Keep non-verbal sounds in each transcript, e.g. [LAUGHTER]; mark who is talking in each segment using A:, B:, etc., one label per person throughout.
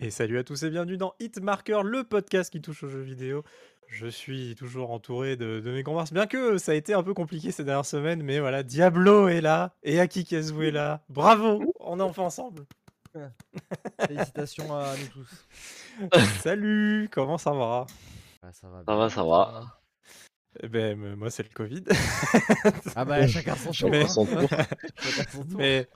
A: Et salut à tous et bienvenue dans Hitmarker, le podcast qui touche aux jeux vidéo. Je suis toujours entouré de, de mes comparses, bien que ça a été un peu compliqué ces dernières semaines, mais voilà, Diablo est là et Akikazu est là. Bravo, on est enfin ensemble. [LAUGHS]
B: Félicitations à nous tous. [LAUGHS]
A: Salut, comment ça va?
B: Ah, ça va,
C: Ça
B: bien.
C: va, ça va.
A: Eh ben, moi c'est le Covid.
B: Ah bah [LAUGHS] chacun son tour.
A: Mais-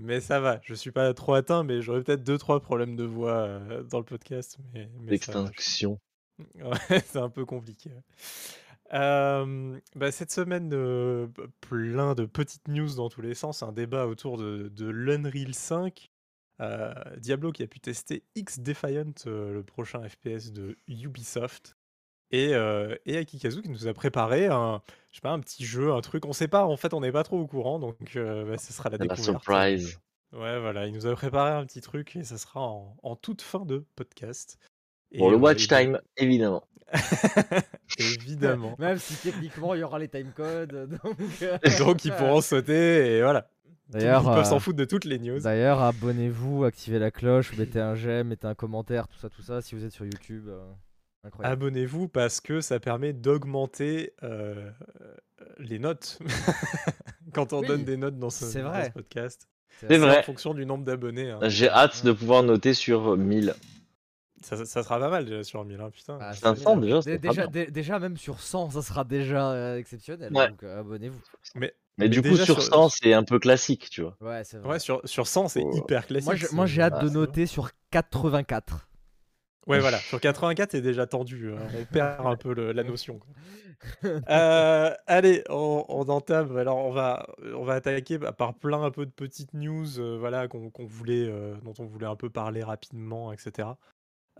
A: mais, ça va, je suis pas trop atteint, mais j'aurais peut-être deux trois problèmes de voix euh, dans le podcast. Mais. [LAUGHS] Ouais, c'est un peu compliqué. Euh, bah, cette semaine, euh, plein de petites news dans tous les sens. Un débat autour de, de l'Unreal 5. euh, Diablo qui a pu tester X Defiant, le prochain FPS de Ubisoft. Et, euh, et Akikazu qui nous a préparé un, je sais pas, un petit jeu, un truc. On sait pas, en fait, on n'est pas trop au courant, donc euh, bah, ce sera la
C: La
A: découverte.
C: surprise.
A: Ouais, voilà, il nous a préparé un petit truc et ça sera en, en toute fin de podcast.
C: Pour
A: Et,
C: le
A: euh,
C: watch time, évidemment. [LAUGHS] [LAUGHS]
A: Évidemment.
B: Même si techniquement il y aura les timecodes. [LAUGHS] Donc, euh,
A: Donc ils pourront sauter et voilà.
B: D'ailleurs,
A: ils peuvent s'en
B: euh,
A: foutre de toutes les news.
B: D'ailleurs, abonnez-vous, activez la cloche, mettez un j'aime, mettez un commentaire, tout ça, tout ça. Si vous êtes sur YouTube, euh, incroyable.
A: Abonnez-vous parce que ça permet d'augmenter euh, les notes. [LAUGHS] Quand on
B: Oui,
A: donne des notes dans ce,
B: c'est
A: dans
B: vrai.
A: ce podcast.
B: C'est
C: vrai.
A: en fonction du nombre d'abonnés. hein.
C: J'ai hâte de pouvoir noter sur 1000.
A: Ça, ça sera pas mal déjà sur 1000, hein, putain.
B: Ah,
C: 500
B: c'est-
C: déjà,
B: Dé-
C: c'est
B: déjà, déjà, même sur 100, ça sera déjà euh, exceptionnel.
C: Ouais.
B: Donc euh, abonnez-vous.
A: Mais,
C: Mais du coup, sur 100, c'est un peu classique, tu vois.
B: Ouais, c'est vrai.
A: ouais, sur, sur 100, c'est
C: Oh.
A: hyper classique.
B: moi, je-
A: c'est-
B: moi, j'ai hâte
C: Ah,
B: de noter sur 84.
A: Ouais, voilà, sur 84, c'est déjà tendu. hein, On perd un peu le- la notion. quoi. [LAUGHS] Euh, allez, on, on entame. Alors, on va, on va attaquer bah, par plein un peu de petites news, euh, voilà, qu'on qu'on voulait, euh, dont on voulait un peu parler rapidement, etc.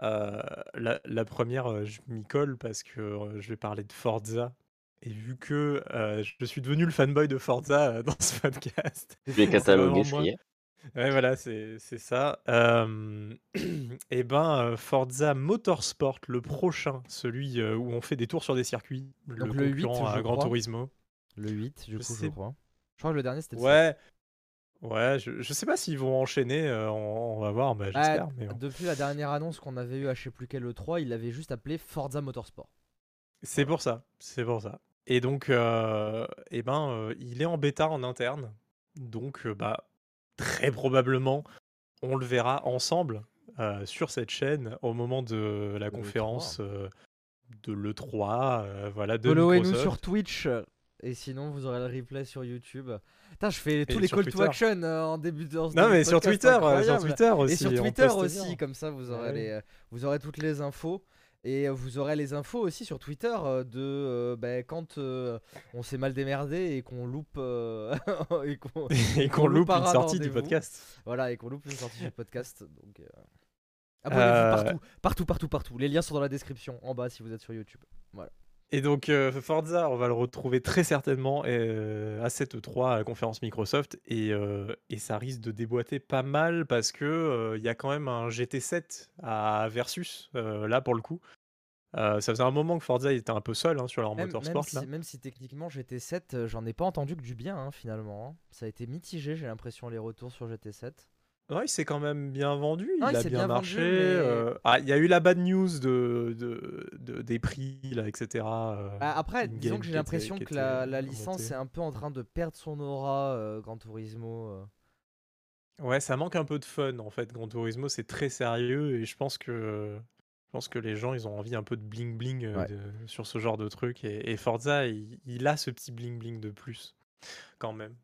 A: Euh, la, la première, euh, je m'y colle parce que euh, je vais parler de Forza. Et vu que euh, je suis devenu le fanboy de Forza euh, dans ce podcast, [LAUGHS]
C: ça
A: moi.
C: y est.
A: Ouais, voilà, c'est c'est ça. Euh, [CLEARS THROAT] et ben, euh, Forza Motorsport, le prochain, celui euh, où on fait des tours sur des circuits,
B: Donc
A: le
B: le 8,
A: concurrent à
B: je
A: Gran
B: crois.
A: Turismo.
B: Le 8, du
A: Je
B: coup, je
A: sais-
B: crois. Je crois que le dernier c'était le.
A: Ouais, ouais, je, je sais pas s'ils vont enchaîner, euh, on, on va voir, bah,
B: Ah,
A: j'espère. mais bon.
B: Depuis la dernière annonce qu'on avait eu à je sais plus quel E3, il l'avait juste appelé Forza Motorsport.
A: C'est pour ça, c'est pour ça. Et donc, euh, eh ben, euh, il est en bêta en interne, donc euh, bah, très probablement, on le verra ensemble euh, sur cette chaîne au moment de la conférence euh, de l'E3, euh, voilà, de
B: Followez-nous sur Twitch. Et sinon, vous aurez le replay sur YouTube. Putain, je fais tous
A: Et
B: les call to action euh, en début de en
A: Non, mais sur Twitter, sur. Twitter aussi.
B: Et sur Twitter aussi, comme ça vous aurez,
A: Ouais.
B: les, vous aurez toutes les infos. Et vous aurez les infos aussi sur Twitter euh, de euh, ben, quand euh, on s'est mal démerdé et qu'on loupe [LAUGHS] et qu'on [LAUGHS]
A: loupe une
B: un
A: sortie du podcast.
B: voilà et qu'on loupe une sortie du podcast. Donc abonnez-vous partout, partout, partout, partout. Les liens sont dans la description en bas si vous êtes sur YouTube.
A: Et donc euh, Forza, on va le retrouver très certainement euh, à cette 3 à la conférence Microsoft et, euh, et ça risque de déboîter pas mal parce que il y a quand même un GT7 à versus là pour le coup. Euh, ça faisait un moment que Forza était un peu seul hein, sur leur
B: Même, même
A: motorsport
B: si,
A: là.
B: même si techniquement GT7, euh, j'en ai pas entendu que du bien hein, finalement. hein. Ça a été mitigé, j'ai l'impression, les retours sur GT7.
A: Ouais, il s'est quand même bien vendu,
B: Non,
A: il a bien,
B: vendu,
A: marché.
B: mais-
A: euh, Ah, il y a eu la bad news de, de, de- des prix là, etc. euh,
B: Bah, après, disons que j'ai l'impression que la, licence est un peu en train de perdre son aura, euh, Gran Turismo.
A: Ouais, ça manque un peu de fun en fait. Gran Turismo, c'est très sérieux et je pense que pense que les gens, ils ont envie un peu de bling bling euh,
B: Ouais.
A: de- sur ce genre de truc et, et Forza, il, il a ce petit bling bling de plus quand même.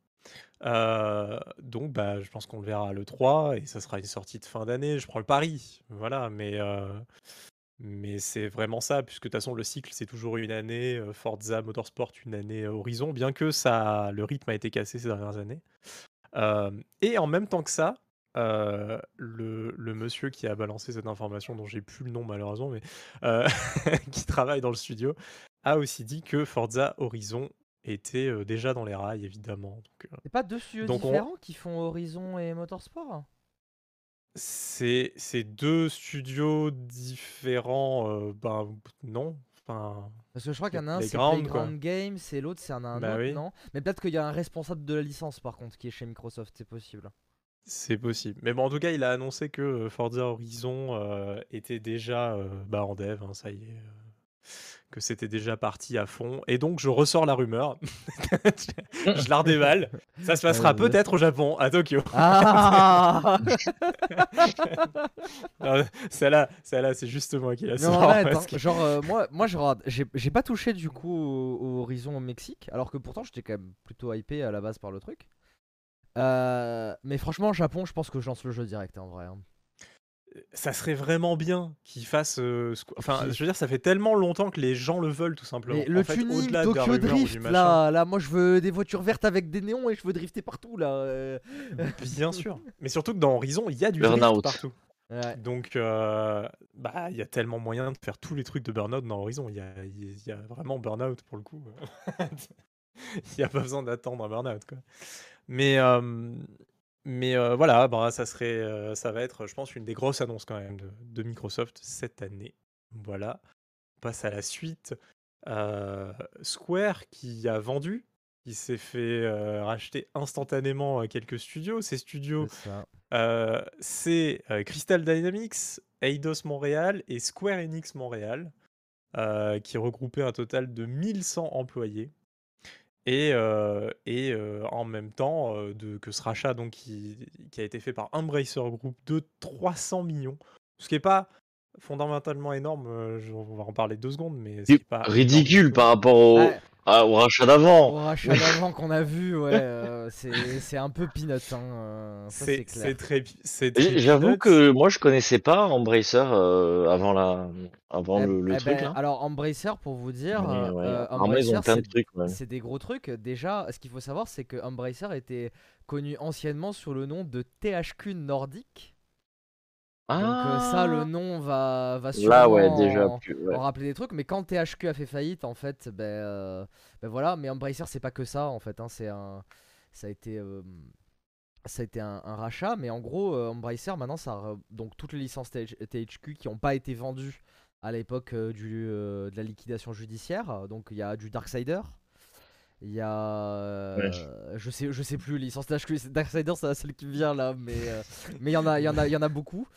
A: Euh, donc, bah, je pense qu'on le verra le 3 et ça sera une sortie de fin d'année. Je prends le pari, voilà, mais euh, mais c'est vraiment ça puisque de toute façon le cycle c'est toujours une année Forza Motorsport une année Horizon, bien que ça le rythme a été cassé ces dernières années. Euh, et en même temps que ça, euh, le, le monsieur qui a balancé cette information, dont j'ai plus le nom malheureusement, mais euh, [LAUGHS] qui travaille dans le studio, a aussi dit que Forza Horizon était euh, déjà dans les rails, évidemment. Donc,
B: C'est pas deux studios
A: Donc on-
B: différents qui font Horizon et Motorsport?
A: C'est c'est deux studios différents, ben non. Enfin,
B: Parce que je crois qu'il y en a un, c'est. Playground Games, et l'autre, c'est un, un
A: Bah
B: autre,
A: oui.
B: non? Mais peut-être qu'il y a un responsable de la licence, par contre, qui est chez Microsoft, c'est possible.
A: C'est possible. Mais bon, en tout cas, il a annoncé que euh, Forza Horizon euh, était déjà euh, bah, en dev, hein, ça y est. que c'était déjà parti à fond. Et donc, je ressors la rumeur. [LAUGHS] je la redéballe. Ça se passera peut-être au Japon, à Tokyo.
B: Ah [LAUGHS]
A: Celle-là, celle c'est juste moi qui la
B: Non,
A: sors.
B: arrête,
A: parce
B: hein.
A: que-
B: Genre, moi, moi genre, j'ai j'ai pas touché du coup au, au Horizon au Mexique, alors que pourtant j'étais quand même plutôt hypé à la base par le truc. Euh, mais franchement, au Japon, je pense que je lance le jeu direct en vrai. hein.
A: Ça serait vraiment bien qu'il fasse. euh, Enfin, je veux dire, ça fait tellement longtemps que les gens le veulent, tout simplement.
B: Mais le
A: fait,
B: tuning
A: au-delà de la
B: Tokyo Drift,
A: machin.
B: là, là, moi je veux des voitures vertes avec des néons et je veux drifter partout là. euh. [LAUGHS]
A: Bien [LAUGHS] sûr. Mais surtout que dans Horizon, il y a du drift
C: Burnout.
A: partout.
B: Ouais.
A: Donc, euh, bah, il y a tellement moyen de faire tous les trucs de Burnout dans Horizon. Il y a, il y a vraiment Burnout pour le coup. [LAUGHS] Il n'y a pas besoin d'attendre un Burnout, quoi. Mais, euh, mais euh, voilà, bah, ça serait, euh, ça va être, je pense, une des grosses annonces quand même de, de Microsoft cette année. Voilà. On passe à la suite. Square qui a vendu, qui s'est fait racheter instantanément quelques studios. Ces studios,
B: C'est
A: Crystal Dynamics, Eidos Montréal et Square Enix Montréal, qui regroupaient un total de 1100 employés. Et, euh, et euh, en même temps euh, de, que ce rachat donc, qui, qui a été fait par Embracer Group de 300 millions, ce qui n'est pas fondamentalement énorme, euh, je- on va en parler deux secondes, mais ce qui est pas
C: Ridicule par rapport au,
B: Ouais,
C: à- au rachat
B: au
C: d'avant.
B: rachat d'avant qu'on a vu, ouais, [LAUGHS] euh, c'est c'est un peu peanut, hein, euh, c'est
A: très,
C: J'avoue
A: peanuts.
C: que moi je connaissais pas Embracer euh, avant la avant
B: Eh-
C: le, le
B: eh
C: truc
B: ben,
C: là.
B: Alors Embracer, pour vous dire,
C: ouais,
B: euh, Embracer,
C: de
B: c'est
C: trucs. ouais.
B: c'est des gros trucs. Déjà, ce qu'il faut savoir, c'est que Embracer était connu anciennement sous le nom de THQ Nordic. Donc euh, ça, le nom va, va sûrement
C: Ah. Là ouais déjà
B: en,
C: plus. ouais.
B: en rappeler des trucs. Mais quand THQ a fait faillite, en fait, ben, euh, ben voilà. Mais Embracer, c'est pas que ça, en fait. hein, c'est un, ça a été, euh, ça a été un, un rachat. Mais en gros, euh, Embracer, maintenant, ça, donc toutes les licences TH THQ qui n'ont pas été vendues à l'époque du, de la liquidation judiciaire. Donc il y a du Darksider. Il y a, euh, je sais, je sais plus, licence THQ, c'est- Darksider, c'est la seule qui me vient là, mais euh, [LAUGHS] mais il y en a, y en a, il y en a beaucoup.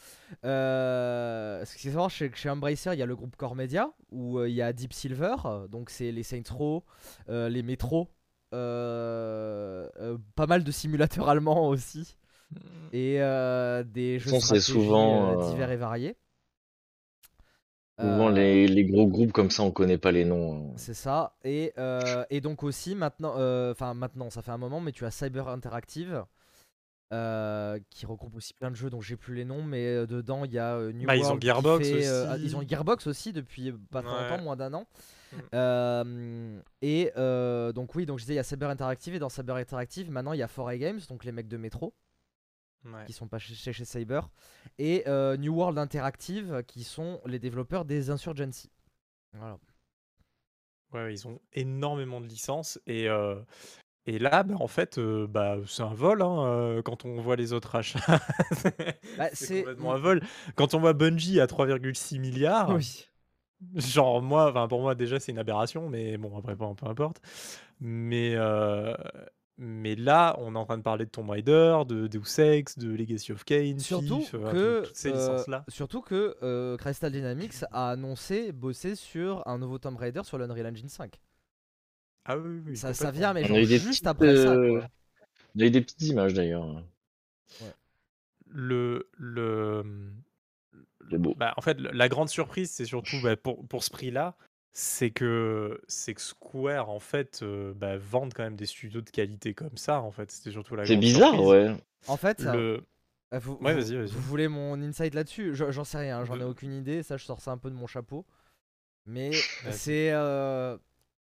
B: Euh, ce qu'il faut savoir, c'est que chez Embracer, il y a le groupe Core Media où il y a Deep Silver, donc c'est les Saints Row, les Metro, pas mal de simulateurs allemands aussi, et euh, des jeux
C: c'est souvent,
B: divers et variés.
C: Souvent
B: Euh,
C: les, les gros groupes comme ça on connaît pas les noms. hein.
B: C'est ça. Et, euh, et donc aussi maintenant, euh, enfin maintenant, ça fait un moment, mais tu as Cyber Interactive euh, qui regroupe aussi plein de jeux dont j'ai plus les noms, mais euh, dedans il y a euh, New
A: Bah, ils ont Gearbox
B: fait, euh,
A: aussi.
B: ils ont Gearbox aussi depuis pas très
A: Ouais.
B: longtemps, moins d'un an.
A: Mm.
B: Euh, et euh, donc oui, donc je disais il y a Cyber Interactive et dans Cyber Interactive maintenant il y a 4A Games, donc les mecs de Metro
A: Ouais.
B: qui sont pas chez, Cyber, et euh, New World Interactive qui sont les développeurs des Insurgency. Voilà.
A: Ouais, ils ont énormément de licences et, euh, et là, bah, en fait, euh, bah, c'est un vol hein, quand on voit les autres achats. [LAUGHS]
B: Bah,
A: c'est complètement un vol. Quand on voit Bungie à 3,6 milliards,
B: Oui.
A: genre moi, enfin pour moi déjà c'est une aberration, mais bon après peu, importe. Mais mais là, on est en train de parler de Tomb Raider, de Deus Ex, de Legacy of Kain,
B: Surtout
A: Thief,
B: que,
A: tout- toutes ces
B: euh,
A: licences là.
B: surtout que euh, Crystal Dynamics a annoncé bosser sur un nouveau Tomb Raider sur l'Unreal Engine 5.
A: Ah oui, oui,
B: Ça, ça vient, mais
C: On
B: genre juste
C: petites,
B: après ça.
C: euh,
B: quoi.
C: Il y a eu des petites images d'ailleurs.
A: le le
C: C'est beau.
A: Bah, en fait, le- la grande surprise, c'est surtout bah, pour, pour ce prix-là, c'est que, c'est que Square, en fait, euh, bah, vendent quand même des studios de qualité comme ça, en fait. C'était surtout la
C: C'est
A: grande
C: bizarre
A: surprise.
C: ouais.
B: En fait,
A: Le...
B: euh, vous,
A: Ouais,
B: vous-
A: vas-y, vas-y.
B: vous voulez mon insight là-dessus? Je- J'en sais rien, j'en ai
A: De-
B: aucune idée. Ça, je sors ça un peu de mon chapeau. Mais
A: Vas-y.
B: c'est. euh,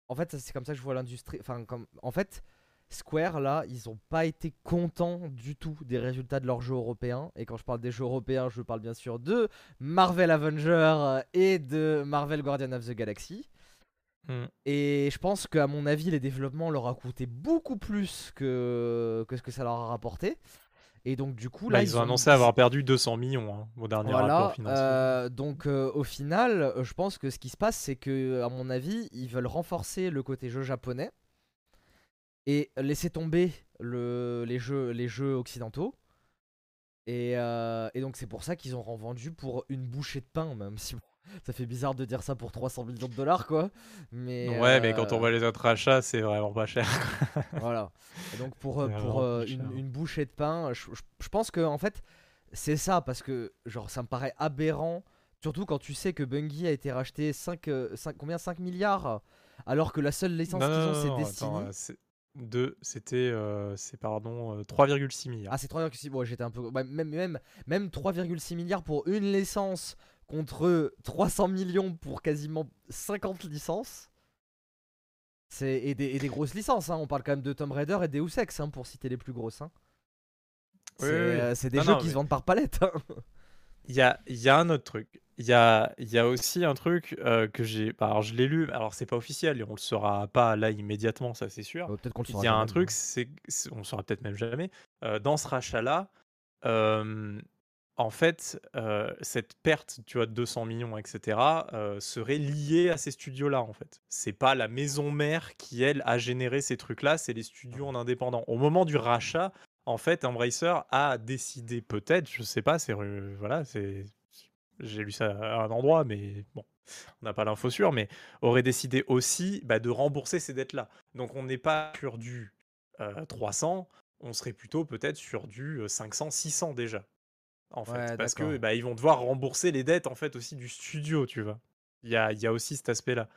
B: En fait, c'est comme ça que je vois l'industrie. Enfin, comme... en fait, Square, là, ils ont pas été contents du tout des résultats de leurs jeux européens. Et quand je parle des jeux européens, je parle bien sûr de Marvel Avenger et de Marvel Guardian of the Galaxy.
A: Hmm.
B: Et je pense qu'à mon avis, les développements leur a coûté beaucoup plus que, que ce que ça leur a rapporté. Et donc, du coup, là,
A: Bah, ils ont annoncé avoir perdu 200 millions hein, au dernier
B: voilà,
A: rapport financier.
B: euh, donc euh, au final, euh, je pense que ce qui se passe, c'est que, à mon avis, ils veulent renforcer le côté jeu japonais et laisser tomber le, les, jeux, les jeux occidentaux Et, euh, et donc c'est pour ça qu'ils ont revendu pour une bouchée de pain, même si bon, [LAUGHS] ça fait bizarre de dire ça pour 300 millions de dollars, quoi. Mais
A: Ouais, mais quand on
B: euh,
A: voit les autres achats, c'est vraiment pas cher. [LAUGHS]
B: Voilà. Et donc pour, euh, pour une, bouchée de pain, je, je- je pense que en fait c'est ça parce que genre ça me paraît aberrant, surtout quand tu sais que Bungie a été racheté 5, combien 5 milliards alors que la seule licence qu'ils ont c'est Destiny.
A: attends, euh, c'est- deux, c'était euh, c'est pardon euh, 3,6 milliards.
B: Ah c'est 3,6 bon j'étais un peu ouais, même même même 3,6 milliards pour une licence contre 300 millions pour quasiment 50 licences. C'est et des, et des grosses licences hein. on parle quand même de Tomb Raider et Deus Ex hein, pour citer les plus grosses hein.
A: Oui,
B: C'est
A: oui, oui.
B: euh, c'est des
A: Non,
B: jeux
A: non,
B: qui
A: mais-
B: se vendent par palette. hein.
A: Il y a, il y a un autre truc. Il y a, il y a aussi un truc euh, que j'ai. bah, Alors, je l'ai lu. Alors, c'est pas officiel et on le saura pas là immédiatement, ça c'est sûr.
B: Euh, Peut-être qu'on le
A: Il
B: saura
A: y a un
B: jamais,
A: truc, c'est, c'est- on le saura peut-être même jamais. euh, dans ce rachat-là, euh, en fait, euh, cette perte, tu vois, de 200 millions, etc., euh, serait liée à ces studios-là, en fait. C'est pas la maison mère qui, elle, a généré ces trucs-là, c'est les studios en indépendant. Au moment du rachat, en fait, Embracer a décidé, peut-être, je sais pas, c'est voilà, c'est, j'ai lu ça à un endroit, mais bon, on n'a pas l'info sûre, mais aurait décidé aussi bah, de rembourser ces dettes-là. Donc on n'est pas sur du euh, 300, on serait plutôt peut-être sur du euh, 500, 600 déjà. En fait,
B: Ouais,
A: parce que bah, ils vont devoir rembourser les dettes en fait aussi du studio, tu vois. Il y a, il y a aussi cet aspect-là.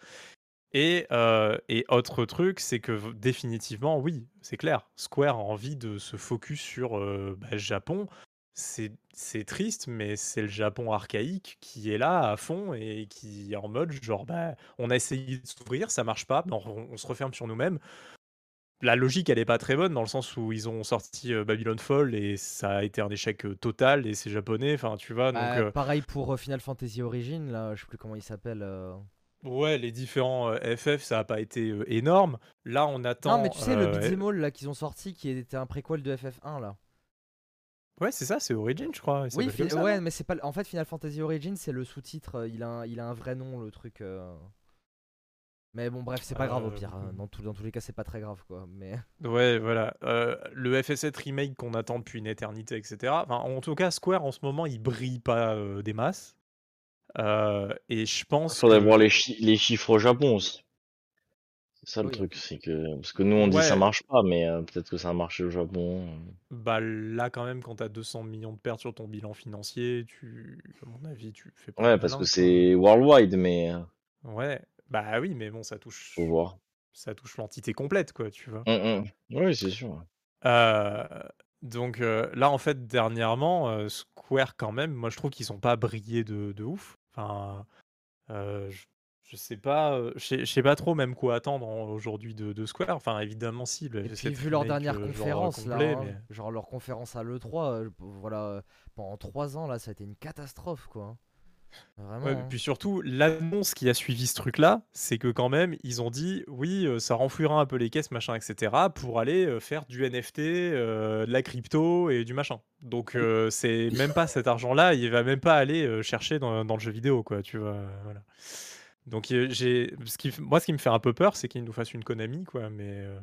A: Et, euh, et autre truc, c'est que définitivement, oui, c'est clair, Square a envie de se focus sur euh, bah, Japon. C'est triste, mais c'est le Japon archaïque qui est là à fond et qui est en mode genre, bah, on a essayé de s'ouvrir, ça marche pas, bah, on, on se referme sur nous-mêmes. La logique, elle est pas très bonne dans le sens où ils ont sorti euh, Babylon Fall et ça a été un échec euh, total et c'est japonais, enfin tu vois, donc
B: Bah,
A: euh,
B: Pareil pour Final Fantasy Origin, là, je sais plus comment il s'appelle. euh.
A: ouais, les différents FF, ça a pas été énorme. Là, on attend.
B: Non, mais tu sais, le Beat'em All là qu'ils ont sorti qui était un préquel de FF1 là.
A: Ouais, c'est ça, c'est Origin, je crois. il
B: Oui, fi-
A: ça,
B: ouais, mais c'est pas. En fait, Final Fantasy Origin, c'est le sous-titre. euh, Il a, un, il a un vrai nom, le truc. euh. Mais bon, bref, c'est pas grave au
A: Euh,
B: pire. hein. Dans, tout- dans tous les cas, c'est pas très grave quoi. Mais [LAUGHS]
A: Ouais, voilà. Euh, le FF7 remake qu'on attend depuis une éternité, etc. Enfin, en tout cas, Square en ce moment, il brille pas euh, des masses. Euh, et je pense
C: Faudrait
A: que-
C: voir les, chi- les chiffres au Japon aussi. Ça le
B: Oui.
C: truc, c'est que parce que nous on dit
A: Ouais.
C: ça marche pas, mais euh, peut-être que ça a marché au Japon. euh.
A: bah là, quand même, quand t'as 200 millions de pertes sur ton bilan financier, tu, à mon avis, tu fais pas. le
C: Ouais, parce
A: malin,
C: que
A: quoi.
C: c'est worldwide, mais euh,
A: Ouais, bah oui, mais bon, ça touche,
C: faut voir.
A: ça touche l'entité complète, quoi, tu vois.
C: Hum, hum. Oui, c'est sûr.
A: Euh, donc euh, là, en fait, dernièrement, euh, Square, quand même, moi je trouve qu'ils sont pas brillés de, de ouf. Enfin, euh, je, je sais pas, euh, je sais, je sais pas trop même quoi attendre en- aujourd'hui de, de Square. Enfin, évidemment, si. Le
B: Et
A: FF7
B: puis vu leur dernière
A: euh, genre,
B: conférence là, hein,
A: mais-
B: genre leur conférence à l'E3, euh, voilà, pendant 3 ans là, ça a été une catastrophe quoi. hein. Vraiment.
A: Ouais,
B: hein.
A: puis surtout, l'annonce qui a suivi ce truc-là, c'est que quand même, ils ont dit oui, ça renflouera un peu les caisses, machin, etc., pour aller faire du NFT, de la crypto et du machin. Donc, c'est même pas cet argent-là, il va même pas aller chercher dans, dans le jeu vidéo, quoi, tu vois. Voilà. Donc, euh, j'ai, ce qui, moi, ce qui me fait un peu peur, c'est qu'ils nous fassent une Konami, quoi, mais euh,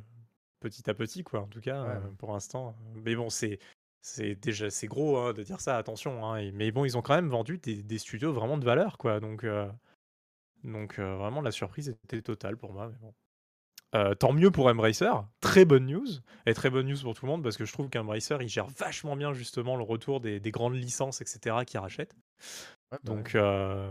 A: petit à petit, quoi, en tout cas,
B: Ouais.
A: euh, pour l'instant. Mais bon, c'est. C'est déjà c'est gros hein, de dire ça, attention. hein, et- mais bon, ils ont quand même vendu des, des studios vraiment de valeur, quoi. Donc, euh, donc vraiment, la surprise était totale pour moi. Mais bon. Tant mieux pour Embracer. Très bonne news. Et très bonne news pour tout le monde parce que je trouve qu'Embracer, il gère vachement bien justement le retour des, des grandes licences, etc., qu'ils rachètent.
B: Ouais, bah
A: Donc,
B: ouais.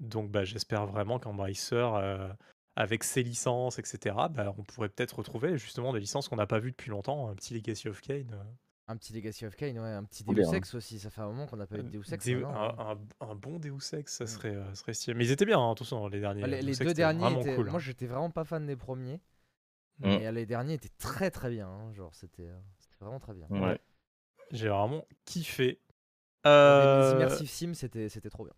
A: Euh, donc bah, j'espère vraiment qu'Embracer, euh, avec ses licences, etc., bah, on pourrait peut-être retrouver justement des licences qu'on n'a pas vues depuis longtemps. Un petit Legacy of Kane. euh,
B: Un petit Legacy of Kane, ouais, un petit Deus
C: bien.
B: Ex aussi, ça fait un moment qu'on n'a pas eu de Deus Ex.
A: Deu-
B: maintenant, hein.
A: un, un- un bon Deus Ex, ça
B: Mm.
A: serait, euh, serait stylé. Mais ils étaient bien, hein, attention, les derniers.
B: Bah, les,
A: Deus
B: les
A: Ex
B: deux
A: étaient
B: derniers étaient.
A: cool, hein.
B: Moi j'étais vraiment pas fan des premiers.
C: Mm.
B: Mais euh, les derniers étaient très très bien. hein, Genre c'était euh, c'était vraiment très bien.
C: Ouais.
A: J'ai vraiment kiffé.
B: Les-
A: Euh,
B: Les Immersive Sim c'était c'était trop bien.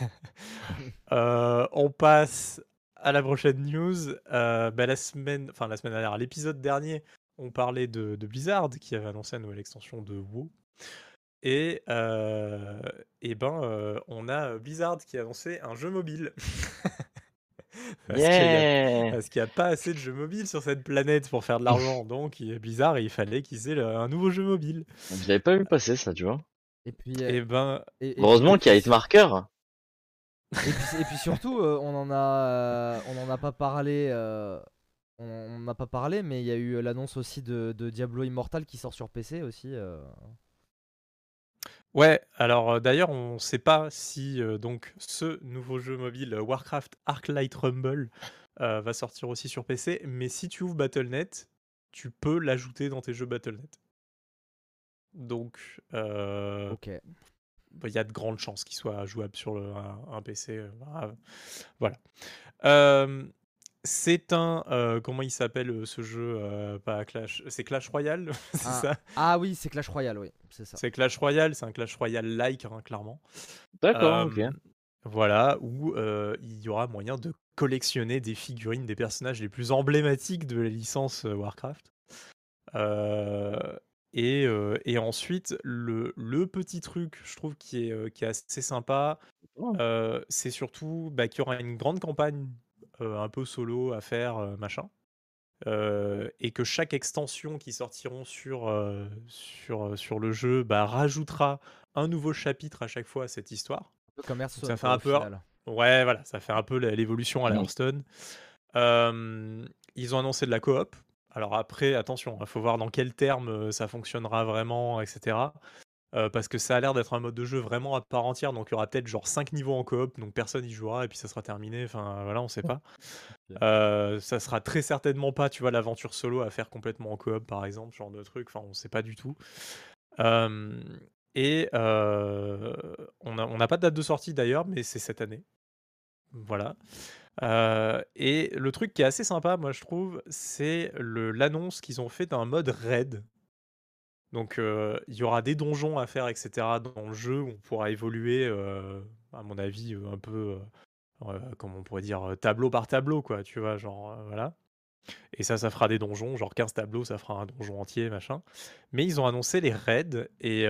B: [LAUGHS]
A: euh, on passe à la prochaine news. Euh, bah, la semaine, enfin la semaine dernière, l'épisode dernier, on parlait de, de Blizzard qui avait annoncé la nouvelle extension de WoW. Et, euh, et ben, euh, on a Blizzard qui a annoncé un jeu mobile. [LAUGHS] Parce qu'il y a-
C: Yeah
A: parce qu'il n'y a pas assez de jeux mobiles sur cette planète pour faire de l'argent. [LAUGHS] Donc, il est bizarre, il fallait qu'ils aient le- un nouveau jeu mobile.
C: Je l'avais pas vu passer ça, tu vois.
B: Et puis, euh,
A: Et ben,
B: et- et-
C: Heureusement qu'il y a Hitmarker.
B: Et puis, et puis surtout, euh, on en a, euh, on en a pas parlé. euh, on n'a pas parlé, mais il y a eu l'annonce aussi de, de Diablo Immortal qui sort sur PC aussi. euh.
A: Ouais, alors d'ailleurs, on ne sait pas si donc ce nouveau jeu mobile Warcraft Arclight Rumble va sortir aussi sur PC, mais si tu ouvres Battle.net, tu peux l'ajouter dans tes jeux Battle.net. Donc, euh, Bah, il y a de grandes chances qu'il soit jouable sur le- un, un PC. euh, voilà. Euh, c'est un. euh, comment il s'appelle euh, ce jeu euh, Pas Clash. C'est Clash Royale [LAUGHS] C'est
B: Ah,
A: ça?
B: Ah oui, c'est Clash Royale, oui, c'est ça.
A: C'est Clash Royale, c'est un Clash Royale-like, hein, clairement.
C: D'accord, ok.
A: Voilà, où euh, il y aura moyen de collectionner des figurines des personnages les plus emblématiques de la licence Warcraft. Euh, et, et ensuite, le, le petit truc, je trouve, qui est, qui est assez sympa, c'est surtout bah, qu'il y aura une grande campagne un peu solo à faire, machin. Et que chaque extension qui sortiront sur, sur, sur le jeu bah, rajoutera un nouveau chapitre à chaque fois à cette histoire.
B: Un peu comme
A: ça fait
B: quoi,
A: un
B: au
A: peu-
B: final.
A: Ouais, voilà, ça fait un peu l'évolution à la
C: Mm.
A: Hearthstone. Ils ont annoncé de la coop. Alors après, attention, il faut voir dans quels termes euh, ça fonctionnera vraiment, etc. Euh, parce que ça a l'air d'être un mode de jeu vraiment à part entière, donc il y aura peut-être genre 5 niveaux en coop, donc personne y jouera et puis ça sera terminé. Enfin voilà, on sait pas. Euh, ça sera très certainement pas, tu vois, l'aventure solo à faire complètement en coop par exemple, genre de truc. Enfin, on sait pas du tout. Euh, et on n'a on n'a pas de date de sortie d'ailleurs, mais c'est cette année. Voilà. Euh, et le truc qui est assez sympa, moi je trouve, c'est l'annonce qu'ils ont fait d'un mode raid. Donc euh, il y aura des donjons à faire, etc. dans le jeu où on pourra évoluer, euh, à mon avis, un peu, comment on pourrait dire, tableau par tableau, quoi, tu vois, genre, voilà. Et ça, ça fera des donjons, genre 15 tableaux, ça fera un donjon entier, machin. Mais ils ont annoncé les raids, et,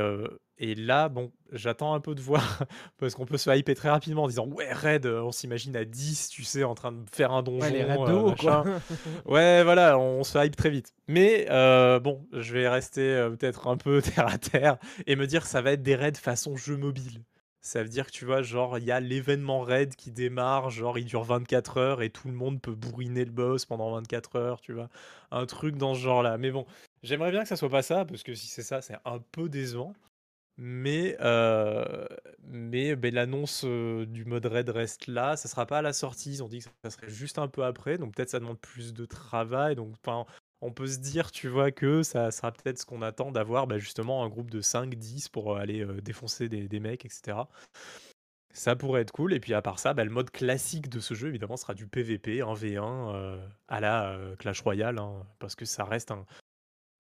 A: et là, bon, j'attends un peu de voir, [LAUGHS] parce qu'on peut se hyper très rapidement en disant, ouais, raid, euh, on s'imagine à 10, tu sais, en train de faire un donjon.
B: Ouais, les
A: euh,
B: quoi. [LAUGHS]
A: Ouais, voilà, on se hype très vite. Mais euh, bon, je vais rester euh, peut-être un peu [LAUGHS] terre à terre et me dire que ça va être des raids façon jeu mobile. Ça veut dire que tu vois, genre, il y a l'événement raid qui démarre, genre, il dure 24 heures et tout le monde peut bourriner le boss pendant 24 heures, tu vois. Un truc dans ce genre-là. Mais bon, j'aimerais bien que ça soit pas ça, parce que si c'est ça, c'est un peu décevant. Mais, euh, mais ben, l'annonce euh, du mode raid reste là. Ça sera pas à la sortie. Ils ont dit que ça serait juste un peu après. Donc peut-être ça demande plus de travail. Donc on peut se dire, tu vois, que ça sera peut-être ce qu'on attend d'avoir bah, justement un groupe de 5-10 pour aller euh, défoncer des, mecs, etc. Ça pourrait être cool. Et puis à part ça, bah, le mode classique de ce jeu, évidemment, sera du PVP, 1v1 euh, à la euh, Clash Royale. hein, parce que ça reste un,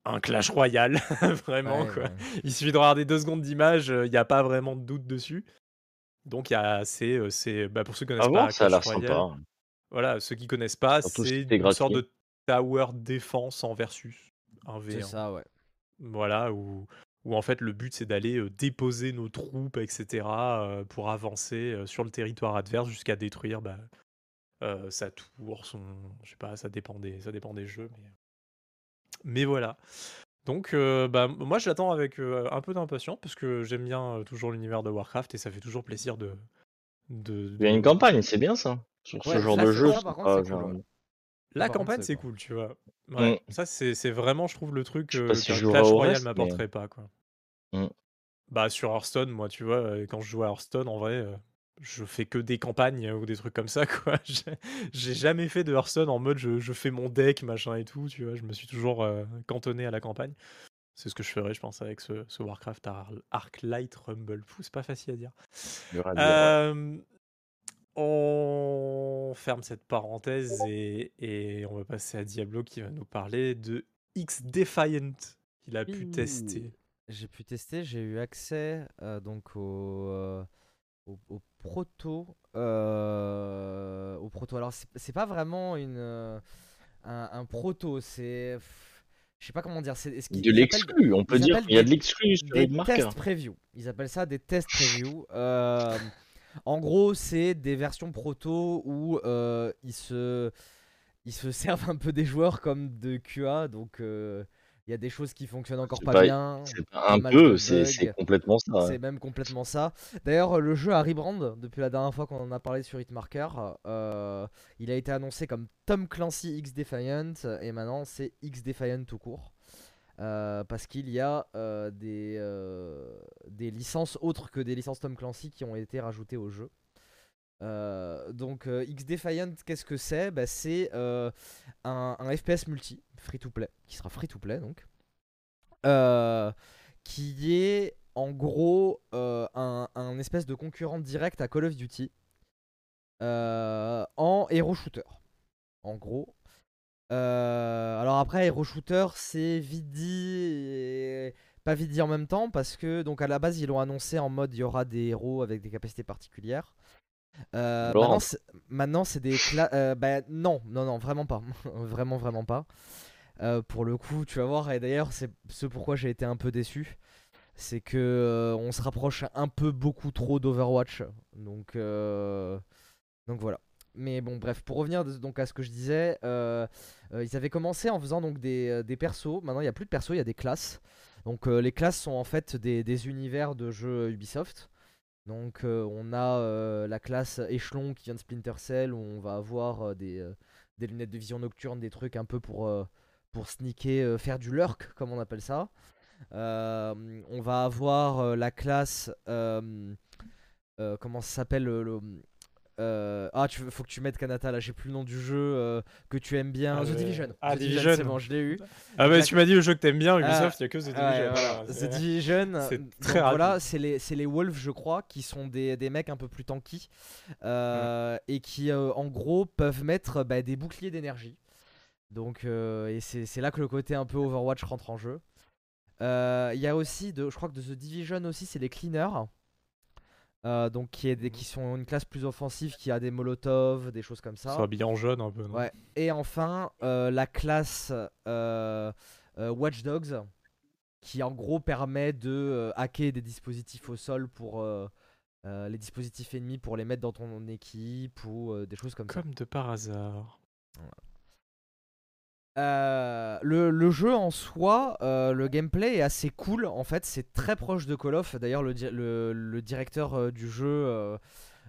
A: un Clash Royale, [LAUGHS] vraiment,
B: Ouais,
A: quoi.
B: ouais.
A: Il suffit de regarder deux secondes d'image, il n'y a pas vraiment de doute dessus. Donc, il y a, c'est, euh, c'est, bah, pour ceux qui connaissent
C: Ah
A: pas
C: bon, ça a
A: Clash
C: l'air
A: Royale,
C: sympa.
A: voilà, ceux qui connaissent pas,
C: Surtout
A: c'est
C: c'est
A: une sorte de tower défense en versus, un
B: C'est
A: V1.
B: ça, ouais.
A: Voilà, où, où en fait le but c'est d'aller euh, déposer nos troupes, etc., euh, pour avancer euh, sur le territoire adverse jusqu'à détruire bah, euh, sa tour, son. Je sais pas, ça dépend des, ça dépend des jeux, mais. Mais voilà. Donc, euh, bah, moi je l'attends avec euh, un peu d'impatience parce que j'aime bien euh, toujours l'univers de Warcraft et ça fait toujours plaisir de. de,
C: Il y a une campagne, c'est bien ça. Sur
B: Ouais,
C: ce genre de jeu,
B: ça,
C: c'est
B: par contre,
C: pas
B: c'est cool,
C: genre-
B: ouais.
A: La
B: par
A: campagne,
B: c'est cool.
A: tu vois. Ouais,
C: Mm.
A: ça, c'est vraiment, je trouve, le truc euh,
C: si jouerai
A: Clash Royale
C: mais-
A: m'apporterait pas, quoi.
C: Mm.
A: Bah, sur Hearthstone, moi, tu vois, quand je joue à Hearthstone, en vrai, euh, je fais que des campagnes euh, ou des trucs comme ça, [LAUGHS] quoi. J'ai- jamais fait de Hearthstone en mode je, je fais mon deck, machin et tout, tu vois. Je me suis toujours euh, cantonné à la campagne. C'est ce que je ferais, je pense, avec ce, ce Warcraft Ar- Arclight Rumble. C'est pas facile à dire. Euh, on ferme cette parenthèse et, et on va passer à Diablo qui va nous parler de X Defiant qu'il a pu tester.
B: J'ai pu tester, j'ai eu accès euh, donc au, euh, au, au proto. euh, au proto. Alors, c'est pas vraiment une, euh, un, un proto, c'est. Je sais pas comment dire. C'est ce
C: De l'exclu, on peut dire qu'il y a
B: des-
C: de l'exclu sur
B: des
C: Hitmarker.
B: tests preview. Ils appellent ça des tests preview. Euh, En gros, c'est des versions proto où euh, ils se ils se [LAUGHS] servent un peu des joueurs comme de QA, donc il y a des choses qui fonctionnent encore pas,
C: pas-
B: bien.
C: C'est
B: pas
C: un peu, c'est complètement ça. ouais.
B: C'est même complètement ça. D'ailleurs, le jeu a rebrand depuis la dernière fois qu'on en a parlé sur Hitmarker. Euh, il a été annoncé comme Tom Clancy X Defiant et maintenant c'est X Defiant tout court. Euh, parce qu'il y a euh, des, euh, des licences autres que des licences Tom Clancy qui ont été rajoutées au jeu. Euh, donc euh, X Defiant, qu'est-ce que c'est Bah, C'est euh, un, FPS multi, free to play, qui sera free to play donc. Euh, qui est en gros un, espèce de concurrent direct à Call of Duty en hero shooter. En gros. Alors après, hero shooter, c'est vite dit pas vite dit en même temps parce que donc à la base ils l'ont annoncé en mode il y aura des héros avec des capacités particulières. Euh, maintenant, c'est- des classes. bah non, non, non, vraiment pas, [LAUGHS] vraiment, vraiment pas. Euh, pour le coup, tu vas voir, et d'ailleurs, c'est ce pourquoi j'ai été un peu déçu. C'est que euh, on se rapproche un peu beaucoup trop d'Overwatch. Donc, euh, donc voilà. Mais bon, bref, pour revenir donc à ce que je disais, euh, euh, ils avaient commencé en faisant donc des, euh, des persos. Maintenant, il n'y a plus de persos, il y a des classes. Donc, euh, les classes sont en fait des, des univers de jeux Ubisoft. Donc, euh, on a euh, la classe échelon qui vient de Splinter Cell où on va avoir euh, des, lunettes de vision nocturne, des trucs un peu pour, pour sneaker, faire du lurk, comme on appelle ça. On va avoir la classe. comment ça s'appelle le, le- euh, ah, tu veux- faut que tu mettes Kanata là, j'ai plus le nom du jeu euh, que tu aimes bien.
A: Ah,
B: The
A: le-
B: Division.
A: ah,
B: The
A: Division.
B: c'est bon, je l'ai eu.
A: Ah bah tu m'as dit le jeu que t'aimes bien,
B: Ah,
A: Ubisoft, il y a que The Division.
B: voilà.
A: voilà,
B: The Division.
A: c'est
B: donc
A: très
B: Voilà, c'est les, c'est les Wolves, je crois, qui sont des, des mecs un peu plus tanky euh, et qui, euh, en gros, peuvent mettre bah, des boucliers d'énergie. Donc, euh, et c'est là que le côté un peu Overwatch rentre en jeu. Euh, Il y a aussi, de, je crois que de The Division aussi, c'est les cleaners. Euh, donc, qui, est des, qui sont une classe plus offensive, qui a des molotovs, des choses comme
A: Ils
B: ça.
A: sont habillés en jaune un peu. non
B: Ouais. Et enfin, euh, la classe euh, euh, Watch Dogs, qui en gros permet de hacker des dispositifs au sol pour les dispositifs ennemis pour les mettre dans ton équipe ou des choses comme ça.
A: Comme de par hasard.
B: Euh, le, jeu en soi, euh, le gameplay est assez cool. En fait, c'est très proche de Call of. D'ailleurs, le, di- le- le directeur euh, du jeu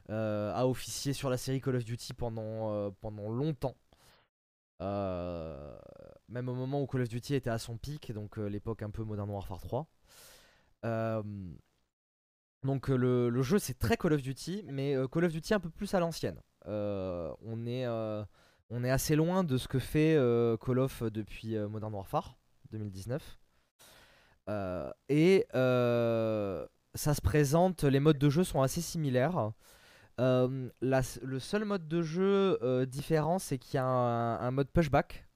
B: a officié sur la série Call of Duty pendant, pendant longtemps. Même au moment où Call of Duty était à son pic, donc l'époque un peu Modern Warfare 3. Euh, donc le, jeu c'est très Call of Duty, mais Call of Duty un peu plus à l'ancienne. On est on est assez loin de ce que fait euh, Call of depuis euh, Modern Warfare 2019. Euh, et euh, ça se présente, les modes de jeu sont assez similaires. La- le seul mode de jeu différent, c'est qu'il y a un, un mode pushback.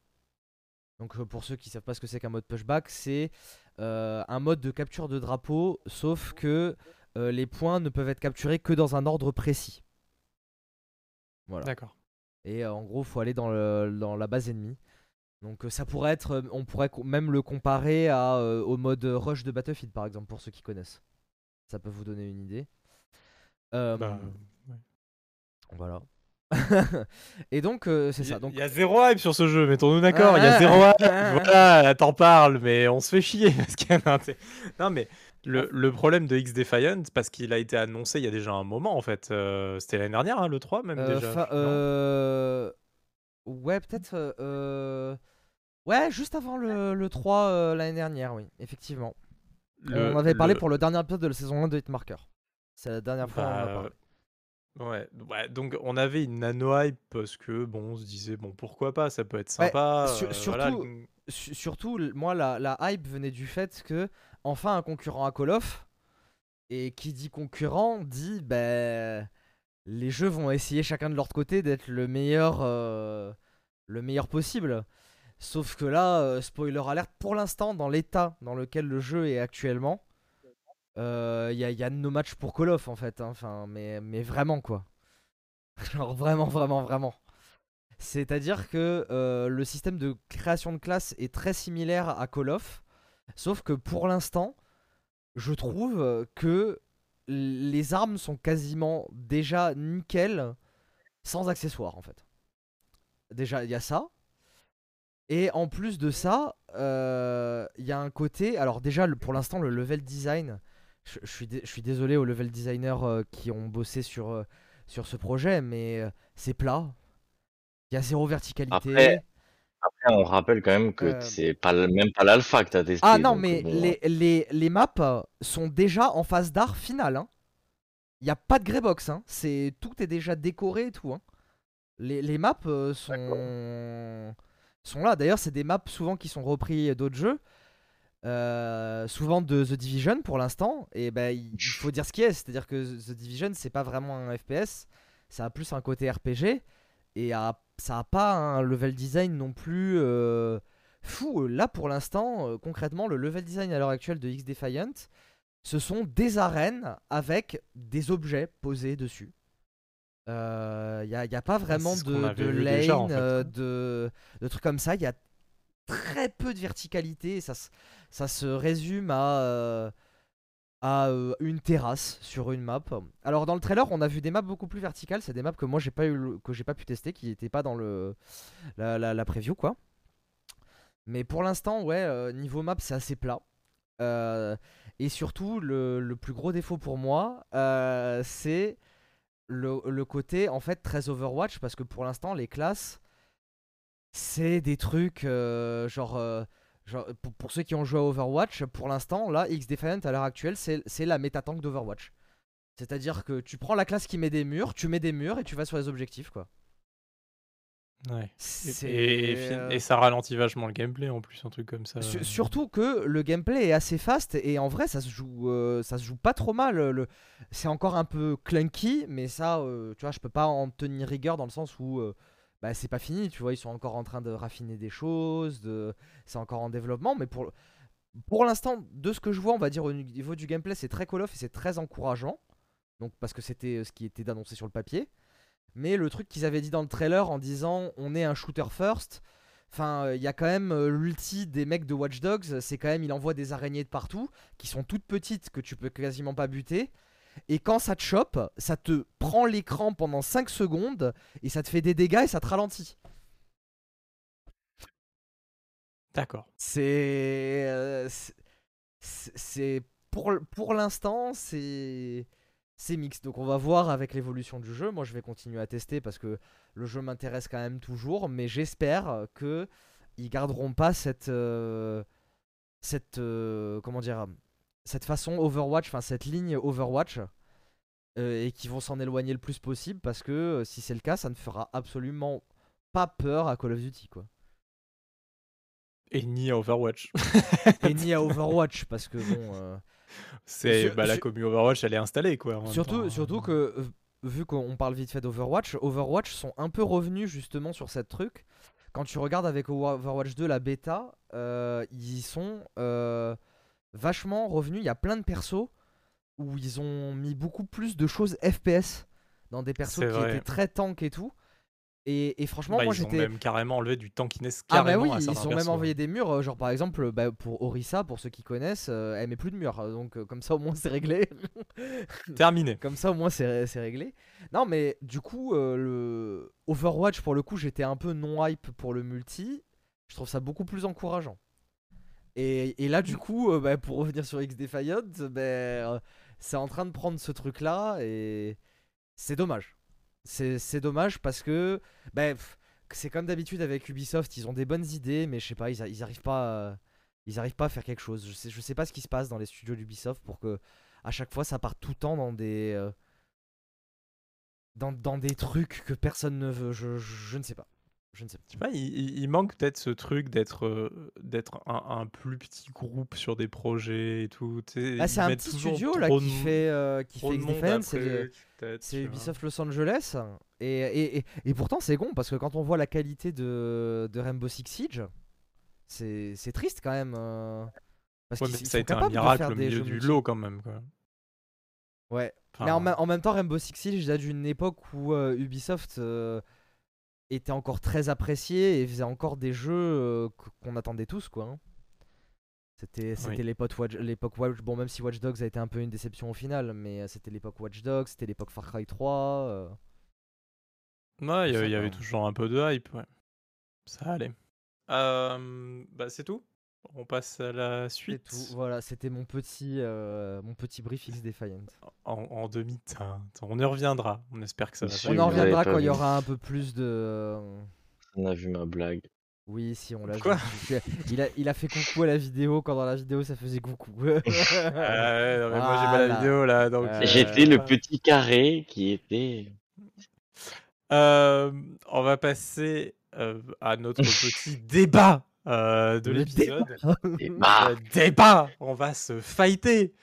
B: Donc pour ceux qui savent pas ce que c'est qu'un mode pushback, c'est un mode de capture de drapeau, sauf que les points ne peuvent être capturés que dans un ordre précis. Voilà.
A: D'accord.
B: Et euh, en gros, faut aller dans, le- dans la base ennemie. Donc euh, ça pourrait être, euh, on pourrait même le comparer à, euh, au mode rush de Battlefield par exemple, pour ceux qui connaissent. Ça peut vous donner une idée. Euh,
A: Bah,
B: Voilà. [LAUGHS] Et donc euh, c'est ça. Donc
A: Il y a zéro hype sur ce jeu, mettons-nous d'accord. Il y a zéro [LAUGHS] hype.
B: ah,
A: Voilà, t'en parles, mais on se fait chier. [LAUGHS] Parce qu'il y a un- non, mais le, le problème de X Defiant, parce qu'il a été annoncé il y a déjà un moment en fait. euh, C'était l'année dernière, hein, le 3 même
B: euh,
A: déjà.
B: euh, ouais, peut-être. Ouais, juste avant le, le 3 euh, l'année dernière, oui, effectivement.
A: Le-
B: on avait parlé pour le dernier épisode de la saison 1 de Hitmarker. C'est la dernière fois où on en a
A: Bah,
B: parlé.
A: Ouais, ouais, donc on avait une nano hype parce que bon, on se disait bon pourquoi pas, ça peut être
B: Ouais,
A: sympa.
B: sur-
A: euh,
B: surtout- surtout, moi, la, hype venait du fait que, enfin, un concurrent à Call of, et qui dit concurrent dit, ben, les jeux vont essayer chacun de leur côté d'être le meilleur, euh, le meilleur possible. Sauf que là, euh, spoiler alert, pour l'instant, dans l'état dans lequel le jeu est actuellement, il y, a, y a no match pour Call of en fait. hein. Enfin, mais, mais vraiment quoi. [LAUGHS] Genre vraiment, vraiment, vraiment. C'est-à-dire que euh, le système de création de classe est très similaire à Call of, sauf que pour l'instant, je trouve que les armes sont quasiment déjà nickel sans accessoires en fait. Déjà, il y a ça. Et en plus de ça, euh, il y a un côté. Alors, déjà, pour l'instant, le level design. Je, suis, désolé aux level designers euh, qui ont bossé sur, sur ce projet, mais c'est plat. Il y a zéro verticalité.
C: Après, on rappelle quand même que c'est pas même pas l'alpha que tu as testé.
B: Ah non, mais les, les, les, maps sont déjà en phase d'art finale. Hein. Il n'y a pas de greybox. Hein. Tout est déjà décoré et tout. Hein. Les, les maps sont sont là. D'ailleurs, c'est des maps souvent qui sont repris d'autres jeux. Euh, souvent de The Division pour l'instant. Et ben, il faut dire ce qui est. C'est-à-dire que The Division, c'est pas vraiment un FPS. Ça a plus un côté RPG. Et ça a pas un level design non plus euh, fou. Là, pour l'instant, euh, concrètement, le level design à l'heure actuelle de X Defiant, ce sont des arènes avec des objets posés dessus. Il euh, n'y a, y a, pas vraiment de, de lane, euh, de, de, trucs comme ça. Il y a très peu de verticalité. Ça, ça se résume à, à une terrasse sur une map. Alors dans le trailer, on a vu des maps beaucoup plus verticales. C'est des maps que moi j'ai pas eu, que j'ai pas pu tester, qui n'étaient pas dans le la, la, preview quoi. Mais pour l'instant, ouais, niveau map, c'est assez plat. et surtout, le, plus gros défaut pour moi, c'est le, côté en fait très Overwatch parce que pour l'instant les classes c'est des trucs euh, genre, euh, genre pour, ceux qui ont joué à Overwatch pour l'instant là X Defiant à l'heure actuelle c'est la méta tank d'Overwatch c'est à dire que tu prends la classe qui met des murs tu mets des murs et tu vas sur les objectifs quoi
A: Ouais. Euh, et, ça ralentit vachement le gameplay en plus, un truc comme ça.
B: surtout que le gameplay est assez fast et en vrai ça se joue, euh, ça se joue pas trop mal. Le... C'est encore un peu clunky, mais ça, euh, tu vois, je peux pas en tenir rigueur dans le sens où bah, c'est pas fini. Tu vois, ils sont encore en train de raffiner des choses, c'est encore en développement, mais pour l'instant, de ce que je vois, on va dire au niveau du gameplay, c'est très Call of et c'est très encourageant. Donc parce que c'était ce qui était annoncé sur le papier. Mais le truc qu'ils avaient dit dans le trailer en disant on est un shooter first, enfin il y a quand même euh, l'ulti des mecs de Watch Dogs, c'est quand même il envoie des araignées de partout qui sont toutes petites que tu peux quasiment pas buter. Et quand ça te chope, ça te prend l'écran pendant 5 secondes et ça te fait des dégâts et ça te ralentit.
A: D'accord.
B: C'est. Euh, c'est. Pour, pour l'instant, c'est c'est mix. Donc on va voir avec l'évolution du jeu. Moi je vais continuer à tester parce que le jeu m'intéresse quand même toujours, mais j'espère que ils garderont pas cette euh, cette euh, comment dire cette façon Overwatch, enfin cette ligne Overwatch euh, et qu'ils vont s'en éloigner le plus possible parce que si c'est le cas, ça ne fera absolument pas peur à Call of Duty quoi.
A: Et ni à Overwatch. [LAUGHS]
B: et ni à Overwatch parce que bon
A: c'est bah, la commu Overwatch, elle est installée quoi.
B: Surtout, surtout que euh, vu qu'on parle vite fait d'Overwatch, Overwatch sont un peu revenus justement sur cette truc. Quand tu regardes avec Overwatch 2 la bêta, euh, ils sont euh, vachement revenus. Il y a plein de persos où ils ont mis beaucoup plus de choses FPS dans des persos qui étaient très tank et tout. Et, franchement,
A: bah,
B: moi j'étais.
A: Ils ont même carrément enlevé du tankiness carrément.
B: Ah, oui, ils ont même envoyé des murs. Euh, genre par exemple, bah, pour Orisa, pour ceux qui connaissent, euh, elle met plus de murs. Donc euh, comme ça au moins c'est réglé. [LAUGHS]
A: Terminé.
B: Comme ça au moins c'est réglé. Non, mais du coup, le Overwatch pour le coup, j'étais un peu non hype pour le multi. Je trouve ça beaucoup plus encourageant. Et, là, du coup, bah, pour revenir sur X Defiant, bah, c'est en train de prendre ce truc là et c'est dommage. C'est dommage parce que bah, c'est comme d'habitude avec Ubisoft, ils ont des bonnes idées, mais je sais pas, ils, ils arrivent pas, à, ils arrivent pas à faire quelque chose. Je sais, sais pas ce qui se passe dans les studios d'Ubisoft pour que à chaque fois ça parte tout le temps dans des euh, dans, des trucs que personne ne veut. Je ne sais pas. Je ne sais
A: pas. il, manque peut-être ce truc d'être euh, d'être un, plus petit groupe sur des projets et tout.
B: Ah, c'est un petit studio là qui fait euh, qui fait C'est Ubisoft Los Angeles. Et, et, et, pourtant c'est con parce que quand on voit la qualité de, de Rainbow Six Siege, c'est triste quand même. Euh,
A: parce que ça a été un miracle au milieu du lot quand même. Quoi.
B: Ouais. Mais en, en, même temps, Rainbow Six Siege date d'une époque où Ubisoft était encore très apprécié et faisait encore des jeux euh, qu'on attendait tous quoi. Hein. C'était c'était
A: Oui.
B: l'époque Watch, l'époque Watch, bon même si Watch Dogs a été un peu une déception au final, mais euh, c'était l'époque Watch Dogs, c'était l'époque Far Cry 3. euh,
A: Ouais, il y, avait- il y avait
B: va.
A: toujours un peu de hype, ouais. Ça allait. Euh, bah, c'est tout? On passe à la suite.
B: tout. Voilà, c'était mon petit euh, mon petit brief X Defiant.
A: En, en demi-teinte. On y reviendra. On espère que ça va
C: Si.
B: On en reviendra quand il y aura un peu plus de. euh,
C: On a vu ma blague.
B: Oui, si on l'a vu. Il a, il a fait coucou à la vidéo quand dans la vidéo ça faisait coucou. [LAUGHS]
A: Ouais, non, mais moi j'ai pas la vidéo là, donc.
B: Euh,
A: euh,
C: J'étais le petit carré qui était.
A: Euh, on va passer euh, à notre petit débat euh, de l'épisode.
C: Bah, [LAUGHS]
A: Le débat On va se fighter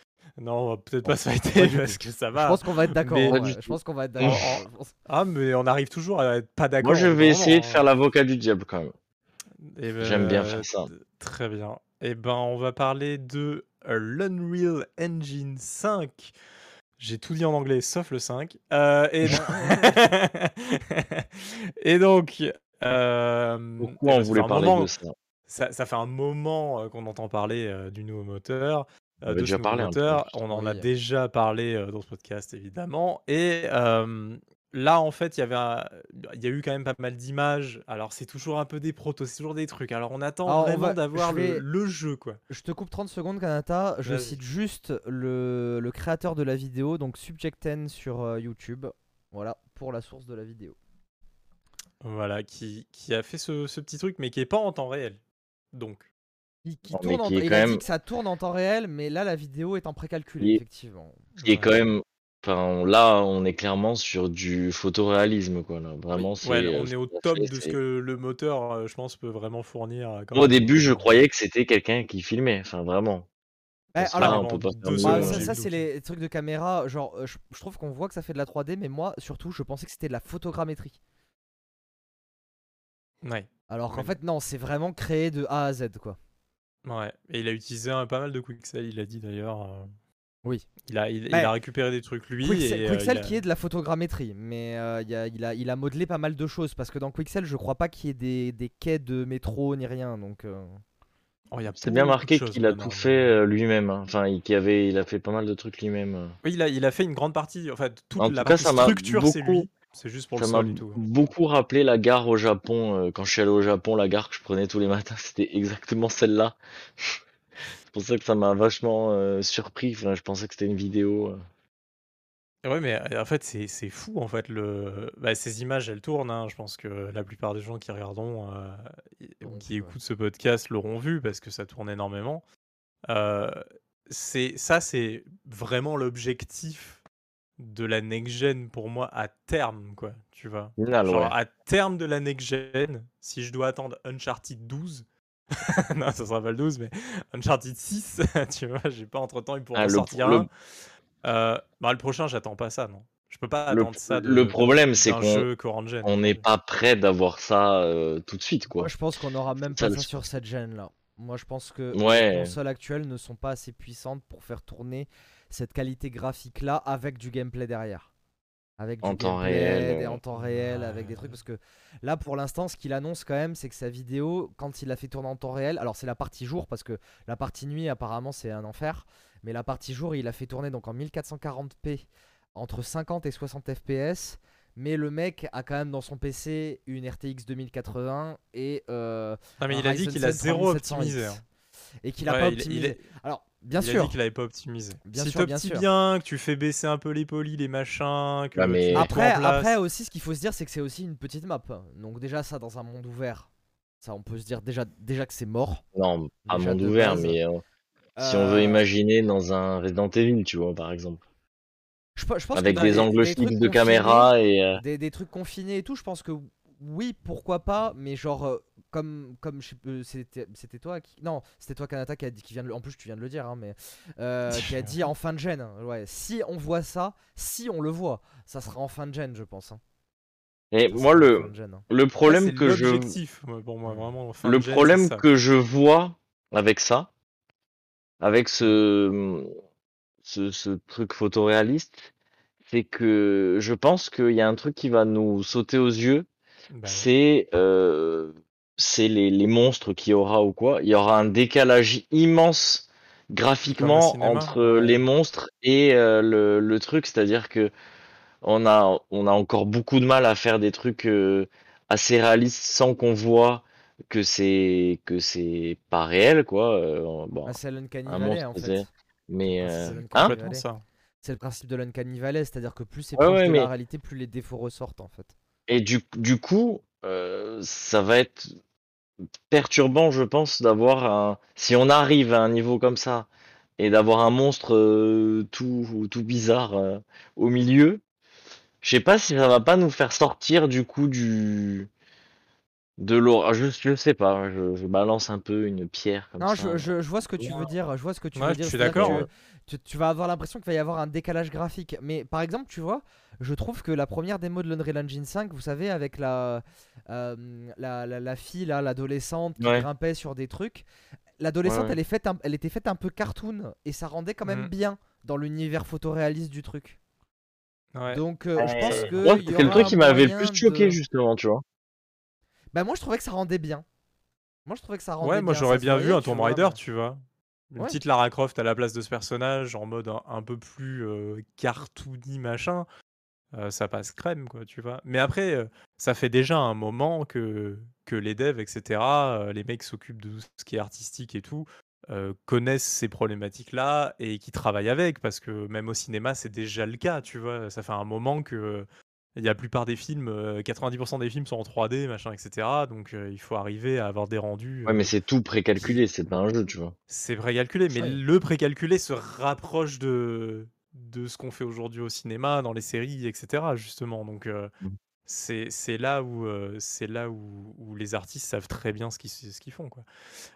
A: Non, on va peut-être pas se fighter parce que ça
B: Je
A: va.
B: pense qu'on va être d'accord.
A: Mais-
B: Je pense qu'on va être d'accord. Je
A: Ah, mais on arrive toujours à être pas d'accord.
C: moi je vais essayer de faire l'avocat du diable quand même.
A: Eh ben,
C: J'aime bien faire ça.
A: t- Très bien. Et ben, on va parler de euh, l'Unreal Engine 5. J'ai tout dit en anglais sauf le 5. Euh, et, [LAUGHS] [LAUGHS] et donc. euh,
C: Pourquoi
A: eh
C: on
A: ben, fait
C: voulait parler
A: moment-
C: de ça?
A: Ça, ça fait un moment euh, qu'on entend parler euh, du nouveau moteur.
C: On
A: euh, de
C: déjà parlé
A: moteur.
B: je
A: On en a
B: oui.
A: déjà parlé euh, dans ce podcast, évidemment. Et euh, là, en fait, il y avait un- il y a eu quand même pas mal d'images. Alors, c'est toujours un peu des protos, c'est toujours des trucs. Alors, on attend
B: Alors,
A: vraiment
B: va-
A: d'avoir
B: je
A: le,
B: vais-
A: le jeu, quoi.
B: Je te coupe 30 secondes, Kanata. Je cite juste le, le créateur de la vidéo, donc Subject10 sur euh, YouTube. Voilà, pour la source de la vidéo.
A: Voilà, qui, qui a fait ce, ce petit truc, mais qui est pas en temps réel. Donc,
B: Il, qui
C: Non, mais
B: tourne en-
C: qui est
B: il
C: quand
B: a dit que ça tourne en temps réel, mais là la vidéo est en précalculé,
C: Il
B: effectivement.
C: Qui est quand même. Enfin, là, on est clairement sur du photoréalisme, quoi. Là. Vraiment,
A: ouais,
C: euh,
A: on est au top de ce que le moteur, euh, je pense, peut vraiment fournir. euh,
C: Moi, au début, je croyais que c'était quelqu'un qui filmait. Enfin, vraiment.
B: Eh,
C: que
B: alors,
C: on peut pas
B: Bah, ça,
C: hein.
B: ça, c'est
A: le
B: les trucs de caméra. Genre, euh, je, je trouve qu'on voit que ça fait de la 3D, mais moi, surtout, je pensais que c'était de la photogrammétrie.
A: Ouais,
B: Alors qu'en
A: Ouais.
B: fait, non, c'est vraiment créé de A à Z, quoi.
A: ouais. Et il a utilisé un- pas mal de Quixel, il a dit d'ailleurs. euh,
B: Oui.
A: Il a, il, il
B: Ouais.
A: a récupéré des trucs lui.
B: Quixel,
A: et, euh,
B: Quixel
A: il a-
B: qui est de la photogrammétrie, mais euh, il, a, il, a, il a modelé pas mal de choses parce que dans Quixel, je crois pas qu'il y ait des, des quais de métro ni rien. Donc, euh,
A: Oh,
C: C'est bien marqué qu'il a tout fait lui-même. hein. Enfin, il, qu'il avait, il a fait pas mal de trucs lui-même.
A: Oui, il a, il a fait une grande partie. En fait, toute
C: En
A: la
C: tout cas,
A: partie
C: ça
A: structure, c'est lui. C'est juste pour
C: Ça
A: le
C: m'a
A: sol et tout.
C: beaucoup rappelé la gare au Japon. euh, quand je suis allé au Japon, la gare que je prenais tous les [LAUGHS] matins, c'était exactement celle-là. [LAUGHS] C'est pour ça que ça m'a vachement euh, surpris. Enfin, je pensais que c'était une vidéo. euh.
A: Ouais, mais euh, en fait, c'est c'est fou. En fait, le... bah, ces images, elles tournent. hein. Je pense que la plupart des gens qui regarderont euh, ou qui
B: ouais.
A: écoutent ce podcast l'auront vu parce que ça tourne énormément. Euh, c'est ça, c'est vraiment l'objectif de la next gen pour moi à terme, quoi. Tu vois.
C: Final,
A: Genre,
C: ouais.
A: à terme de la next gen, si je dois attendre Uncharted 12, [LAUGHS] non, ça sera pas le 12, mais Uncharted 6, [LAUGHS] tu vois, j'ai pas entre temps, il pourra
C: Ah,
A: en
C: le
A: sortir un. Euh, bah, le prochain, j'attends pas ça, non. Je peux pas
C: Le-
A: attendre ça. De,
C: le problème, c'est qu'on-. On n'est pas prêt d'avoir ça euh, tout de suite, quoi.
B: moi, je pense qu'on aura même pas
C: le-
B: ça sur cette gêne là. Moi, je pense que
C: Ouais.
B: les consoles actuelles ne sont pas assez puissantes pour faire tourner cette qualité graphique là avec du gameplay derrière. Avec du
C: En temps réel,
B: et
C: euh,
B: en temps réel, avec des trucs. Parce que là, pour l'instant, ce qu'il annonce quand même, c'est que sa vidéo, quand il la fait tourner en temps réel, alors c'est la partie jour, parce que la partie nuit, apparemment, c'est un enfer. Mais la partie jour, il a fait tourner donc en 1440p entre 50 et 60 fps. Mais le mec a quand même dans son PC une RTX 2080 et euh,
A: Non, mais
B: un
A: il a dit qu'il a
B: 7
A: zéro
B: 3700X.
A: optimisé. hein.
B: Et qu'il a
A: Ouais,
B: pas
A: il- il
B: optimisé.
A: est-
B: Alors, bien
A: il a
B: sûr.
A: dit qu'il avait pas optimisé.
B: Bien
A: si
B: bien
A: t'optimes
B: sûr.
A: bien, que tu fais baisser un peu les polis, les machins, que
C: mais-
A: tu tout
B: Après, après aussi, ce qu'il faut se dire, c'est que c'est aussi une petite map. Donc déjà, ça, dans un monde ouvert, ça, on peut se dire déjà, déjà que c'est mort.
C: Non, pas
B: Déjà
C: monde
B: de
C: ouvert,
B: base.
C: mais euh, si on veut
B: Euh,
C: imaginer dans un Resident Evil, tu vois, par exemple.
B: Je, pense
C: Avec des
B: les-
C: angles fixes de
B: confinés-
C: caméra et. euh,
B: des, des trucs confinés et tout, je pense que oui, pourquoi pas, mais genre euh, comme comme peu, c'était c'était toi qui non, c'était toi Kanata qui a dit qui vient de le- en plus tu viens de le dire hein, mais euh, qui a [LAUGHS] dit en fin de gêne. Ouais, si on voit ça, si on le voit, ça sera en fin de gêne, je pense. hein.
C: Et
B: Ça
C: moi, le,
B: fin de gêne, hein.
C: le problème que je.
A: l'objectif, moi, pour moi, vraiment. fin
C: Le problème que je vois avec ça, avec ce, ce, ce truc photoréaliste, c'est que je pense qu'il y a un truc qui va nous sauter aux yeux,
A: Bah,
C: c'est euh, c'est les, les monstres qu'il y aura ou quoi. Il y aura un décalage immense graphiquement entre les monstres et euh, le, le truc, c'est-à-dire que on a, on a encore beaucoup de mal à faire des trucs euh, assez réalistes sans qu'on voit que c'est que c'est pas réel, quoi. Euh, bon,
B: Bah, c'est l'Uncanny
C: un
B: Valley
C: monstre,
B: en
C: c'est-
B: fait.
C: mais
B: Ah, c'est
C: hein?
B: Valley.
A: Complètement ça.
B: C'est le principe de l'Uncanny Valley, c'est-à-dire que plus c'est
C: Ouais,
B: proche
C: ouais,
B: de
C: mais-
B: la réalité, plus les défauts ressortent en fait.
C: Et du, du coup, euh, ça va être perturbant, je pense, d'avoir un. Si on arrive à un niveau comme ça et d'avoir un monstre euh, tout, tout bizarre euh, au milieu, je sais pas si ça va pas nous faire sortir du coup du. De l'horreur. Je, je sais pas, je, je balance un peu une pierre comme
B: Non,
C: ça.
B: je, je- je vois ce que tu veux dire. Je vois ce que tu
A: Ouais,
B: veux
A: je
B: dire.
A: suis
B: c'est-à-dire
A: d'accord,
B: que
A: ouais.
B: Tu, tu vas avoir l'impression qu'il va y avoir un décalage graphique. Mais par exemple, tu vois, je trouve que la première démo de l'Unreal Engine 5, vous savez, avec la, euh, la, la, la fille, là, l'adolescente qui
C: Ouais.
B: grimpait sur des trucs, l'adolescente,
C: Ouais, ouais.
B: elle, est faite un- elle était faite un peu cartoon et ça rendait quand même
A: Mhm.
B: bien dans l'univers photoréaliste du truc.
A: Ouais.
B: Donc, euh, je pense que.
C: c'était le truc qui m'avait le plus choqué,
B: de-
C: justement, tu vois.
B: Bah, moi, je trouvais que ça rendait bien. Moi, je trouvais que ça rendait
A: Ouais, moi
B: bien,
A: j'aurais bien vu un Tomb
B: mais-
A: tu vois. Une
B: Ouais.
A: petite Lara Croft à la place de ce personnage, en mode un, un peu plus euh, cartoony machin. Euh, ça passe crème, quoi, tu vois. Mais après, euh, ça fait déjà un moment que, que les devs, etc., euh, les mecs qui s'occupent de tout ce qui est artistique et tout, connaissent ces problématiques-là et qui travaillent avec, parce que même au cinéma, c'est déjà le cas, tu vois. Ça fait un moment que il y a la plupart des films, euh, 90% des films sont en 3D, machin, etc. Donc euh, il faut arriver à avoir des rendus.
C: Ouais,
A: euh,
C: mais c'est tout précalculé, c'est pas un jeu, tu vois.
A: c'est précalculé, mais
B: Ouais.
A: le précalculé se rapproche de, de ce qu'on fait aujourd'hui au cinéma, dans les séries, etc. Justement, donc euh,
C: Mm.
A: c'est c'est là où euh, c'est là où, où les artistes savent très bien ce qu'ils ce qu'ils font. Quoi.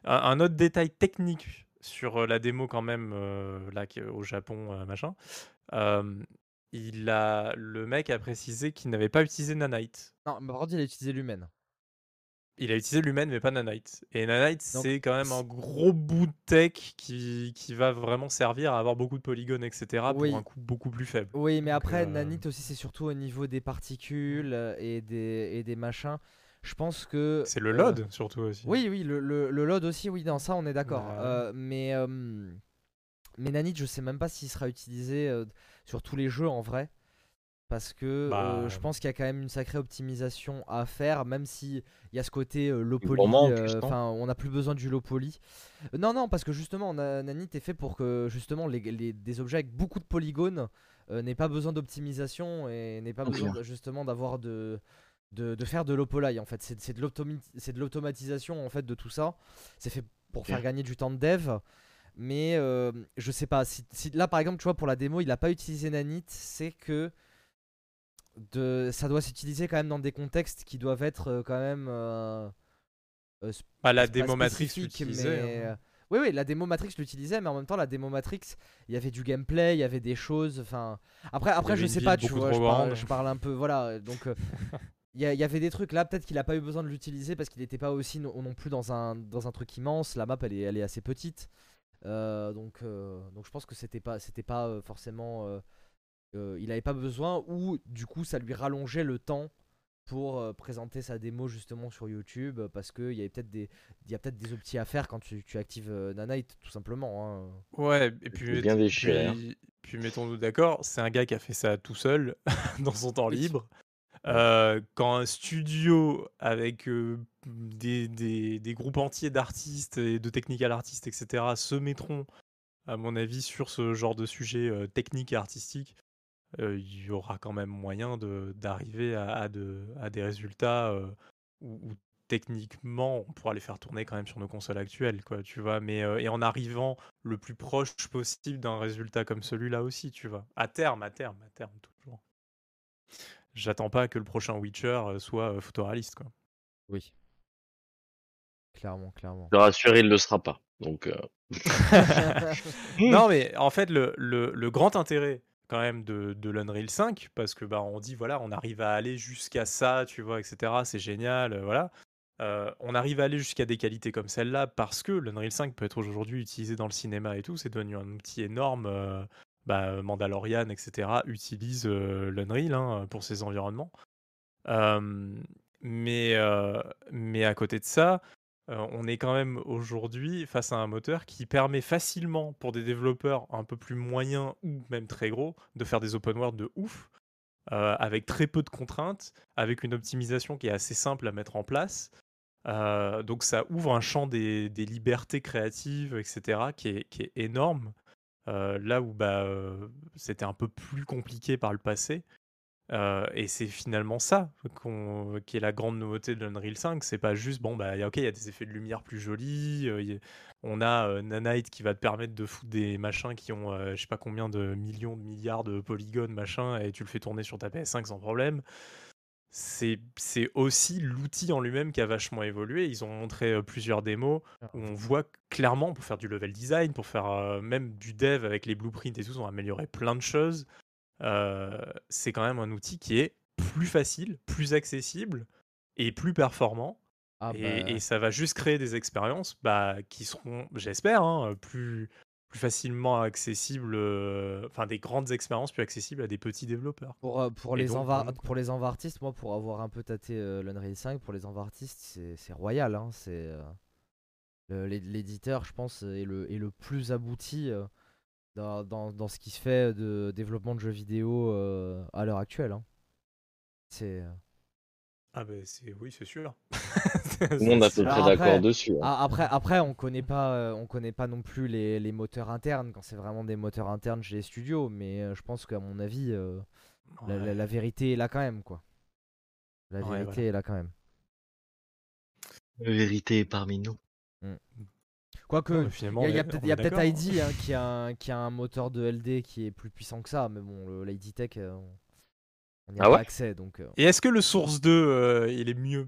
A: Un, un autre détail technique sur euh, la démo quand même euh, là qui- au Japon, euh, machin. Il a le mec a précisé qu'il n'avait pas utilisé Nanite.
B: Non, mais par contre, il a utilisé l'humaine.
A: Il a utilisé l'humaine, mais pas Nanite. Et Nanite, c'est quand même un gros bout de tech qui, qui va vraiment servir à avoir beaucoup de polygones, etc.
B: Oui.
A: pour un coût beaucoup plus faible.
B: Oui, mais
A: Donc,
B: après,
A: euh,
B: Nanite aussi, c'est surtout au niveau des particules euh, et des, et des machins. Je pense que.
A: C'est le
B: euh,
A: load, surtout aussi.
B: Oui, oui, le, le, le load aussi, oui, dans ça, on est d'accord.
A: Ouais.
B: Euh, mais, mais Nanite, je sais même pas s'il sera utilisé sur tous les jeux en vrai. Parce que euh,
A: Bah,
B: je pense qu'il y a quand même une sacrée optimisation à faire, même si il y a ce côté euh, low poly. Euh, Enfin, on n'a plus besoin du low poly. Euh, non, non, parce que justement, Na- Nanite est fait pour que justement les, les- des objets avec beaucoup de polygones euh, n'aient pas besoin d'optimisation et n'aient pas besoin justement d'avoir de, de, de faire de l'opolai en fait. C'est c'est de l'automi- c'est de l'automatisation en fait de tout ça. C'est fait pour faire gagner du temps de dev. Mais euh, je sais pas, si, si- là par exemple, tu vois, pour la démo, il n'a pas utilisé Nanite, c'est que de, ça doit s'utiliser quand même dans des contextes qui doivent être euh, quand même. euh, euh,
A: Bah, la démo Matrix l'utilisait. hein.
B: Oui, oui, la démo Matrix l'utilisait, mais en même temps, la démo Matrix, il y avait du gameplay, il y avait des choses. Enfin, après, après, je sais pas, tu vois, je parle,
A: grande.
B: je parle un peu, voilà. Donc, [LAUGHS] il y, avait des trucs là, peut-être qu'il a pas eu besoin de l'utiliser parce qu'il n'était pas aussi non, non plus dans un dans un truc immense. La map, elle est, elle est assez petite, donc, euh, donc je pense que c'était pas, c'était pas euh, forcément. euh, euh, il avait pas besoin ou du coup, ça lui rallongeait le temps pour euh, présenter sa démo justement sur YouTube euh, parce qu'il y avait peut-être des il y a peut-être des optis à faire quand tu, tu actives euh, Nanite tout simplement hein.
A: Ouais, et puis,
C: C'est bien déchiré, hein.
A: puis, puis mettons-nous d'accord, c'est un gars qui a fait ça tout seul, [LAUGHS] dans son temps libre. Euh, quand un studio avec euh, des, groupes entiers d'artistes et de technical artistes, etc., se mettront, à mon avis, sur ce genre de sujet euh, technique et artistique, il y aura quand même moyen d'arriver à, à de- à des résultats où, techniquement on pourra les faire tourner quand même sur nos consoles actuelles, quoi, tu vois. Mais et en arrivant le plus proche possible d'un résultat comme celui-là aussi, tu vois. À terme, à terme, à terme, toujours. J'attends pas que le prochain Witcher euh, soit euh, photoréaliste, quoi.
B: oui clairement clairement
C: Je te rassure, il le sera pas. Donc, euh, [LAUGHS]
A: non, mais en fait, le, le- le grand intérêt quand même de, de l'Unreal 5, parce que bah, on dit, voilà, on arrive à aller jusqu'à ça, tu vois, etc. C'est génial, euh, voilà. Euh, on arrive à aller jusqu'à des qualités comme celle-là parce que l'Unreal 5 peut être aujourd'hui utilisé dans le cinéma et tout. C'est devenu un outil énorme. euh, bah, Mandalorian, etc. utilise euh, l'Unreal hein, pour ses environnements. Euh, Mais, euh, mais à côté de ça, euh, on est quand même aujourd'hui face à un moteur qui permet facilement pour des développeurs un peu plus moyens ou même très gros de faire des open world de ouf, euh, avec très peu de contraintes, avec une optimisation qui est assez simple à mettre en place. Euh, donc ça ouvre un champ des, libertés créatives, etc., qui est énorme. Euh, là où bah, euh, c'était un peu plus compliqué par le passé. Euh, et c'est finalement ça qui est la grande nouveauté de l'Unreal 5. C'est pas juste, bon, bah, ok, il y a des effets de lumière plus jolis. on a Nanite qui va te permettre de foutre des machins qui ont, je sais pas combien de millions, de milliards de polygones, machin, et tu le fais tourner sur ta PS5 sans problème. C'est aussi l'outil en lui-même qui a vachement évolué. Ils ont montré euh, plusieurs démos où on voit clairement pour faire du level design, pour faire euh, même du dev avec les blueprints et tout, ils ont amélioré plein de choses. Euh, c'est quand même un outil qui est plus facile, plus accessible et plus performant.
B: Ah
A: et,
B: bah,
A: et ça va juste créer des expériences bah, qui seront, j'espère, hein, plus, plus facilement accessibles, euh, enfin des grandes expériences plus accessibles à des petits développeurs.
B: Pour, euh, pour, les
A: donc,
B: enva-
A: donc,
B: pour les enva artistes, moi, pour avoir un peu tâté euh, l'Unreal 5, pour les enva artistes, c'est royal. Hein, c'est euh, l'éditeur, je pense, est le, est le plus abouti euh, dans, dans, dans ce qui se fait de développement de jeux vidéo euh, à l'heure actuelle. hein. C'est euh,
A: Ah ben c'est oui, c'est sûr. [LAUGHS] [LAUGHS]
C: Tout le monde est à peu près
B: après-
C: d'accord dessus. hein.
B: Après, après, on connaît pas, euh, on connaît pas non plus les, les moteurs internes quand c'est vraiment des moteurs internes chez les studios, mais euh, je pense qu'à mon avis, euh, la, la-
A: Ouais.
B: la vérité est là quand même, quoi. La
A: Ouais,
B: vérité
A: voilà.
B: est là quand même.
C: La vérité est parmi nous.
B: Quoique,
A: mais finalement,
B: il y a, peut-être a. ID hein, qui, a un, qui a un moteur de LD qui est plus puissant que ça, mais bon, l'ID Tech, euh, on on n'y a
C: Ah
B: pas accès, donc... euh,
A: Et est-ce que le Source 2, euh, il est mieux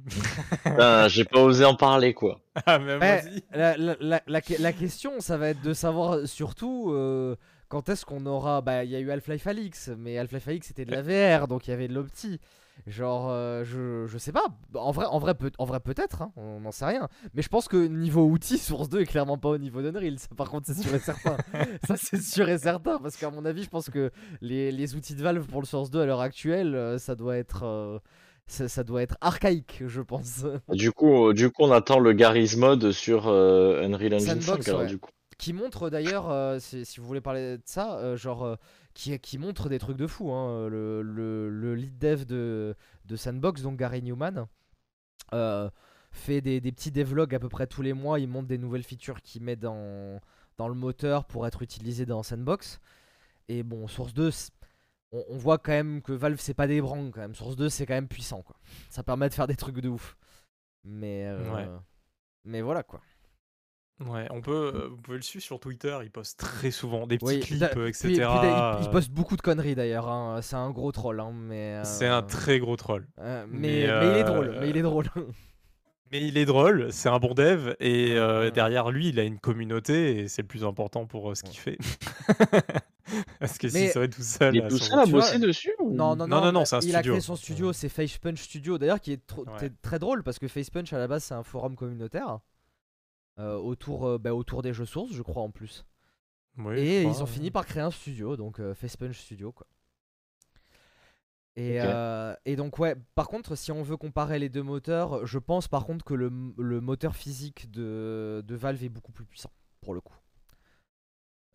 C: Putain, [LAUGHS] J'ai pas osé en parler, quoi.
A: Ah,
B: Ouais,
A: vas-y.
B: la, la- la- la que- la question, ça va être de savoir surtout euh, quand est-ce qu'on aura. Bah, il y a eu Half-Life Alix, mais Half-Life Alix c'était de la VR, donc il y avait de l'opti. Genre, euh, je, je sais pas. En vrai, en vrai, peut, en vrai peut-être, hein, on n'en sait rien. Mais je pense que niveau outils, Source 2 est clairement pas au niveau d'Unreal. Ça, par contre, c'est sûr et certain. [LAUGHS] ça, c'est sûr et certain. Parce qu'à mon avis, je pense que les, les outils de Valve pour le Source 2 à l'heure actuelle, euh, ça doit être. euh, ça, ça doit être archaïque, je pense. [LAUGHS]
C: Du coup, euh, du coup, on attend le Garry's Mode sur euh, Unreal Engine
B: Sandbox,
C: 5. Alors,
B: ouais.
C: du coup.
B: qui montre d'ailleurs, euh, si, si vous voulez parler de ça, euh, genre euh, qui, qui montre des trucs de fou. hein, le, le- le lead dev de, de Sandbox, donc Gary Newman, euh, fait des, des petits devlogs à peu près tous les mois. Il montre des nouvelles features qu'il met dans, dans le moteur pour être utilisées dans Sandbox. Et bon, Source 2, c- on, on voit quand même que Valve c'est pas des branques quand même. Source 2 c'est quand même puissant quoi. Ça permet de faire des trucs de ouf. Mais, euh,
A: Ouais.
B: mais voilà quoi.
A: Ouais, on peut, euh, vous pouvez le suivre sur Twitter, il poste très souvent des petits
B: Oui,
A: clips, euh,
B: Puis-
A: etc.
B: puis il, il
A: euh,
B: poste beaucoup de conneries d'ailleurs. hein. C'est un gros troll. hein, mais,
A: C'est
B: euh,
A: un très gros troll.
B: euh, mais,
A: mais,
B: mais il est
A: euh,
B: drôle. Mais il est drôle. [LAUGHS]
A: Mais il est drôle, c'est un bon dev, et euh,
B: Ouais.
A: derrière lui, il a une communauté, et c'est le plus important pour euh, ce qu'il fait. [LAUGHS] Parce que
B: Mais-
A: s'il serait tout seul,
C: Il est tout seul à bosser dessus ou-
B: non, non,
A: Non,
B: non,
A: c'est un
B: Il a créé
A: studio.
B: son studio, c'est Face Punch Studio. D'ailleurs, qui est très drôle parce que Face Punch à la base, c'est un forum communautaire euh, autour, euh, bah, autour des jeux sources, je crois en plus.
A: Oui,
B: Et ils ont
A: ouais.
B: fini par créer un studio, donc euh, Face Punch Studio quoi. Et, euh, et donc ouais, par contre, si on veut comparer les deux moteurs, je pense par contre que le, le moteur physique de, de Valve est beaucoup plus puissant, pour le coup.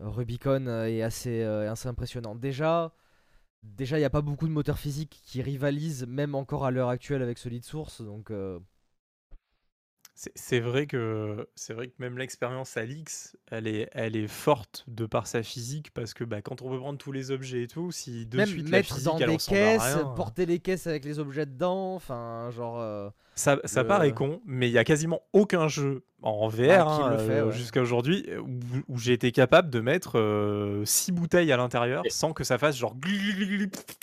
B: Euh, Rubicon euh, est assez, euh, assez impressionnant. Déjà, déjà il n'y a pas beaucoup de moteurs physiques qui rivalisent, même encore à l'heure actuelle, avec Solid Source, donc... euh,
A: C'est vrai que c'est vrai que même l'expérience Alix, elle est, elle est forte de par sa physique parce que bah, quand on veut prendre tous les objets et tout, si de
B: même
A: suite la
B: mettre
A: physique
B: dans
A: elle
B: des
A: à
B: caisses,
A: rien, euh,
B: porter les caisses avec les objets dedans, enfin genre... euh,
A: ça, ça
B: le-
A: paraît con, mais il y a quasiment aucun jeu en VR
B: Ah, qui
A: hein, euh,
B: ouais.
A: jusqu'à aujourd'hui euh, où, où j'ai été capable de mettre 6 bouteilles à l'intérieur
C: Et-
A: sans que ça fasse genre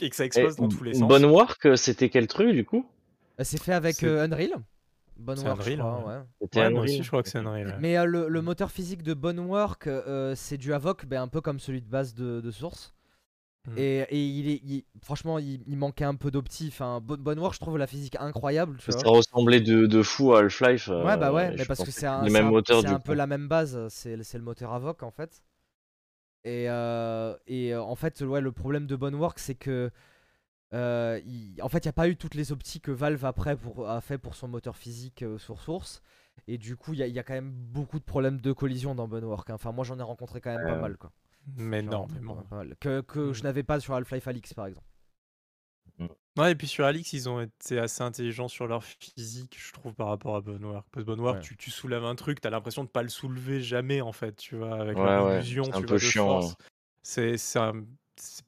A: et que ça
C: Et
A: explose dans tous les sens.
C: Bonne Work, c'était quel truc du coup
B: C'est fait avec euh, Unreal. Bonne
A: C'est
B: Work, je crois,
A: ouais.
B: ouais.
C: C'était
A: Ouais, moi aussi je crois que c'est Unreal. ouais.
B: Mais euh, le, le moteur physique de Bonework, euh, c'est du Avoc, ben, un peu comme celui de base de, de Source.
A: Mm.
B: Et, et il est, il- franchement, il, il manquait un peu d'opti. Enfin, Bo- Bonework, je trouve la physique incroyable. Tu
C: Ça
B: vois.
C: ressemblait de, de fou à Half-Life. euh,
B: Ouais, bah ouais, mais parce que c'est un,
C: les
B: c'est
C: mêmes
B: un- un peu la même base. C'est c'est le moteur Avoc en fait. Et, euh, et euh, en fait, ouais, le problème de Bonework, c'est que euh, il- en fait, il n'y a pas eu toutes les optiques que Valve après pour, a fait pour son moteur physique euh, sur source. Et du coup, il y, a- il y a quand même beaucoup de problèmes de collision dans Bonework. hein. Enfin, moi, j'en ai rencontré quand même pas mal. Quoi.
A: Mais non, mais bon.
B: Que, que je
A: Mm.
B: n'avais pas sur Half-Life Alix, par exemple.
A: Ouais, et puis sur Alix, ils ont été assez intelligents sur leur physique, je trouve, par rapport à Bonework. Parce que Bonework,
B: Ouais.
A: tu, tu soulèves un truc, t'as l'impression de pas le soulever jamais, en fait, tu vois, avec
C: Ouais,
A: leur
C: ouais,
A: illusion,
C: c'est
A: tu
C: un
A: vois,
C: peu
A: de
C: chiant,
A: force. C'est c'est un-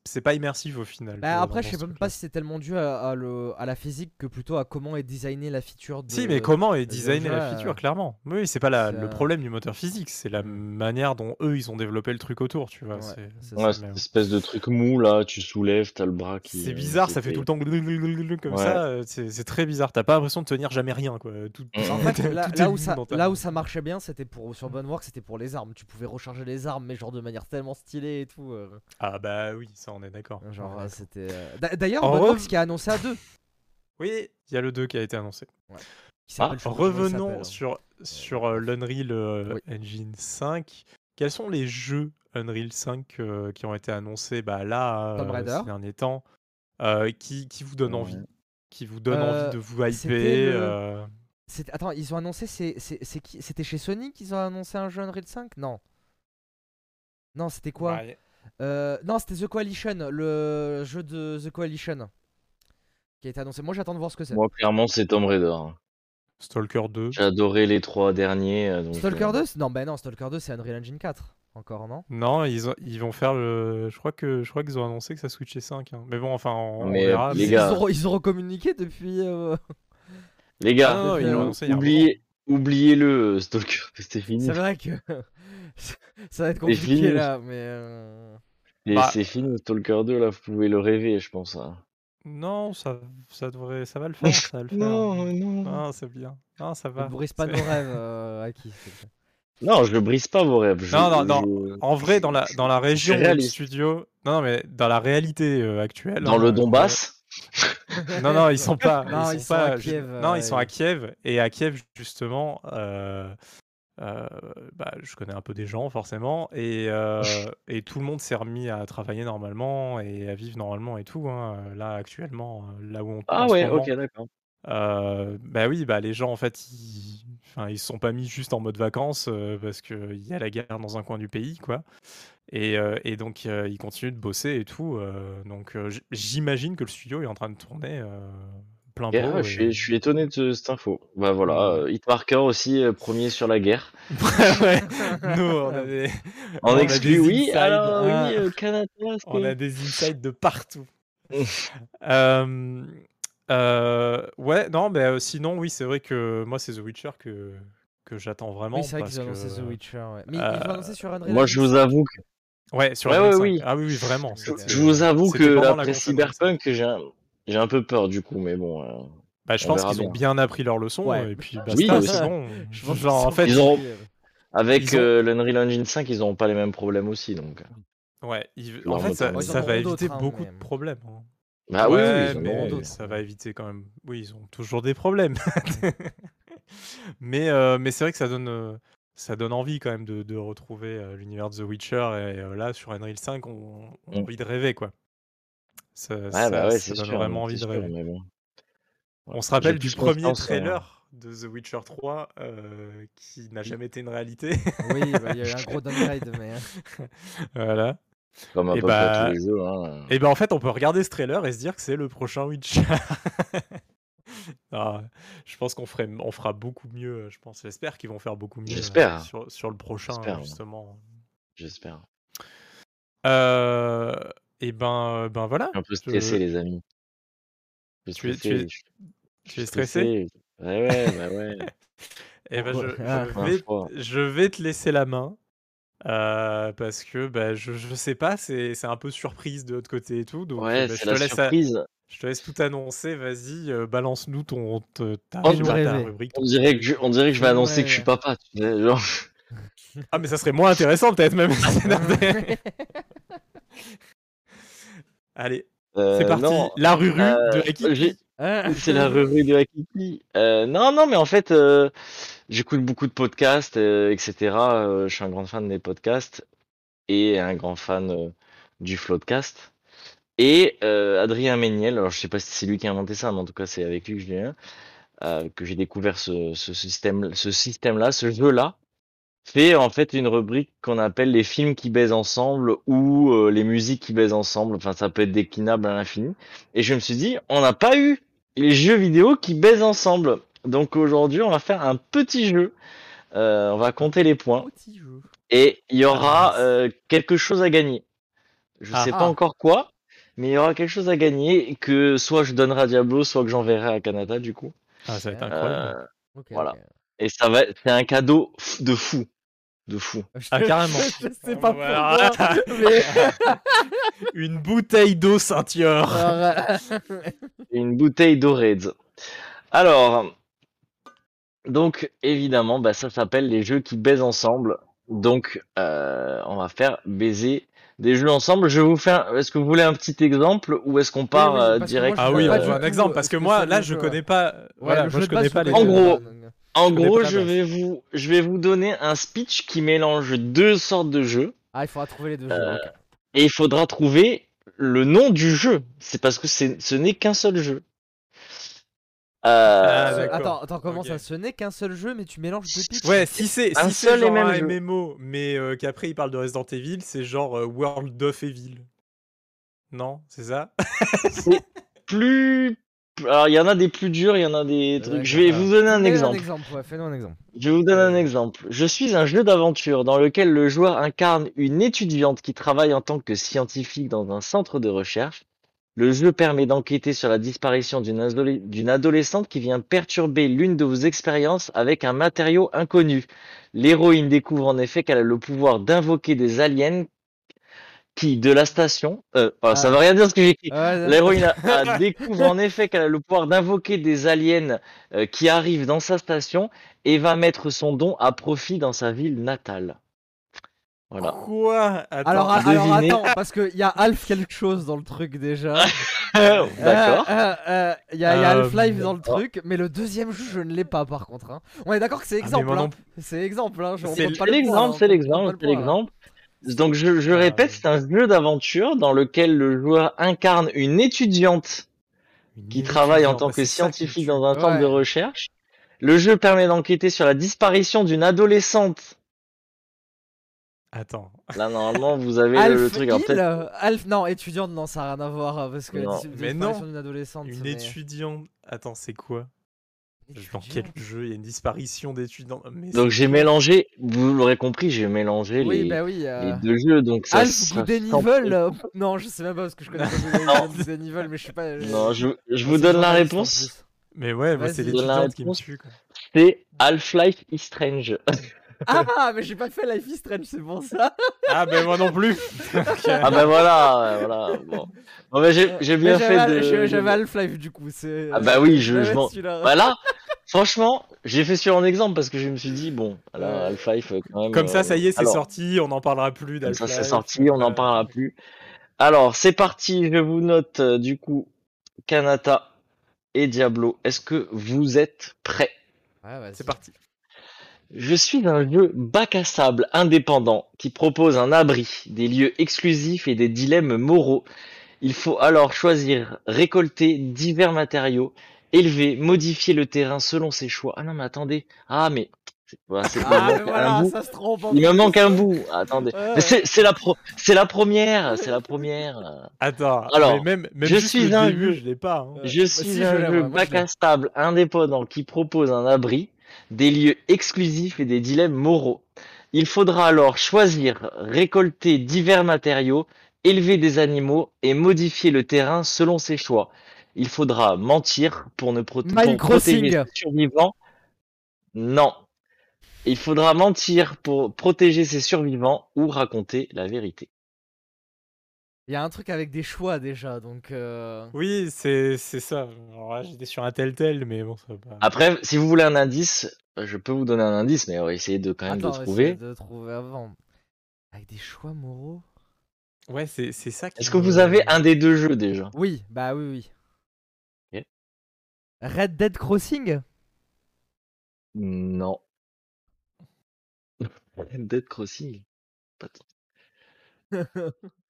A: c'est- pas immersif au final.
B: Bah, après, je sais même pas si c'est tellement dû à, à le, à la physique que plutôt à comment est designée la feature de.
A: Si, mais comment est
B: de
A: designée la feature,
B: euh,
A: clairement. Oui, c'est pas la- le problème du moteur physique, c'est la manière dont eux, ils ont développé le truc autour, tu vois.
B: Ouais,
A: c'est-
B: c'est
C: Ouais, cette espèce de truc mou là, tu soulèves, t'as le bras qui.
A: C'est
C: euh,
A: bizarre, ça fait tout le temps comme
C: Ouais.
A: ça. euh, C'est c'est très bizarre. T'as pas l'impression de tenir jamais rien, quoi. Tout,
C: Mm.
B: En fait, [LAUGHS] là, là où ça, là où ça marchait bien, c'était pour sur Bonework, c'était pour les armes. Tu pouvais recharger les armes, mais genre de manière tellement stylée et tout. euh,
A: Ah bah oui, ça on est d'accord.
B: genre, euh, c'était. euh, d'a- D'ailleurs, Boneworks
A: rev-
B: qui a annoncé à deux.
A: Oui, il y a le 2 qui a été annoncé.
B: Il
A: Revenons
B: hein.
A: sur, sur euh, l'Unreal euh,
B: Oui.
A: Engine 5. Quels sont les jeux Unreal 5 euh, qui ont été annoncés bah, là euh, ces derniers temps euh, qui, qui vous donnent
C: Ouais.
A: envie Qui vous donnent
B: Euh,
A: envie de vous
B: c'était
A: hyper
B: le-
A: euh,
B: Attends, ils ont annoncé. c'est- c'est- c'est qui- C'était chez Sony qu'ils ont annoncé un jeu Unreal 5 Non. Non, c'était quoi?
A: Ouais.
B: Euh, Non, c'était The Coalition, le jeu de The Coalition. Qui a été annoncé. Moi, j'attends de voir ce que c'est.
C: Moi, clairement, c'est Tomb Raider.
A: Stalker 2.
C: J'ai adoré les trois derniers. euh, donc,
B: Stalker
C: euh,
B: 2 Non, bah non, Stalker 2, c'est Unreal Engine 4. Encore, non?
A: Non, ils, ont- ils vont faire le. Je crois que je crois qu'ils ont annoncé que ça switchait 5. hein. Mais bon, enfin, on, verra.
C: les
B: ils,
C: gars.
B: ont, ils ont recommuniqué depuis. euh,
C: Les gars,
A: Ah non,
B: ils l'ont
C: euh,
A: annoncé
C: oubliez, oubliez-le, euh, Stalker, [LAUGHS] c'était fini.
B: C'est vrai que. [LAUGHS] ça va être
C: C'est
B: compliqué
C: fini.
B: là, mais. euh,
C: Et
A: Bah.
C: c'est fini, Stalker 2, là, vous pouvez le rêver, je pense. hein.
A: Non, ça, ça devrait, ça va le [LAUGHS] faire, ça va le faire.
C: Non, non.
A: Ah, c'est bien. Ah, ça
B: Ne
A: va.
B: brise pas nos [LAUGHS] rêves, euh, Aki.
C: Non, je ne brise pas vos rêves. je-
A: Non, non, non.
C: je-
A: En vrai, dans la, dans la région
C: réaliste.
A: studio. Non, non, mais dans la réalité euh, actuelle.
C: Dans
A: hein,
C: le
A: euh,
C: Donbass
A: Non, non, ils sont pas.
B: Non,
A: ils
B: ils
A: sont
B: sont
A: pas.
B: à Kiev,
A: Non,
B: euh,
A: ils sont à
B: et-
A: Kiev. Et à Kiev, justement, euh, bah, je connais un peu des gens, forcément. Et, euh, [LAUGHS] et tout le monde s'est remis à travailler normalement et à vivre normalement et tout. hein, là, actuellement, là où on.
C: Ah
A: en ce
C: ouais,
A: moment.
C: ok, d'accord.
A: Euh, bah oui, bah les gens en fait, ils, enfin, ils se sont pas mis juste en mode vacances euh, parce qu'il y a la guerre dans un coin du pays, quoi. Et, euh, et donc euh, ils continuent de bosser et tout. euh, donc euh, j- j'imagine que le studio est en train de tourner euh, plein
C: Et,
A: pot.
C: ah, je, suis,
A: et-
C: je suis étonné de cette info. Bah voilà,
A: Ouais.
C: euh, Hitmarker aussi, euh, premier sur la guerre. [LAUGHS]
A: ouais, nous on a [LAUGHS] des,
C: En exclu, oui, alors
B: Ah.
C: oui, euh, Canada, [LAUGHS]
A: On a des insights de partout. Euh, euh, ouais, non, mais euh, sinon, oui, c'est vrai que moi, c'est The Witcher que, que j'attends vraiment.
B: Oui, c'est vrai qu'ils ont annoncé The Witcher. Ouais. Mais ils
A: euh,
B: l'ont annoncé sur Unreal
C: Moi, je vous
B: 5.
C: avoue que,
A: Ouais, sur
C: Ouais, ouais,
A: 5.
C: oui.
A: Ah oui, oui, vraiment.
C: je, je vous avoue que après. Cyberpunk, j'ai un, j'ai un peu peur du coup, mais bon. euh,
A: Bah, je
C: On
A: pense qu'ils ont
C: bien.
A: appris leur leçon
B: Ouais.
A: et puis
C: Oui, aussi.
A: bon.
B: Je pense
A: Genre, en fait,
C: Ils ont- avec
A: ont-
C: euh, l'Unreal Engine 5, ils n'auront pas les mêmes problèmes aussi, donc.
A: ouais, ils-
C: Leur
A: en fait, ça, va éviter
B: hein,
A: beaucoup de problèmes. hein.
C: Ah oui,
A: ouais,
C: oui, ils en
A: mais ça va éviter quand même. Oui, ils ont toujours des problèmes. [LAUGHS] mais euh, mais c'est vrai que ça donne, euh, ça donne envie quand même de, de retrouver euh, l'univers de The Witcher. Et euh, là, sur Unreal 5, on, on a
C: Mm.
A: envie de rêver, quoi. Ça,
C: Ouais,
A: ça-
C: bah ouais,
A: ça
C: c'est
A: donne
C: sûr.
A: vraiment envie de
C: sûr,
A: rêver.
C: mais bon.
A: On se rappelle du premier
C: en-
A: trailer de The Witcher 3 euh, qui n'a jamais été une réalité.
B: Oui, bah, il y a eu un gros [LAUGHS] downgrade, mais. hein.
A: voilà.
C: Comme à
A: Et
C: peu
A: bah-
C: tous les jeux. Hein.
A: Et ben en fait, on peut regarder ce trailer et se dire que c'est le prochain Witcher. [LAUGHS] Ah, je pense qu'on ferait, on fera beaucoup mieux. Je pense, j'espère qu'ils vont faire beaucoup mieux. euh,
C: J'espère.
A: sur, sur le prochain justement.
C: J'espère.
A: Euh, et ben, ben voilà.
C: Un peu stressé, les amis. Je suis
A: Tu es- tu
C: stressé,
A: es-
C: je- je
A: tu
C: suis
A: es stressé?
C: Ouais, ouais, bah ouais. [LAUGHS]
A: Et ben je,
B: Ah.
A: je vais, je vais te laisser la main. euh, parce que bah, je, je sais pas, c'est c'est un peu surprise de l'autre côté et tout. Donc
C: Ouais,
A: bah,
C: c'est
A: je,
C: la
A: te laisse à-
C: surprise.
A: je te laisse tout annoncer. Vas-y, euh, balance-nous ton, te- ta,
C: Oh,
A: ta- ta rubrique.
C: On
A: ton-
C: dirait que je, on dirait que je vais
B: Ouais,
C: annoncer que je suis papa. tu sais, genre.
A: Ah, mais ça serait moins intéressant peut-être même. [LAUGHS] [LAUGHS] Allez,
C: Euh,
A: c'est parti.
C: non,
A: La ruru
C: euh,
A: de Hakiki.
C: j'ai-
B: Ah. [LAUGHS]
C: C'est la revue de Hakiki. Euh, non, non, mais en fait, euh, j'écoute beaucoup de podcasts, euh, etc. Euh, je suis un grand fan des podcasts et un grand fan euh, du Floodcast. Et euh, Adrien Méniel, alors je sais pas si c'est lui qui a inventé ça, mais en tout cas c'est avec lui que euh, que j'ai découvert ce, ce système, ce système-là, ce jeu-là, fait en fait une rubrique qu'on appelle les films qui baisent ensemble ou euh, les musiques qui baisent ensemble. Enfin, ça peut être déclinable à l'infini. Et je me suis dit, on n'a pas eu les jeux vidéo qui baisent ensemble. Donc aujourd'hui, on va faire un petit jeu. Euh, on va compter les points
B: Petit jeu.
C: et il y aura
A: mince.
C: euh, quelque chose à gagner. Je
A: Ah.
C: sais pas
B: Ah.
C: encore quoi, mais il y aura quelque chose à gagner que soit je donnerai à Diablo, soit que j'enverrai à Kanata du coup.
A: Ah, ça va être
B: Euh,
A: incroyable.
C: Euh, Voilà. Et ça va, c'est un cadeau de fou, de fou.
A: Ah, carrément.
B: Je, sais pas
A: Voilà.
B: pourquoi, mais. [LAUGHS]
A: Une bouteille d'eau ceinture.
C: Et une bouteille d'Oreds. Alors, donc évidemment, bah, ça s'appelle les jeux qui baisent ensemble. Donc, euh, on va faire baiser des jeux ensemble. Je vais vous faire. Est-ce que vous voulez un petit exemple ou est-ce qu'on part
B: oui,
C: euh,
B: que
C: direct?
B: moi,
A: Ah oui, on
B: pas
A: veut un exemple
B: euh,
A: parce que moi
B: c'est
A: là je connais pas. Voilà, moi je connais pas les.
C: En gros,
B: pas, euh.
C: En
A: Je
C: gros, je vais vous, je vais vous donner un speech qui mélange deux sortes de jeux
B: Ah, il faudra trouver les deux jeux.
C: Euh, et il faudra trouver le nom du jeu. C'est parce que c'est, ce n'est qu'un seul jeu. Euh,
A: Ah, d'accord.
B: Attends, attends, comment ça Ce n'est qu'un seul jeu, mais tu mélanges deux pitchs
A: Ouais, si c'est
C: Un
A: si c'est
C: seul et
A: genre
C: même
A: un
C: jeu.
A: MMO, mais euh, qu'après il parle de Resident Evil, c'est genre euh, World of Evil. Non, c'est ça? [LAUGHS]
C: Plus, alors il y en a des plus durs, il y en a des
B: Ouais,
C: trucs. Je vais vous donner un exemple.
B: Un exemple, ouais, fais-nous un exemple.
C: Je vais vous donner un exemple. Je suis un jeu d'aventure dans lequel le joueur incarne une étudiante qui travaille en tant que scientifique dans un centre de recherche. Le jeu permet d'enquêter sur la disparition d'une adole- d'une adolescente qui vient perturber l'une de vos expériences avec un matériau inconnu. L'héroïne découvre en effet qu'elle a le pouvoir d'invoquer des aliens qui, de la station, euh, oh, ça
B: Ah.
C: veut rien dire ce que j'ai écrit.
B: Ouais,
C: L'héroïne a- [LAUGHS] a- découvre en effet qu'elle a le pouvoir d'invoquer des aliens euh, qui arrivent dans sa station et va mettre son don à profit dans sa ville natale. Voilà.
A: Quoi? Attends.
B: Alors, alors attends, parce qu'il y a Half quelque chose dans le truc déjà. [LAUGHS]
C: D'accord.
B: Euh, euh, euh, Il y a, il y a
A: Euh,
B: Half-Life dans le truc, mais le deuxième jeu, je ne l'ai pas par contre. hein. On est d'accord que c'est
A: Ah,
B: exemple. hein.
A: non
B: C'est exemple. Hein.
A: C'est
C: l'exemple, c'est l'exemple, Donc je, je
A: Ah,
C: répète, c'est un jeu d'aventure dans lequel le joueur incarne une étudiante
A: Une
C: qui travaille en tant que
A: me
C: scientifique dans un centre de recherche. Le jeu permet d'enquêter sur la disparition d'une adolescente.
A: Attends.
C: Là, normalement, vous avez le,
B: Alf
C: le truc. Alors,
B: euh, Alf, non, étudiante, non, ça n'a rien à voir euh, parce que
C: Non.
A: Mais
B: disparition
A: non.
B: d'une adolescente.
A: Une
B: mais-
A: étudiante. Attends, c'est quoi? Dans quel
B: Étudiante.
A: jeu il y a une disparition d'étudiants Mais
C: Donc j'ai mélangé, vous l'aurez compris, j'ai mélangé
B: Oui,
C: les,
B: bah oui. euh,
C: les deux jeux. Donc ça,
B: Alf euh, [LAUGHS] Non, je sais même pas parce que je connais pas [LAUGHS] Evil, mais je sais pas.
C: Non, je, je vous donne la réponse.
A: Mais ouais, c'est
C: la
A: l'étudiante qui me tue. quoi.
C: C'est Half-Life is Strange. [LAUGHS]
B: Ah, mais j'ai pas fait Life is Strange, c'est bon ça.
A: Ah, ben moi non plus. [LAUGHS]
C: Ah ben voilà, voilà. Bon, Bon, ben, j'ai j'ai bien
B: Mais
C: fait
B: j'avais-
C: de.
B: J'avais Half-Life du coup. c'est-
C: Ah bah oui, je- je m'en-
B: celui-là.
C: Voilà. Franchement, j'ai fait sur un exemple parce que je me suis dit bon, là. Half-Life euh, quand même.
A: Comme ça,
C: euh,
A: ça y est, c'est sorti, on n'en parlera plus
C: Comme ça,
A: d'Half-Life.
C: c'est sorti, on n'en parlera plus. Alors, c'est parti. Je vous note euh, du coup Kanata et Diablo. Est-ce que vous êtes prêts?
B: Ouais.
A: C'est parti.
C: Je suis un jeu bac à sable indépendant qui propose un abri, des lieux exclusifs et des dilemmes moraux. Il faut alors choisir, récolter divers matériaux, élever, modifier le terrain selon ses choix. Ah non, mais attendez. Ah, mais voilà, c'est- il me
B: Ah,
C: manque un
B: voilà,
C: bout.
B: ça se trompe.
C: Il me manque un bout. Attendez.
B: Ouais,
C: c'est c'est la pro, c'est la première, c'est la première.
A: Attends,
C: Alors,
A: mais même, même
C: je suis un
A: début,
C: jeu.
A: je l'ai pas. hein.
C: Je
B: Moi
C: suis un jeu
B: je
C: bac à stable indépendant qui propose un abri, des lieux exclusifs et des dilemmes moraux. Il faudra alors choisir, récolter divers matériaux, élever des animaux et modifier le terrain selon ses choix. Il faudra mentir pour ne pro- pour protéger ses survivants. Non. Il faudra mentir pour protéger ses survivants ou raconter la vérité.
B: Il y a un truc avec des choix déjà, donc. euh,
A: Oui, c'est c'est ça. Alors là, j'étais sur un tel tel, mais bon, ça va pas.
C: Après, si vous voulez un indice, je peux vous donner un indice, mais on va essayer de quand même
B: Attends,
C: de trouver.
B: de trouver avant. Avec des choix moraux?
A: Ouais, c'est c'est ça qui
C: Est-ce que vous avez un des deux jeux déjà?
B: Oui, bah oui, oui.
C: Ok.
B: Red Dead Crossing?
C: Non. [LAUGHS] Red Dead Crossing. Pas de- [LAUGHS]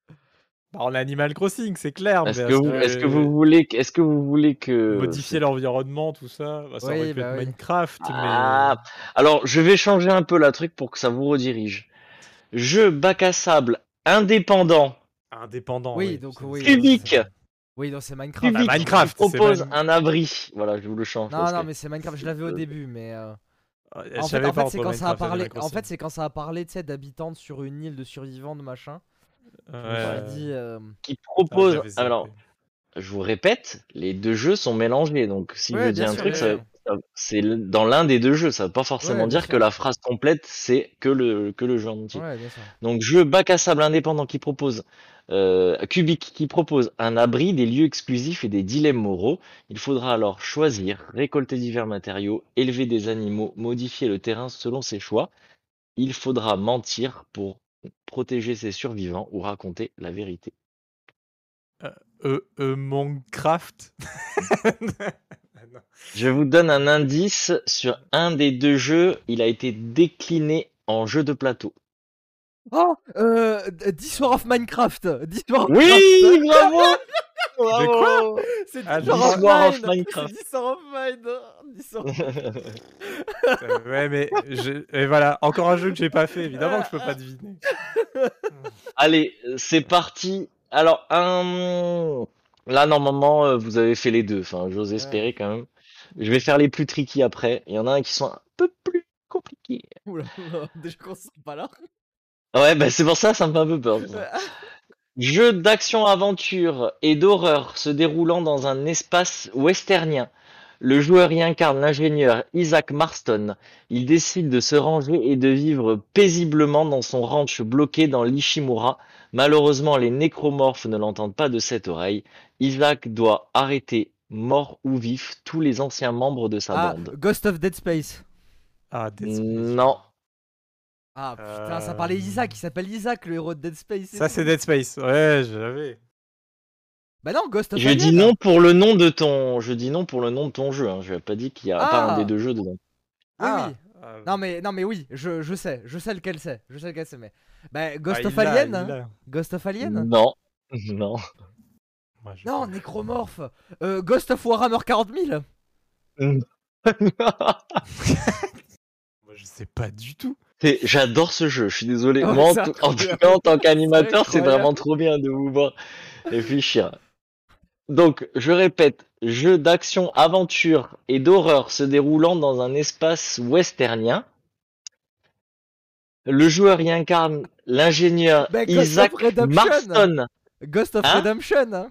A: en Animal Crossing, c'est clair.
C: Est-ce
A: mais
C: que, vous- est-ce que vous voulez, que- est-ce que vous voulez que
A: modifier l'environnement, tout ça? Bah, Ça
B: Oui,
A: aurait pu
B: bah
A: être
B: oui.
A: Minecraft,
C: Ah, alors je vais changer un peu la truc pour que ça vous redirige. Jeu bac à sable indépendant
A: indépendant.
B: Oui,
A: oui,
B: donc
A: c'est-
B: oui.
C: Cubique.
B: Oui, non, c'est Minecraft.
C: Cubique
A: Bah, Minecraft,
C: qui propose un abri. Voilà, je vous le change.
B: Non, non,
C: que-
B: mais c'est Minecraft. Je l'avais au
C: Euh,
B: début, mais. euh,
A: je
B: En fait, en c'est quand ça a parlé. En fait, c'est quand ça a parlé, tu sais, d'habitants sur une île de survivants, de machin.
A: Ouais.
B: dit. euh,
C: qui propose. Alors, je vous répète, les deux jeux sont mélangés. Donc, si
B: Ouais,
C: je dis un
B: sûr,
C: truc, c'est dans l'un des deux jeux. Ça veut pas forcément dire
B: sûr.
C: que la phrase complète, c'est que le, que le jeu en entier. Donc, jeu bac à sable indépendant qui propose, euh, Cubic qui propose un abri, des lieux exclusifs et des dilemmes moraux. Il faudra alors choisir, récolter divers matériaux, élever des animaux, modifier le terrain selon ses choix. Il faudra mentir pour protéger ses survivants ou raconter la vérité.
A: Euh, euh, Minecraft? [LAUGHS] Ah.
C: Je vous donne un indice sur un des deux jeux. Il a été décliné en jeu de plateau.
B: Oh euh, This War of Minecraft of
C: Oui,
B: Minecraft
C: bravo! [LAUGHS]
A: De quoi
B: C'est
A: Ah,
B: of
C: Minecraft.
B: Of
A: ouais, mais je- et voilà, encore un jeu que j'ai pas fait. Évidemment que je peux pas deviner. [LAUGHS]
C: Allez, c'est parti. Alors, un... là, normalement, euh, vous avez fait les deux. Enfin, j'ose espérer quand même. Je vais faire les plus tricky après. Il y en a un qui sont un peu plus compliqués.
B: Oula, oula, [LAUGHS] déjà qu'on se sent pas là.
C: Ouais, bah c'est pour ça, ça me fait un peu peur. Jeu d'action-aventure et d'horreur se déroulant dans un espace westernien. Le joueur y incarne l'ingénieur Isaac Marston. Il décide de se ranger et de vivre paisiblement dans son ranch bloqué dans l'Ishimura. Malheureusement, les nécromorphes ne l'entendent pas de cette oreille. Isaac doit arrêter, mort ou vif, tous les anciens membres de sa
B: Ah,
C: bande.
B: Ghost of Dead Space.
A: Ah, Dead Space.
C: Non,
B: Ah putain,
A: Euh,
B: ça parlait Isaac, il s'appelle Isaac, le héros de Dead Space.
A: Ça, c'est Dead Space. Ouais, j'avais.
B: Bah non, Ghost of
C: je
B: Alien.
C: dis non pour le nom de ton, je dis non pour le nom de ton jeu. Hein. Je n'ai pas dit qu'il y a pas un
B: Ah.
C: des deux jeux dedans.
B: Oui,
A: Ah.
B: oui.
A: Ah,
B: Non mais, non mais oui, je, je sais, je sais lequel c'est, je sais lequel c'est, mais... Bah, Ghost
A: bah,
B: of Alien hein. Ghost of Alien
C: Non, [LAUGHS] non.
A: Moi,
B: Non, Nécromorphe euh, Ghost of Warhammer 40 000 [LAUGHS]
A: Moi, je sais pas du tout.
C: J'adore ce jeu, je suis désolé.
B: Oh,
C: Moi, en, tout- cas, en tant qu'animateur, c'est vraiment trop bien de vous voir réfléchir. Donc, je répète, jeu d'action-aventure et d'horreur se déroulant dans un espace westernien. Le joueur y incarne l'ingénieur
B: Bah, Ghost of
C: Isaac
B: Redemption.
C: Marston.
B: Ghost of
C: Hein
B: Redemption hein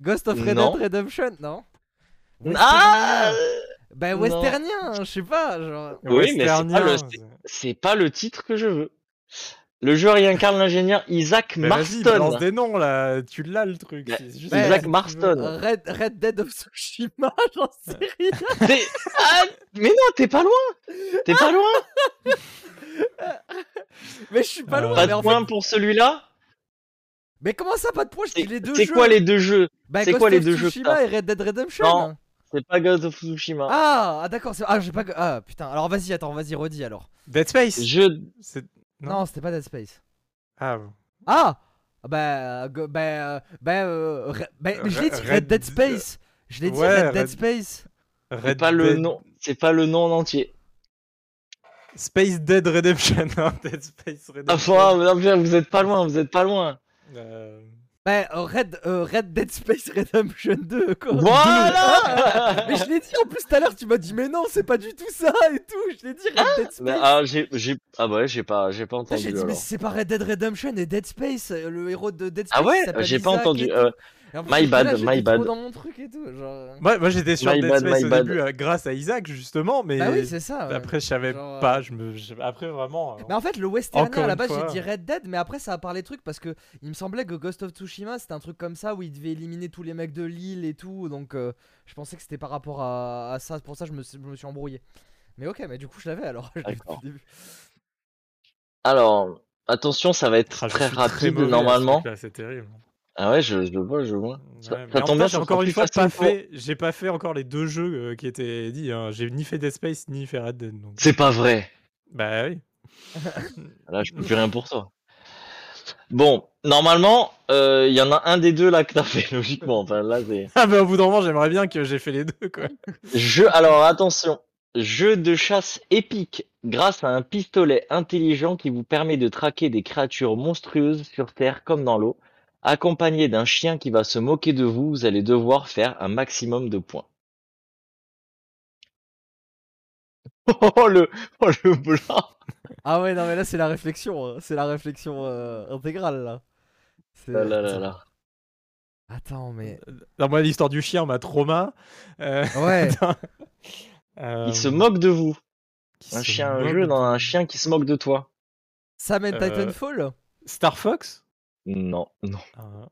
B: Ghost of Red. Dead Redemption, non
C: Ah
B: Bah westernien, je sais pas, genre...
C: Oui, mais c'est pas, le,
A: Westernien,
C: c'est- c'est pas le titre que je veux. Le joueur y incarne l'ingénieur Isaac
A: Mais
C: Marston.
A: des noms là, tu l'as le truc.
C: Bah,
A: c'est juste
B: Bah,
C: Isaac Marston.
B: Red, Red Dead of Tsushima, [LAUGHS] j'en sais rien [LAUGHS]
C: Ah, mais non, t'es pas loin. T'es pas loin. [LAUGHS]
B: Mais je suis pas
A: Euh,
B: loin,
C: Pas
B: mais
C: de
B: en
C: point
B: fait...
C: pour celui-là.
B: Mais comment ça, pas de point Je dis
C: C'est
B: les deux
C: c'est
B: jeux
C: quoi les deux jeux?
B: Bah,
C: c'est quoi les
B: of
C: deux jeux
B: et Red Dead Redemption
C: Non. C'est pas God of Tsushima.
B: Ah, ah, d'accord, c'est- ah, j'ai pas... Ah, putain, alors vas-y, attends, vas-y, redis alors.
A: Dead Space. C'est-
B: Non,
A: Non.
B: c'était pas Dead Space.
A: Ah, bon.
B: Ah Bah, bah, euh, bah, euh, bah, mais je l'ai dit,
A: Red-
B: Red Dead Space Je l'ai dit,
A: Ouais,
B: Red Dead
A: Red-
B: Space
C: C'est
A: Red
C: pas le nom. C'est pas le nom en entier.
A: Space Dead Redemption. [LAUGHS] Dead Space
C: Ah,
A: Redemption.
C: bien, vous êtes pas loin. Vous êtes pas loin.
A: Euh,
B: Bah, Red, euh, Red Dead Space Redemption 2, quoi
C: Voilà. [LAUGHS] [LAUGHS]
B: Mais je l'ai dit en plus tout à l'heure, tu m'as dit, mais non, c'est pas du tout ça et tout Je l'ai dit, Red Dead Space
C: Mais, ah, j'ai, j'ai, ah ouais, j'ai pas, j'ai pas entendu
B: J'ai dit, mais c'est pas Red Dead Redemption et Dead Space, euh, le héros de Dead Space.
C: Ah ouais J'ai pas
B: Isaac
C: entendu, euh, my bad, my bad.
B: dans mon truc et tout. Genre...
A: Moi, moi j'étais sur
C: My
A: Dead
C: bad,
A: Space au
C: bad.
A: début euh, grâce à Isaac justement, mais
B: Bah oui, c'est ça. ouais.
A: après je savais
B: Genre, euh,
A: pas. Je me, Après vraiment. euh,
B: Mais en fait, le
A: Encore
B: à la base, j'ai dit Red Dead, mais après, ça a parlé truc parce que il me semblait que Ghost of Tsushima c'était un truc comme ça où il devait éliminer tous les mecs de l'île et tout. Donc, euh, je pensais que c'était par rapport à, à ça. Pour ça, je me, suis- je me suis embrouillé. Mais ok, mais du coup, je l'avais alors. [LAUGHS] je début.
C: Alors, attention, ça va être
A: ah,
C: très rapide
A: mauvais
C: normalement.
A: C'est terrible.
C: Ah ouais, je, je le vois, je le vois. Ça-
A: Ouais,
C: ça
A: en
C: bien,
A: encore une fois pas
C: pour-
A: fait. J'ai pas fait encore les deux jeux euh, qui étaient dit. hein. J'ai ni fait Dead Space ni fait Red Dead. Donc.
C: C'est pas vrai.
A: Bah oui. [LAUGHS]
C: Là, je peux plus rien pour toi. Bon, normalement, euh, il y en a un des deux là que t'as fait, [LAUGHS] logiquement. Enfin, là, c'est. [LAUGHS]
A: Ah bah au bout d'un moment, j'aimerais bien que j'ai fait les deux, quoi.
C: Jeu, alors attention, jeu de chasse épique grâce à un pistolet intelligent qui vous permet de traquer des créatures monstrueuses sur Terre comme dans l'eau. Accompagné d'un chien qui va se moquer de vous, vous allez devoir faire un maximum de points. [LAUGHS] Oh le, oh le blanc.
B: Ah ouais, non, mais là, c'est la réflexion. hein. C'est la réflexion euh, intégrale, là. C'est-
C: Là, là, là, là.
B: Attends, mais.
A: Non, moi, l'histoire du chien m'a trauma. Euh,
B: Ouais. [LAUGHS]
A: euh,
C: Il se moque de vous.
A: qui
C: Un chien, un
A: moque
C: jeu dans un chien qui se moque de toi.
B: Sam and
A: Euh,
B: Titanfall?
A: Star Fox?
C: Non, non.
A: Ah,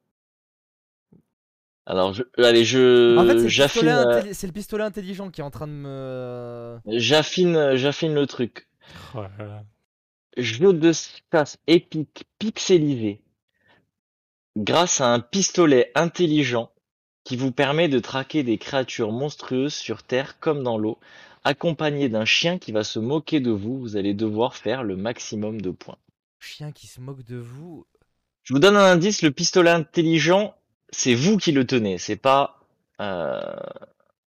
C: Alors, je, allez, je,
B: En fait, c'est le,
C: j'affine,
B: pistolet
C: euh,
B: intelli- c'est le pistolet intelligent qui est en train de me.
C: j'affine, j'affine le truc.
A: oh là là.
C: Jeu de chasse épique pixelisé grâce à un pistolet intelligent qui vous permet de traquer des créatures monstrueuses sur Terre comme dans l'eau, accompagné d'un chien qui va se moquer de vous. Vous allez devoir faire le maximum de points.
B: Chien qui se moque de vous.
C: Je vous donne un indice, le pistolet intelligent, c'est vous qui le tenez, c'est pas... euh,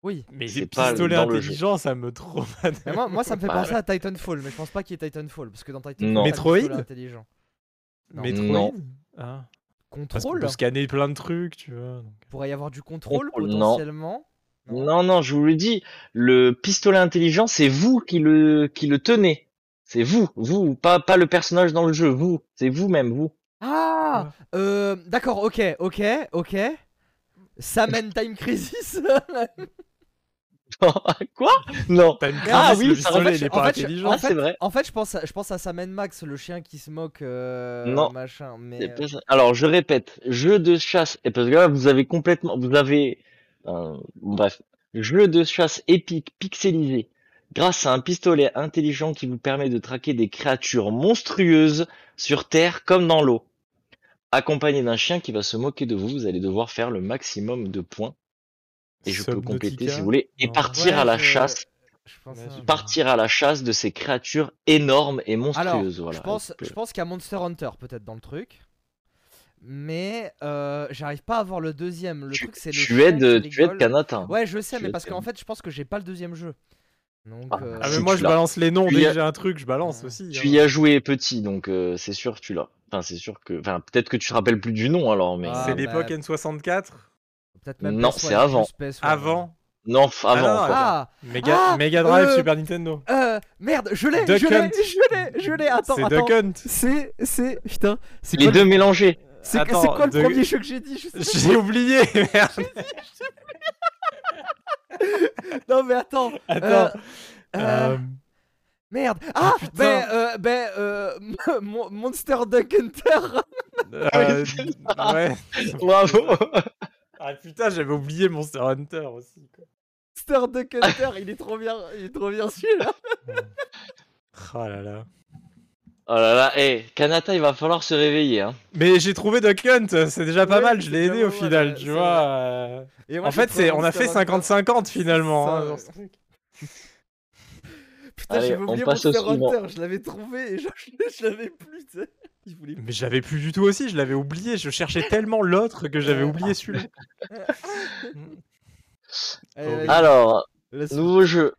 B: Oui.
A: Mais
C: C'est
A: les
C: pas
A: pistolets
C: dans le
A: intelligents, ça me traumatise.
B: Moi, moi, ça me fait
C: Bah
B: penser à Titanfall, mais je pense pas qu'il y ait Titanfall. Parce que dans Titanfall,
A: Metroid
B: pistolet intelligent. Non.
A: Metroid
C: Non.
A: Ah. Parce qu'on
B: Contrôle
A: peut scanner plein de trucs, tu vois. donc.
B: Pourrait y avoir du contrôle
C: Contrôle, non.
B: potentiellement.
C: Non, non, je vous le dis, le pistolet intelligent, c'est vous qui le, qui le tenez. C'est vous, vous, pas, pas le personnage dans le jeu, vous. C'est vous-même, vous.
B: Ah euh, D'accord, ok, ok, ok. Sam and Time Crisis [LAUGHS] [LAUGHS]
C: Quoi? Non.
A: Une
C: Ah
A: crisis,
C: oui,
A: le
C: ça
A: pistolet,
C: refait-
A: il est
B: en
A: pas
B: fait.
C: Ah, c'est vrai.
B: En fait, je pense à, je pense à Max, le chien qui se moque, euh,
C: Non.
B: machin. Mais
C: C'est pas ça. Alors, je répète, jeu de chasse, et parce que là, vous avez complètement, vous avez, euh, bref, jeu de chasse épique pixelisé grâce à un pistolet intelligent qui vous permet de traquer des créatures monstrueuses sur Terre comme dans l'eau. Accompagné d'un chien qui va se moquer de vous, vous allez devoir faire le maximum de points. Et je peux compléter si vous voulez, et
A: Non.
C: partir
B: Ouais,
C: à la
B: je-
C: chasse,
B: je pense
A: Ouais,
B: à-
A: super.
C: partir à la chasse de ces créatures énormes et
B: Alors,
C: monstrueuses. voilà.
B: je pense,
C: euh,
B: je pense qu'il y a Monster Hunter peut-être dans le truc. Mais euh, j'arrive pas à voir le deuxième. Le
C: tu,
B: truc c'est le
C: tu tu.
B: Ouais, je sais,
C: Tu
B: mais parce qu'en fait, je pense que j'ai pas le deuxième jeu. Donc,
C: Ah,
B: euh,
A: Ah, mais moi, je balance les noms dès que j'ai un truc, je balance aussi.
C: Tu
A: hein.
C: y as joué petit, donc euh, c'est sûr que tu l'as. Enfin, c'est sûr que. Enfin, peut-être que tu te rappelles plus du nom alors, mais.
B: Ah,
A: C'est
B: bah,
A: l'époque N64
B: peut-être même
C: Non,
B: PS1
C: c'est avant.
B: plus PS1.
A: Avant
C: Non, f- avant.
A: non.
B: Ah,
A: Mega,
B: Ah,
A: Mega Drive,
B: euh,
A: Super Nintendo.
B: euh, merde, je l'ai, je l'ai, je l'ai, je l'ai. Attends,
A: C'est. Duck Hunt.
B: C'est, c'est, putain, c'est
C: Les
B: quoi,
C: deux mélangés.
B: c'est, quoi le premier jeu que j'ai dit.
A: J'ai oublié, [LAUGHS] merde.
B: Non mais attends.
A: Attends.
B: Euh, euh,
A: Euh,
B: Merde. Ah,
A: putain.
B: ben, euh, ben, euh, [LAUGHS] Mon- Monster Duck Hunter.
A: euh, ouais.
C: Bravo.
A: Ah putain, j'avais oublié Monster Hunter aussi. quoi.
B: Monster Duck Hunter, il est trop bien, il est trop bien celui-là. [LAUGHS]
A: Oh là là.
C: Oh là là, eh, Kanata, il va falloir se réveiller. Hein.
A: Mais j'ai trouvé Duck Hunt, c'est déjà pas
B: Ouais,
A: mal, je l'ai aidé au final,
B: ouais,
A: tu vois. euh.
B: Et moi,
A: En fait, on a fait
B: Hunter.
A: 50-50 finalement.
B: Ça,
A: hein,
B: ouais.
A: dans ce truc.
B: Putain,
C: Allez,
B: j'avais
C: on
B: oublié
C: passe au
B: Monster
C: suivant.
B: Hunter, je l'avais trouvé et genre, je, [LAUGHS] je l'avais plus, tu sais. Il voulait
A: Mais j'avais plus du tout aussi, je l'avais oublié. Je cherchais tellement l'autre que j'avais
B: Ouais.
A: oublié celui-là. [LAUGHS]
B: Allez, vas-y,
C: Alors, nouveau jeu.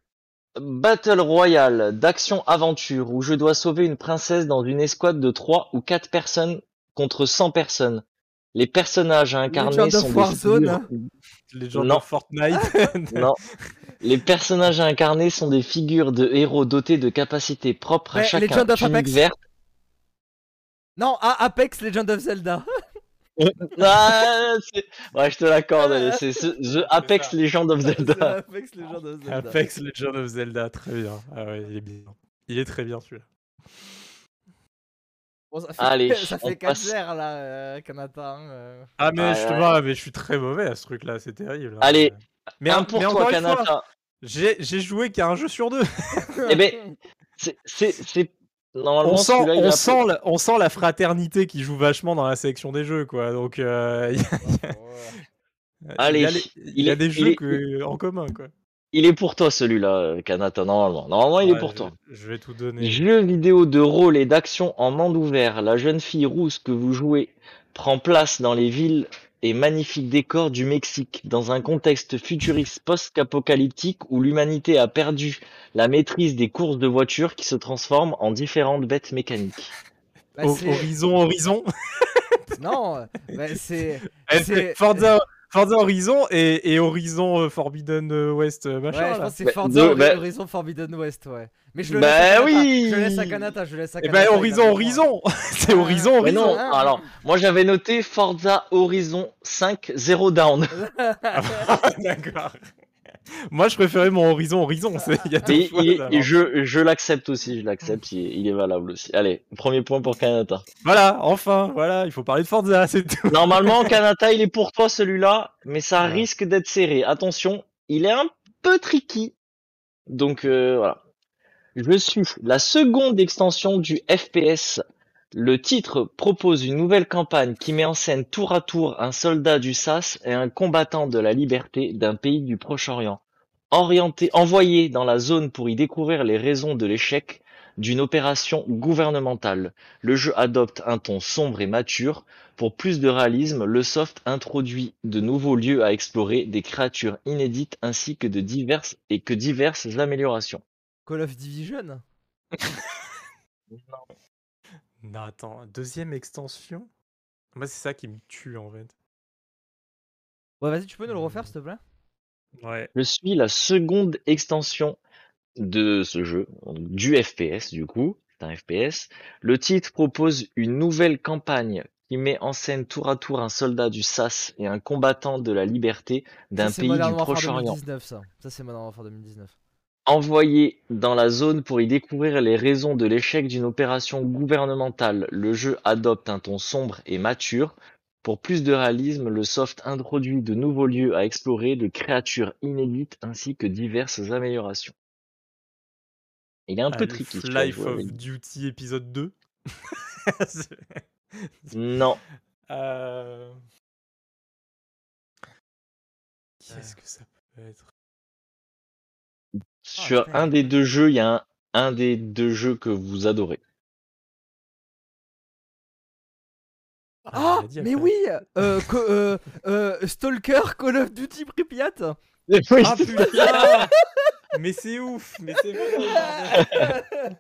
C: Battle Royale d'action-aventure où je dois sauver une princesse dans une escouade de 3 ou 4 personnes contre 100 personnes. Les personnages à incarner sont des
B: Warzone.
C: figures...
A: Les gens
C: Non.
A: de Fortnite. [LAUGHS]
C: Non. Les personnages à incarner sont des figures de héros dotés de capacités propres à
B: Ouais,
C: chacun.
B: Legend of Apex.
C: verte.
B: Non, ah, Apex Legend of Zelda. [LAUGHS]
C: Ah, ouais, je te l'accorde. C'est ce- The Apex. Legend of Zelda. [LAUGHS]
B: Apex Legend of Zelda.
A: Apex Legend of Zelda, très bien. Ah ouais, il est bien. Il est très bien celui-là.
B: Bon, ça fait,
C: Allez, [LAUGHS]
B: ça fait 4
C: passe.
B: là, euh, Kanata. hein, euh.
A: Ah mais,
C: Ouais,
A: je, te
C: ouais.
A: vois, mais je suis très mauvais à ce truc-là, c'est terrible. hein.
C: Allez,
A: mais,
C: un
A: un-
C: pour
A: mais
C: toi, Kanata.
A: j'ai joué qu'à un jeu sur deux.
C: Eh ben, [LAUGHS] c'est,
A: On sent,
C: il
A: on,
C: a-
A: sent la, on sent la fraternité qui joue vachement dans la sélection des jeux, quoi. Donc, euh, [LAUGHS] il y a-
B: Ouais.
A: il y a,
C: Allez,
A: les- il
C: il
A: y a
C: est-
A: des
C: il
A: jeux
C: est-
A: que- en commun, quoi.
C: Il est pour toi celui-là, Kanata, normalement. Normalement, il est pour
A: je-
C: toi.
A: Je vais tout donner.
C: Jeu vidéo de rôle et d'action en monde ouvert. La jeune fille rousse que vous jouez prend place dans les villes et magnifiques décors du Mexique, dans un contexte futuriste post-apocalyptique où l'humanité a perdu la maîtrise des courses de voitures qui se transforment en différentes bêtes mécaniques.
B: Bah,
A: Horizon, Horizon.
B: Non, bah, c'est. C'est-
A: c'est Forza, Forza Horizon et, et Horizon euh, Forbidden euh, West euh, machin.
B: Ouais, je pense que c'est
C: Bah,
B: Forza
C: bah-
B: Horizon Forbidden West, ouais. Mais je le
C: Bah
B: laisse à Kanata.
C: oui
B: Je laisse à Kanata, je laisse à
A: Eh
B: Kanata.
A: ben
B: il
A: Horizon,
B: a le
A: Horizon. [LAUGHS] c'est
B: Ah,
A: Horizon,
C: Mais
A: Horizon.
C: non,
B: Ah.
C: alors, moi j'avais noté Forza Horizon 5 Zero Down. [LAUGHS]
A: D'accord. Moi, je préférais mon Horizon, Horizon. c'est- Il y a deux
C: Et,
A: choix,
C: et-
A: là.
C: et je, je l'accepte aussi, je l'accepte, il, il est valable aussi. Allez, premier point pour Kanata.
A: Voilà, enfin, voilà, il faut parler de Forza, [LAUGHS] c'est tout.
C: Normalement, Kanata, il est pour toi celui-là, mais ça
A: Ouais.
C: risque d'être serré. Attention, il est un peu tricky. Donc euh, voilà. Je suis la seconde extension du FPS. Le titre propose une nouvelle campagne qui met en scène tour à tour un soldat du SAS et un combattant de la liberté d'un pays du Proche-Orient. Orienté, envoyé dans la zone pour y découvrir les raisons de l'échec d'une opération gouvernementale. Le jeu adopte un ton sombre et mature, pour plus de réalisme, le soft introduit de nouveaux lieux à explorer, des créatures inédites ainsi que de diverses et que diverses améliorations.
B: Call of Division [LAUGHS]
A: Non, attends, deuxième extension? Moi, c'est ça qui me tue en fait.
B: Ouais, vas-y, tu peux nous le refaire, s'il te plaît?
A: Ouais.
C: Je suis la seconde extension de ce jeu, du FPS du coup, c'est un FPS. Le titre propose une nouvelle campagne qui met en scène tour à tour un soldat du SAS et un combattant de la liberté d'un pays du Proche-Orient.
B: 2019, ça. Ça, c'est Modern Warfare 2019.
C: Envoyé dans la zone pour y découvrir les raisons de l'échec d'une opération gouvernementale, le jeu adopte un ton sombre et mature. Pour plus de réalisme, le soft introduit de nouveaux lieux à explorer, de créatures inédites ainsi que diverses améliorations. Il est un
A: Ah,
C: peu tricky.
A: Life of. Duty épisode 2. C'est- [LAUGHS]
C: Non,
A: Euh, Qu'est-ce que ça peut être?
C: Sur
B: putain.
C: un des deux jeux, il y a un, un des deux jeux que vous adorez.
B: Ah,
A: elle a dit
B: mais oui euh, co- euh, euh, Stalker Call of Duty Pripyat
C: Oui,
A: Ah putain Mais c'est ouf Mais c'est vrai. [LAUGHS]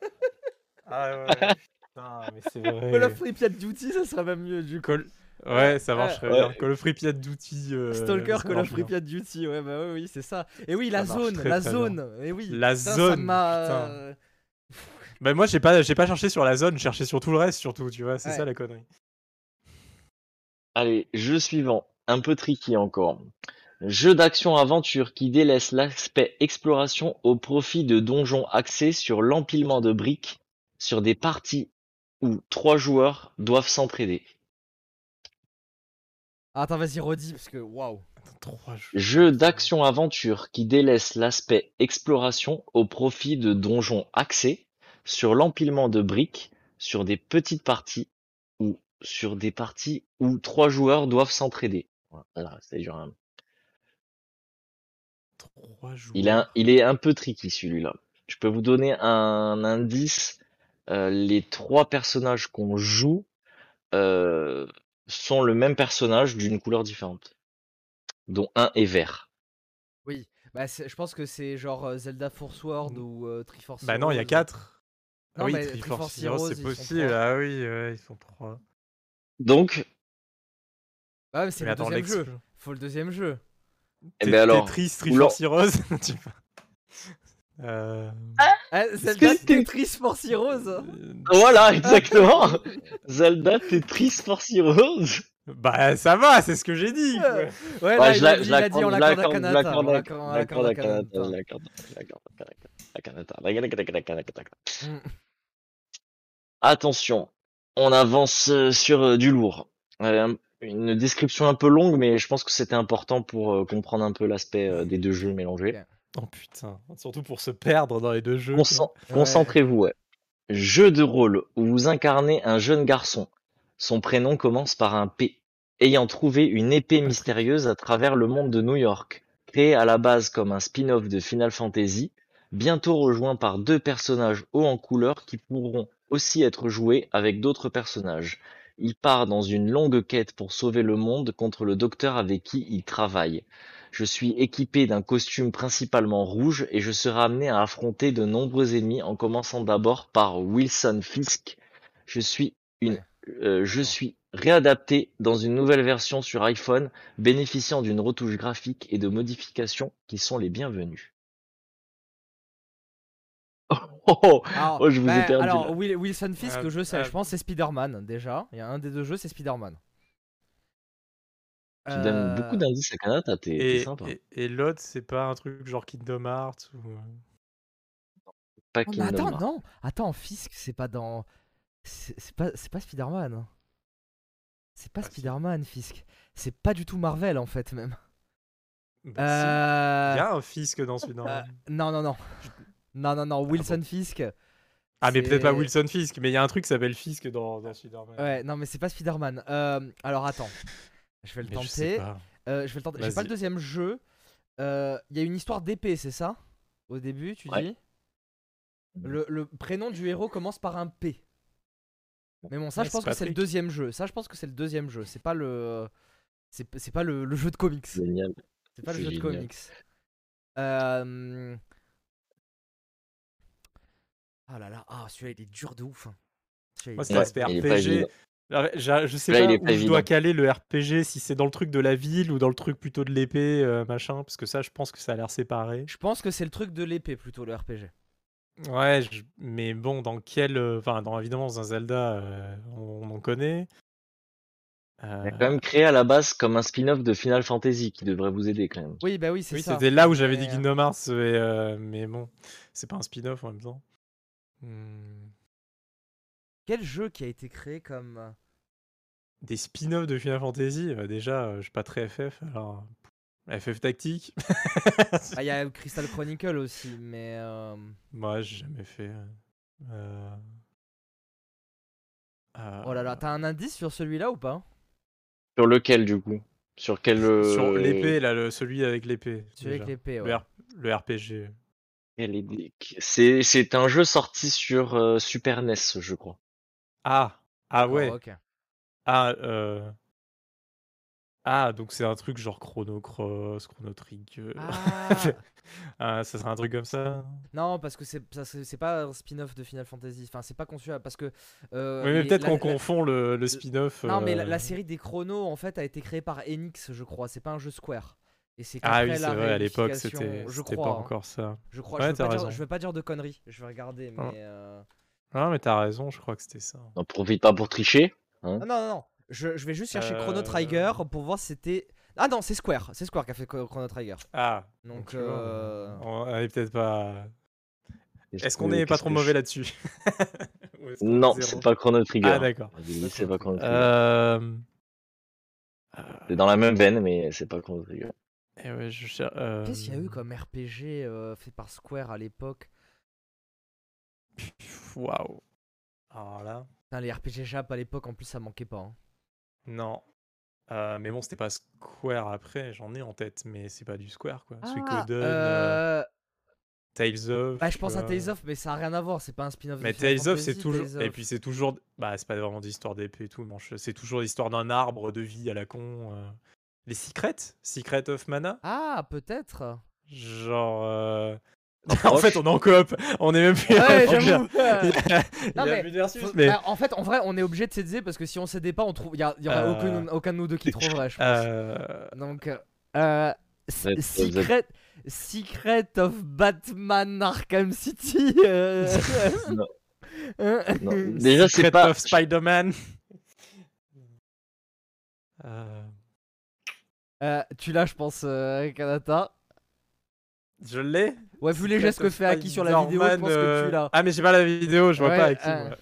A: Ah ouais, putain, mais c'est vrai
B: Call of Pripyat Duty, ça serait même mieux du coup.
A: Call- Ouais, ça marcherait
C: Ouais.
A: bien. Call of Pripyat Duty. euh,
B: Stalker Call of. Pripyat Duty, ouais, bah oui, oui, c'est ça. Et oui, la zone, la zone, et oui.
A: La
B: Putain, ça
A: zone, Bah [LAUGHS] moi j'ai pas j'ai pas cherché sur la zone, j'ai cherché sur tout le reste surtout, tu vois, c'est
B: Ouais.
A: ça la connerie.
C: Allez, jeu suivant, un peu tricky encore. Jeu d'action-aventure qui délaisse l'aspect exploration au profit de donjons axés sur l'empilement de briques sur des parties où trois joueurs doivent s'entraider.
B: Ah, Attends, vas-y, redis, parce que waouh.
C: Jeu d'action-aventure qui délaisse l'aspect exploration au profit de donjons axés sur l'empilement de briques sur des petites parties ou sur des parties où trois joueurs doivent s'entraider. Voilà, c'est dur, hein.
A: Trois joueurs.
C: Il est, un, il est un peu tricky celui-là. Je peux vous donner un indice. Euh, les trois personnages qu'on joue euh, sont le même personnage d'une couleur différente, dont un est vert.
B: Oui, bah c'est- je pense que c'est genre euh, Zelda Force World ou euh, Triforce
A: Bah non, il y a quatre.
B: Non,
A: ah oui, Triforce
B: Triforce
A: Heroes,
B: Heroes,
A: c'est possible. Ah oui, ouais, ils sont trois.
C: Donc,
B: Ah, mais c'est le
A: attends,
B: deuxième jeu. Faut le deuxième jeu.
C: eh ben alors,
A: Tetris,
C: Oula.
A: Triforce Heroes. [LAUGHS] Euh...
B: Ah, Zelda Tetris Force Heroes.
A: euh,
C: voilà, exactement. [LAUGHS] Zelda Tetris Force Heroes.
A: Bah ça va, c'est ce que j'ai dit.
B: Ouais,
C: Ouais,
B: là,
C: je
B: il
C: la-
B: dit, on
C: l'accorde,
B: à Kanata. on
C: l'accorde
B: on l'accorde
C: Kanata. Attention, on avance euh, sur euh, du lourd. Une description un peu longue, mais je pense que c'était important pour comprendre un peu l'aspect des deux jeux mélangés.
A: Oh putain, surtout pour se perdre dans les deux jeux.
C: Concent-
B: Ouais.
C: Concentrez-vous, ouais. Jeu de rôle où vous incarnez un jeune garçon. Son prénom commence par un P. Ayant trouvé une épée mystérieuse à travers le monde de New York. créé à la base comme un spin-off de Final Fantasy, bientôt rejoint par deux personnages hauts en couleur qui pourront aussi être joués avec d'autres personnages. Il part dans une longue quête pour sauver le monde contre le docteur avec qui il travaille. Je suis équipé d'un costume principalement rouge et je serai amené à affronter de nombreux ennemis en commençant d'abord par Wilson Fisk. Je suis une, euh, je suis réadapté dans une nouvelle version sur iPhone, bénéficiant d'une retouche graphique et de modifications qui sont les bienvenues. [LAUGHS] Oh, oh,
B: Alors,
C: oh, je vous ai
B: bah,
C: perdu.
B: alors
C: là.
B: Wilson Fisk, le jeu, je pense, c'est Spider-Man déjà. Il y a un des deux jeux, c'est Spider-Man.
C: Tu donnes
B: Euh,
C: beaucoup d'indices à Kanata, t'es
A: Et,
C: sympa.
A: et, et l'autre, c'est pas un truc genre Kingdom Hearts ou... euh,
C: Pas
B: Oh, mais
C: Kingdom
B: attends,
C: Hearts.
B: non, attends, Fisk, c'est pas dans. C'est pas, c'est pas Spider-Man. C'est pas
A: Ah.
B: Spider-Man, Fisk. C'est pas du tout Marvel en fait, même.
A: bah.
B: Euh,
A: Il y a un fisc dans
B: euh, non, non, non. Non, non, non, Wilson Fisk.
A: ah, mais peut-être pas Wilson Fisk, mais il y a un truc qui s'appelle Fisk dans, dans Spider-Man.
B: Ouais, non, mais c'est pas Spider-Man. Euh, alors attends. Je vais le
A: Mais je sais
B: tenter.
A: pas.
B: Euh, je vais le tenter. J'ai pas le deuxième jeu. Euh, Il y a une histoire d'épée, c'est ça? Au début, tu
C: Ouais.
B: dis? Le, le prénom du héros commence par un P. Mais bon, ça,
A: Ouais,
B: je pense que c'est le deuxième jeu. Ça, je pense que c'est le deuxième jeu. C'est pas le. C'est pas le, le jeu de comics.
C: Génial.
B: C'est pas le jeu de comics. Euh... Ah là là, ah celui-là il est dur de ouf. hein.
A: Moi, c'est l'aspect RPG. J'a- Je sais
C: Là,
A: pas où je dois caler le RPG, si c'est dans le truc de la ville ou dans le truc plutôt de l'épée, euh, machin, parce que ça, je pense que ça a l'air séparé.
B: Je pense que c'est le truc de l'épée plutôt, le RPG.
A: Ouais, je- mais bon, dans quel. euh, Enfin, dans, évidemment, dans un Zelda, euh, on, on en connaît.
C: Il
A: Euh,
C: est quand même créé à la base comme un spin-off de Final Fantasy qui devrait vous aider quand même.
B: Oui, bah oui, c'est
A: oui,
B: ça.
A: c'était là où j'avais dit
B: Mais,
A: Kingdom Hearts, et, euh, mais bon, c'est pas un spin-off en même temps. Hmm,
B: Quel jeu qui a été créé comme. euh,
A: Des spin-offs de Final Fantasy, euh, déjà, euh, je suis pas très FF, alors. FF Tactique
B: Ah, il y a Crystal Chronicle aussi, mais. euh,
A: Moi, j'ai jamais fait. euh, euh,
B: Oh là là, t'as un indice sur celui-là ou pas?
C: Sur lequel du coup? Sur quel euh,
A: Sur l'épée, là, le, celui avec l'épée.
B: Celui avec l'épée,
A: Le,
B: ouais.
A: R- le RPG.
C: C'est c'est un jeu sorti sur euh, Super NES, je crois.
A: Ah Ah ouais. Ah, euh... ah, donc c'est un truc genre Chrono Cross, Chrono Trigger.
B: Ah, [LAUGHS]
A: Ah, ça serait un truc comme ça?
B: Non, parce que c'est pas un spin-off de Final Fantasy. Enfin, c'est pas conçu à- parce que. euh,
A: Oui, mais peut-être qu'on confond le, le spin-off.
B: Non, mais la, la série des chronos, en fait, a été créée par Enix, je crois. C'est pas un jeu Square. Et c'est
A: Ah oui, c'est vrai, à l'époque, c'était
B: Je
A: c'était
B: crois.
A: pas
B: hein.
A: encore ça.
B: Je crois.
A: Ouais,
B: je, veux dire, je veux pas dire de conneries. Je vais regarder, mais.
A: Ah.
B: Euh,
A: Non, mais t'as raison, je crois que c'était ça.
C: N'en profite pas pour tricher.
B: Ah non, non, non. Je, je vais juste chercher Chrono
A: Euh.
B: Trigger pour voir si c'était. Ah non, c'est Square. C'est Square qui a fait Chrono Trigger.
A: Ah,
B: Donc, euh,
A: on est peut-être pas. Est-ce qu'on
C: que-
A: est pas trop mauvais là-dessus? [LAUGHS]
C: Non, c'est pas Chrono Trigger.
A: Ah, d'accord.
C: C'est pas Chrono Trigger.
A: Euh...
C: C'est dans la même veine, mais c'est pas Chrono Trigger.
A: eh ouais, je euh,
B: Qu'est-ce qu'il y a eu comme RPG euh, fait par Square à l'époque?
A: Waouh. Alors là,
B: Putain, Les RPG Jap à l'époque, en plus, ça manquait pas. hein.
A: non. Euh, mais bon, c'était pas Square après, j'en ai en tête, mais c'est pas du Square quoi. Suikoden,
B: Ah,
A: euh,
B: euh,
A: Tales of.
B: Bah, je pense à
A: vois.
B: Tales of, mais ça a rien à voir. C'est pas un spin-off. de
A: Mais Tales of, c'est toujours. Et puis c'est toujours. Bah, c'est pas vraiment des histoires d'épée et tout, manche. C'est toujours l'histoire d'un arbre de vie à la con. euh. Les Secrets? Secret of Mana?
B: Ah, peut-être.
A: Genre.
C: En
A: fait, on est en coop. On est même plus.
B: Ouais,
A: en
B: j'avoue. Mais en fait, en vrai, on est obligé de s'aider parce que si on s'aidait pas, on trouve. Il y, a- y aurait
A: Euh,
B: aucun, aucun de nous deux qui trouverait, je pense.
A: euh,
B: Donc, euh, Secret, Secret of Batman Arkham City. euh, [LAUGHS]
C: Non.
B: hein,
C: Non. [LAUGHS] Déjà, c'est
A: Secret
C: pas.
A: of Spider-Man. Euh,
B: euh, tu l'as, je pense, euh, Kanata.
A: je l'ai.
B: Ouais, vu les gestes que fait Aki sur la vidéo, je pense que
A: euh,
B: tu l'as.
A: Ah, mais j'ai pas la vidéo, je vois
B: Ouais,
A: pas Aki.
B: euh,
A: moi.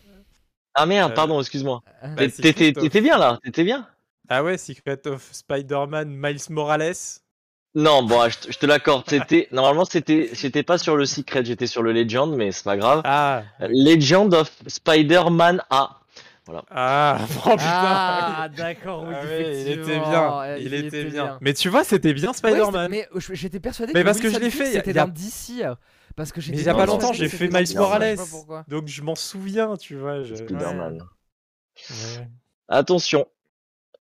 C: Ah merde,
A: Euh,
C: pardon, excuse-moi.
A: Bah,
C: T'étais
A: Secret of-
C: t'étais bien là, t'étais bien.
A: Ah ouais, Secret of Spider-Man Miles Morales.
C: Non, bon, je, te- je te l'accorde. C'était [LAUGHS] normalement c'était j'étais pas sur le secret, j'étais sur le Legend, mais c'est pas grave.
A: Ah,
C: Legend of Spider-Man A.
A: Ah, [LAUGHS] oh, putain.
B: Ah, [LAUGHS] d'accord, oui,
A: Ah il était
B: effectivement,
A: bien,
B: euh,
A: il, était, bien. Mais tu vois, c'était bien Spider-Man.
B: mais j'étais persuadé
A: Mais
B: que
A: parce que je l'ai fait,
B: c'était
A: y a-
B: dans DC. euh, Parce que
A: Mais
B: j'étais
A: il y a pas longtemps, j'ai fait Miles Morales. Donc je m'en souviens, tu vois. je-
C: Spider-Man.
A: Ouais.
C: Attention.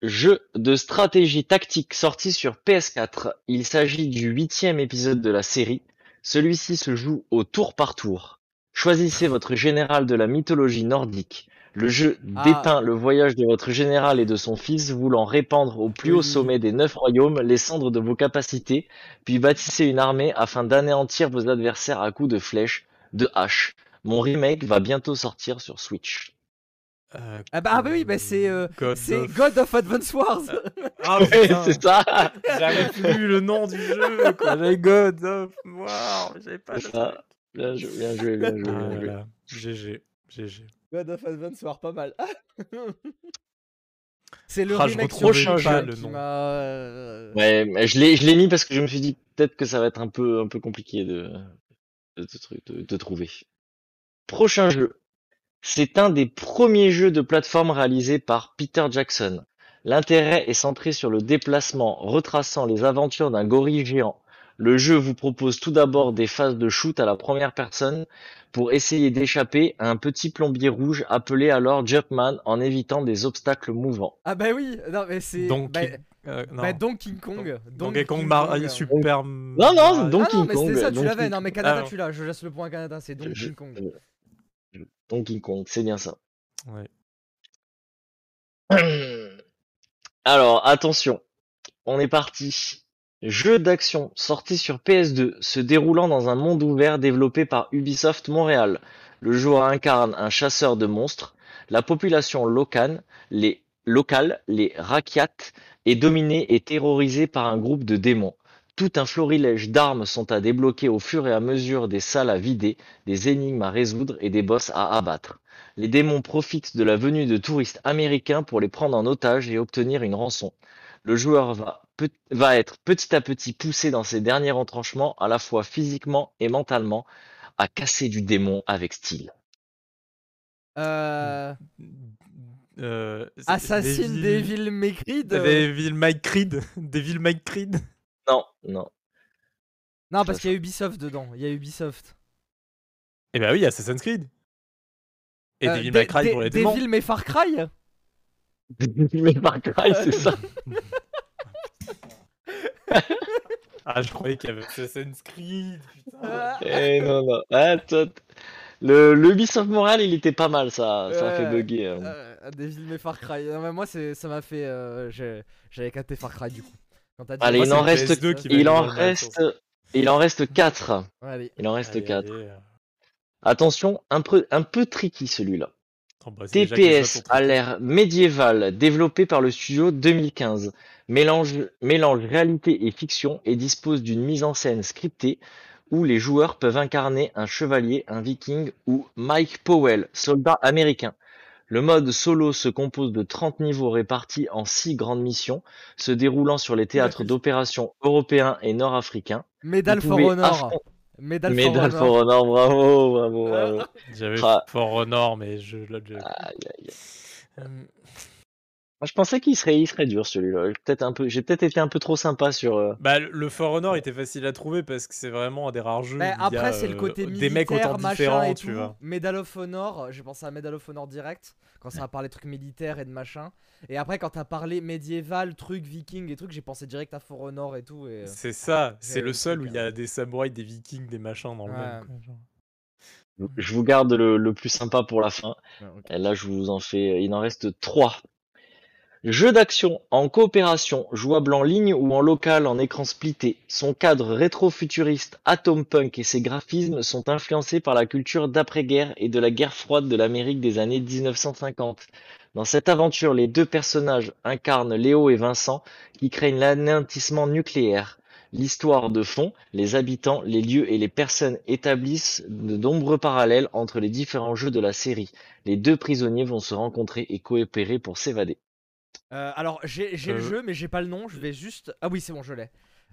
C: Jeu de stratégie tactique sorti sur PS4. Il s'agit du huitième épisode de la série. Celui-ci se joue au tour par tour. Choisissez votre général de la mythologie nordique. Le jeu
B: Ah.
C: dépeint le voyage de votre général et de son fils voulant répandre au plus haut
B: Oui.
C: sommet des neuf royaumes les cendres de vos capacités, puis bâtissez une armée afin d'anéantir vos adversaires à coups de flèches, de haches. Mon remake va bientôt sortir sur Switch.
A: Euh,
B: Ah bah, ah bah oui, bah c'est euh,
A: God
B: c'est
A: of-
B: God of Advance Wars.
A: Ah [LAUGHS]
C: Ouais,
A: putain,
C: c'est ça.
A: j'avais plus le nom du jeu, quoi. J'avais God of War, mais j'avais pas
C: ça. Bien joué, bien joué, bien joué,
A: Ah
C: bien
A: GG, GG.
B: God of Advance pas mal. [LAUGHS] c'est le
A: Ah, je
B: remake sur
C: pas
A: le nom.
B: m'a, euh,
C: Ouais, mais je l'ai, je l'ai mis parce que je me suis dit peut-être que ça va être un peu, un peu compliqué de, de, de, de- de trouver. Prochain jeu. C'est un des premiers jeux de plateforme réalisés par Peter Jackson. L'intérêt est centré sur le déplacement, retraçant les aventures d'un gorille géant. Le jeu vous propose tout d'abord des phases de shoot à la première personne pour essayer d'échapper à un petit plombier rouge appelé alors Jumpman en évitant des obstacles mouvants.
B: Ah bah oui, non mais c'est
A: Donc,
B: bah,
A: Euh, non.
B: bah, Donkey Kong.
A: Donkey Kong Mario Super.
C: Non, non, Donkey
B: ah non mais
C: Kong,
B: ça, tu
C: Donkey
B: l'avais. Non mais Canada,
A: Ah, non.
B: tu l'as. Je laisse le point à Canada, c'est Donkey
C: Je-
B: Kong.
C: je- Donkey Kong, c'est bien ça.
A: Ouais. [CLEARS THROAT]
C: Alors, attention, on est parti. Jeu d'action sorti sur PS2, se déroulant dans un monde ouvert développé par Ubisoft Montréal. Le joueur incarne un chasseur de monstres. La population locale, les, locale, les Rakyat, est dominée et terrorisée par un groupe de démons. Tout un florilège d'armes sont à débloquer au fur et à mesure des salles à vider, des énigmes à résoudre et des boss à abattre. Les démons profitent de la venue de touristes américains pour les prendre en otage et obtenir une rançon. Le joueur va, va être petit à petit poussé dans ses derniers retranchements, à la fois physiquement et mentalement, à casser du démon avec style.
B: Euh,
A: Euh, c'est-
B: Assassin Devil May Cry. de-
A: Devil May Creed. Devil May Creed.
C: Non, non.
B: Non parce qu'il y a Ubisoft dedans. Il y a Ubisoft.
A: Eh bah oui, Assassin's Creed. Et
B: Euh,
A: Devil
B: De-
A: May Cry pour les démons.
B: Devil May Far Cry. [LAUGHS]
C: Mais Far Cry, c'est [LAUGHS] ça. [LAUGHS]
A: Ah, je croyais qu'il y avait Assassin's Creed. Putain.
C: Eh non, non. Ah, toi, le, le Ubisoft Montréal, il était pas mal, ça, ça a fait bugger. euh.
B: euh, Devil May Far Cry. Non mais moi c'est ça m'a fait. euh, j'ai- J'avais capté Far Cry du coup. Quand t'as dit-
C: Allez,
A: Moi,
C: il
A: c'est
C: en
A: le
C: reste,
A: PS2 qui m'a
C: il en
A: dans le
C: il en reste 4.
B: Allez.
C: Il en reste
A: Allez,
C: 4.
A: allez.
C: Attention, un peu, un peu tricky celui-là.
A: Bah,
C: TPS à l'ère médiévale, développé par le studio 2015, mélange, mélange réalité et fiction et dispose d'une mise en scène scriptée où les joueurs peuvent incarner un chevalier, un viking ou Mike Powell, soldat américain. Le mode solo se compose de 30 niveaux répartis en 6 grandes missions, se déroulant sur les théâtres
B: Oula.
C: d'opération européens et nord-africains.
B: Medal
C: Vous
B: for Honor. Medal for
C: for
B: Honor.
C: Honor, bravo, bravo, bravo.
A: J'avais
C: Ah.
A: For Honor, mais je l'ai déjà.
C: Aïe, aïe, aïe. Moi, je pensais qu'il serait, il serait dur celui-là. J'ai peut-être un peu, j'ai peut-être été un peu trop sympa sur. euh,
A: Bah, le- le For Honor était facile à trouver parce que c'est vraiment un des rares jeux. Où il y a,
B: après, c'est le
A: euh,
B: côté
A: des mecs
B: militaire,
A: autant
B: machin
A: différents,
B: et
A: tu
B: tout.
A: vois.
B: Medal of Honor, j'ai pensé à Medal of Honor direct, quand ça a parlé trucs militaires et de machin. Et après, quand t'as parlé médiéval, trucs viking et trucs, j'ai pensé direct à For Honor et tout. Et... euh,
A: C'est ça, c'est le
B: le
A: seul où
B: truc,
A: il y a des samouraïs, des vikings, des machins dans le
B: Ouais.
A: même. quoi, genre.
C: Je vous garde le, le plus sympa pour la fin.
B: ouais, ok.
C: Et là, je vous en fais. Il en reste trois. Jeu d'action en coopération, jouable en ligne ou en local en écran splitté. Son cadre rétro-futuriste Punk et ses graphismes sont influencés par la culture d'après-guerre et de la guerre froide de l'Amérique des années 1950. Dans cette aventure, les deux personnages incarnent Léo et Vincent qui craignent l'anéantissement nucléaire. L'histoire de fond, les habitants, les lieux et les personnes établissent de nombreux parallèles entre les différents jeux de la série. Les deux prisonniers vont se rencontrer et coopérer pour s'évader.
B: Euh, alors, j'ai le
A: Euh.
B: jeu, mais j'ai pas le nom. Je vais juste. Ah oui, c'est bon, je l'ai.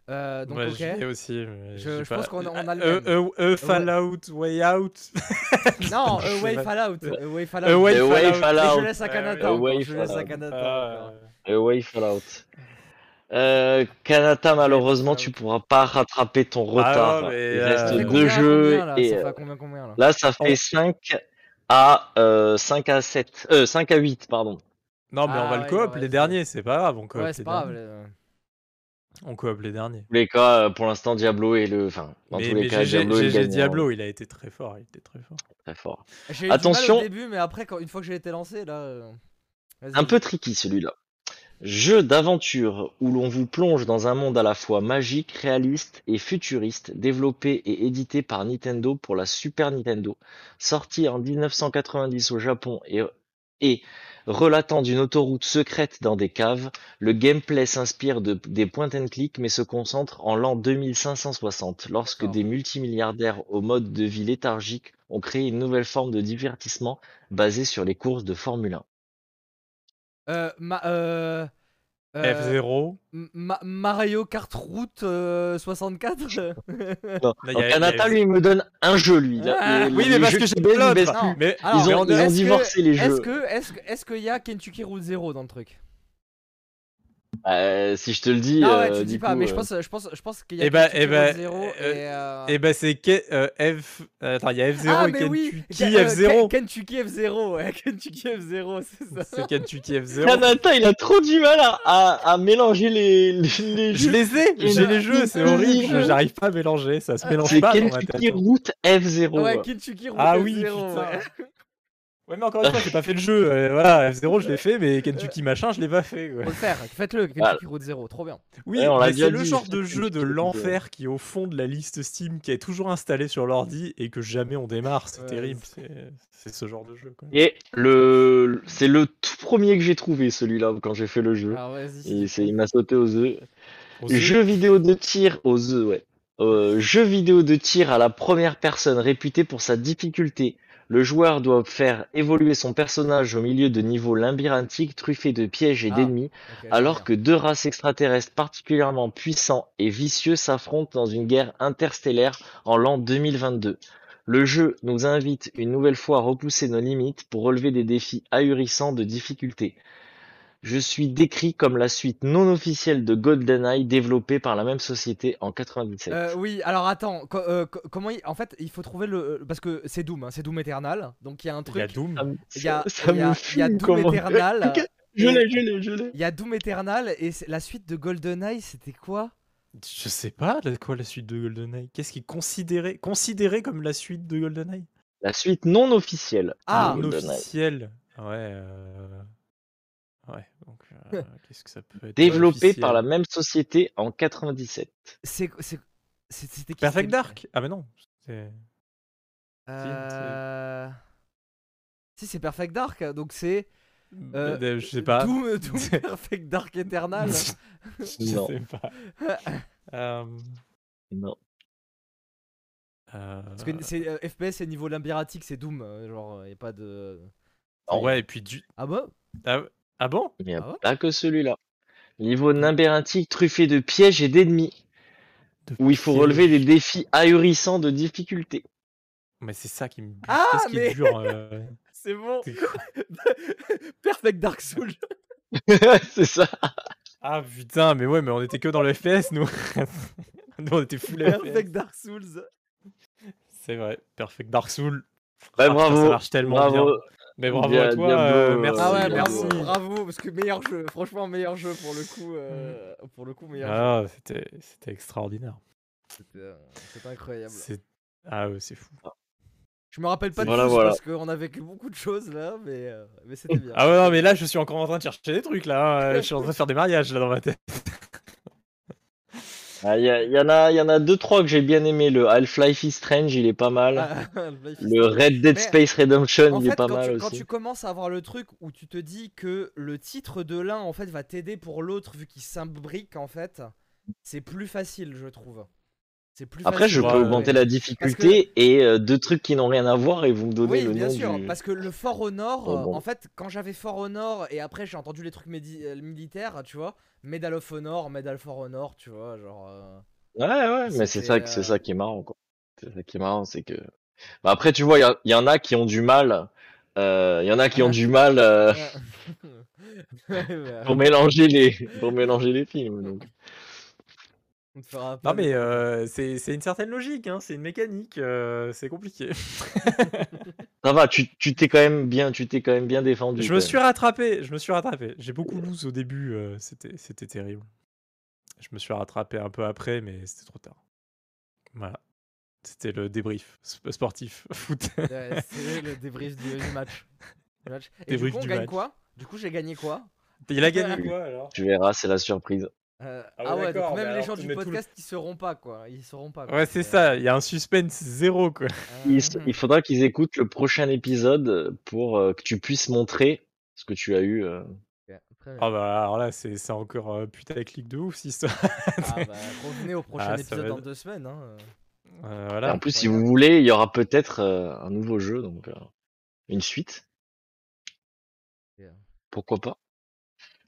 B: Euh, donc,
A: Ouais,
B: ok.
A: aussi.
B: Je- pense qu'on a- on a le
A: Euh,
B: même.
A: euh, euh, Fallout, Way Out. [LAUGHS]
B: Non,
A: pas.
B: Fallout. Away Fallout.
A: Away Fallout.
B: Je laisse à Kanata. Je laisse à
C: Fallout.
B: Kanata.
A: Ah,
C: Fallout. Euh, Kanata, malheureusement, tu pourras pas rattraper ton retard.
A: non, mais,
C: Il
A: euh,
C: reste
B: fait
C: deux jeux
B: combien, là?
C: et
B: Ça
C: euh,
B: fait à combien combien là?
C: là, ça fait
A: Oh.
C: 5 à euh, 5 à 7, euh, 5 à 8, pardon.
A: Non, mais
B: Ah
A: on va
B: ouais,
A: le coop les derniers, c'est pas grave. On coop
B: Ouais,
A: les
B: c'est pas grave.
A: derniers.
B: euh.
A: On coop les derniers.
C: Dans tous les cas, euh, pour l'instant, Diablo est le, enfin, dans
A: mais
C: tous les
A: mais
C: cas,
A: GG,
C: Diablo est le
A: GG
C: gagnant,
A: Diablo, il a été très fort. Il était très fort.
C: très fort.
B: J'ai eu du
C: Attention.
B: mal au début, mais après, quand, une fois que j'ai été lancé, là. euh, vas-y.
C: Un peu tricky celui-là. Jeu d'aventure où l'on vous plonge dans un monde à la fois magique, réaliste et futuriste, développé et édité par Nintendo pour la Super Nintendo, sorti en 1990 au Japon et, et relatant d'une autoroute secrète dans des caves, le gameplay s'inspire de, des point and click mais se concentre en l'an 2560, lorsque des multimilliardaires au mode de vie léthargique ont créé une nouvelle forme de divertissement basée sur les courses de Formule 1.
B: Euh, ma- euh, euh,
A: F0.
B: Ma- Mario Kart Route euh, 64 [LAUGHS]
C: Non.
A: Là, il y
C: Alors,
A: a- il y a
C: Kanata, lui, il me donne un jeu, lui.
B: Ah,
C: les-
A: Oui, mais parce que
C: ils baissent
A: l'autre. Mais
C: Ils
B: mais
C: ont,
B: on-
C: ils ont
B: est-ce que-
C: divorcé les
B: Est-ce
C: jeux.
B: que est-ce que est-ce qu'il y a Kentucky Route Zero dans le truc?
C: Euh, si je te le dis,
B: Ah ouais,
C: euh,
B: tu dis
C: du
B: pas,
C: coup,
B: mais je
C: euh,
B: pense je pense je pense qu'il y a
A: Eh bah, eh bah,
B: Route Zero
A: euh,
B: et euh,
A: Et ben c'est Ke- euh, F. euh, Attends, il y a F0
B: Ah
A: et
B: mais oui,
A: Kentucky
B: Ke- euh,
A: F0.
B: Ke- Kentucky F0, ouais, [LAUGHS] Kentucky F0, c'est ça.
A: C'est Kentucky F0.
C: Kanata, il a trop du mal à, à, à mélanger les, les, les
A: Je
C: jeux.
A: les ai,
C: Et
A: j'ai les jeux, c'est horrible, je- j'arrive pas à mélanger, ça se mélange
C: C'est
A: pas tête.
C: Kentucky Route F0.
B: Ouais, Kentucky Route
A: Ah
B: F0.
A: oui, putain.
B: Ouais.
A: Mais encore une fois, j'ai pas fait le jeu. euh, voilà, F0, je l'ai fait, mais Kentucky machin, je l'ai pas fait. quoi.
B: Faut le faire, faites-le, Kentucky
C: Voilà.
B: Route Zero, trop bien.
A: Oui, mais c'est le genre de jeu de l'enfer qui est au fond de la liste Steam, qui est toujours installé sur l'ordi et que jamais on démarre. C'est
B: Ouais,
A: terrible. C'est ce genre de jeu. Quoi.
C: Et le, c'est le tout premier que j'ai trouvé, celui-là, quand j'ai fait le jeu.
B: Alors vas-y.
C: Et c'est, il m'a sauté aux œufs.
A: Aux œufs.
C: Jeu vidéo de tir aux œufs, ouais. Euh, jeu vidéo de tir à la première personne réputé pour sa difficulté. Le joueur doit faire évoluer son personnage au milieu de niveaux labyrinthiques truffés de pièges et
B: Ah,
C: d'ennemis, alors que deux races extraterrestres particulièrement puissants et vicieux s'affrontent dans une guerre interstellaire en l'an 2022. Le jeu nous invite une nouvelle fois à repousser nos limites pour relever des défis ahurissants de difficulté. Je suis décrit comme la suite non officielle de GoldenEye développée par la même société en 97.
B: Euh, oui, alors attends, co- euh, co- comment il... En fait, il faut trouver le... Parce que c'est Doom, hein, c'est Doom Eternal, donc il y a un
A: Il y a
B: truc...
A: Doom.
C: Ça me-
B: Il y a,
C: ça
B: il y a-
C: me
B: il y a Doom
C: comment-
B: Eternal, [LAUGHS]
C: Je l'ai, je l'ai, je l'ai.
B: il y a Doom Eternal, et la suite de GoldenEye, c'était quoi?
A: Je sais pas la- quoi la suite de GoldenEye? Qu'est-ce qui est considéré, considéré comme la suite de GoldenEye?
C: La suite non officielle.
B: Ah,
A: non
C: GoldenEye.
A: officiel. Ouais. euh, Ouais. Donc euh, qu'est-ce que ça peut être
C: Développée
A: officiel
C: par la même société en 97.
B: C'est... c'est- C'était qui
A: Perfect Dark? Ah mais non. c'est-
B: Euh... Si, c'est Perfect Dark, donc c'est... euh,
A: Euh, je sais pas.
B: Doom, Doom Perfect Dark Eternal. [LAUGHS]
A: je
C: Non.
A: sais pas. [LAUGHS] Euh,
C: Non.
A: euh,
B: Parce que c'est euh, FPS et niveau labyrinthique, c'est Doom, genre, y a pas de...
A: Ouais, et puis du.
B: Ah bah
A: Ah, ah bon?
C: Il n'y a
B: Ah ouais?
C: pas que celui-là. Niveau labyrinthique truffé de pièges et d'ennemis,
A: De
C: où il faut relever des défis ahurissants de difficulté.
A: Mais c'est ça qui me.
B: Ah,
A: Qu'est-ce qui
B: mais-
A: dure euh, [LAUGHS]
B: C'est bon [LAUGHS] Perfect Dark Souls [LAUGHS]
C: c'est ça.
A: Ah putain, mais ouais, mais on était que dans le FPS, nous. nous, on était full FPS.
B: Perfect Dark Souls
A: C'est vrai. Perfect Dark Soul.
C: Ouais,
A: Ah, putain,
C: bravo.
A: Ça marche tellement
C: bravo.
A: bien. Mais bravo
C: Dia-
A: à toi.
C: Diablo,
A: euh,
C: euh,
A: merci.
B: Ah ouais,
C: bravo.
B: bravo, bravo, parce que meilleur jeu, franchement meilleur jeu pour le coup, euh, pour le coup meilleur jeu.
A: Ah, c'était c'était extraordinaire.
B: C'était incroyable.
A: C'est ah ouais, c'est fou.
B: Je me rappelle pas de
C: Voilà, voilà.
B: parce qu'on a vécu beaucoup de choses là, mais, euh, mais c'était [LAUGHS] bien.
A: Ah ouais, non, mais là, je suis encore en train de chercher des trucs là. hein. [LAUGHS] Je suis en train de faire des mariages là dans ma tête.
C: Ah, Il y, a- il y en a, y en a deux trois que j'ai bien aimé. Le Half-Life is Strange, il est pas mal.
B: Ah, [LAUGHS]
C: Le Red Dead Space Redemption,
B: En
C: il est pas
B: quand,
C: mal
B: tu,
C: aussi.
B: quand tu commences à avoir le truc où tu te dis que le titre de l'un en fait va t'aider pour l'autre vu qu'il s'imbrique en fait, c'est plus facile je trouve. C'est plus
C: Après, je peux
A: Ouais,
C: augmenter
B: ouais.
C: la difficulté et euh, deux trucs qui n'ont rien à voir et vous me donnez
B: Oui,
C: le
B: bien
C: nom
B: sûr,
C: du.
B: parce que le fort au nord,
C: Oh,
B: euh,
C: bon.
B: en fait, quand j'avais fort au nord et après j'ai entendu les trucs médi- euh, militaires, tu vois, Medal of Honor, Medal for Honor, tu vois, genre. euh,
C: Ouais, ouais, mais c'est ça, que- c'est
B: euh,
C: ça qui est marrant, quoi. C'est ça qui est marrant, c'est que. Bah, après, tu vois, il y, y en a qui ont du mal. euh, Il y en a qui ont du [LAUGHS] mal euh, [LAUGHS] pour mélanger les pour mélanger les films. Donc.
B: On te fera pas
A: Non, mais euh, c'est c'est une certaine logique, hein, c'est une mécanique, euh, c'est compliqué. [LAUGHS]
C: Ça va, tu tu t'es quand même bien, tu t'es quand même bien défendu.
A: Je me
C: même.
A: suis rattrapé, je me suis rattrapé. J'ai beaucoup lose au début, euh, c'était c'était terrible. Je me suis rattrapé un peu après, mais c'était trop tard. Voilà. C'était le débrief sp- sportif, [LAUGHS] foot.
B: Ouais, c'est le débrief du, du match. Du match. Et
A: Débrief
B: du coup, on
A: du
B: gagne
A: match.
B: quoi? Du coup, j'ai gagné quoi?
A: Il a [LAUGHS] gagné quoi alors?
C: Tu verras, c'est la surprise.
B: Euh,
A: Ah ouais,
B: Ah ouais, donc même les gens du
A: tout le-
B: podcast, ils sauront pas quoi. Ils sauront pas. quoi.
A: Ouais, c'est ça, il y a un suspense zéro quoi. [LAUGHS]
C: Il,
B: Mhm.
C: il faudra qu'ils écoutent le prochain épisode pour euh, que tu puisses montrer ce que tu as eu. euh.
A: Ah bah alors là, c'est c'est encore euh, putaclic de ouf cette histoire.
B: Ah bah, [LAUGHS] revenez au prochain
A: Ah, ça
B: épisode
A: va
B: dans
A: être-
B: deux semaines. Hein.
A: Euh,
C: Et
A: voilà.
C: en plus, si vous voulez, il y aura peut-être euh, un nouveau jeu, donc euh, une suite.
B: Yeah.
C: Pourquoi pas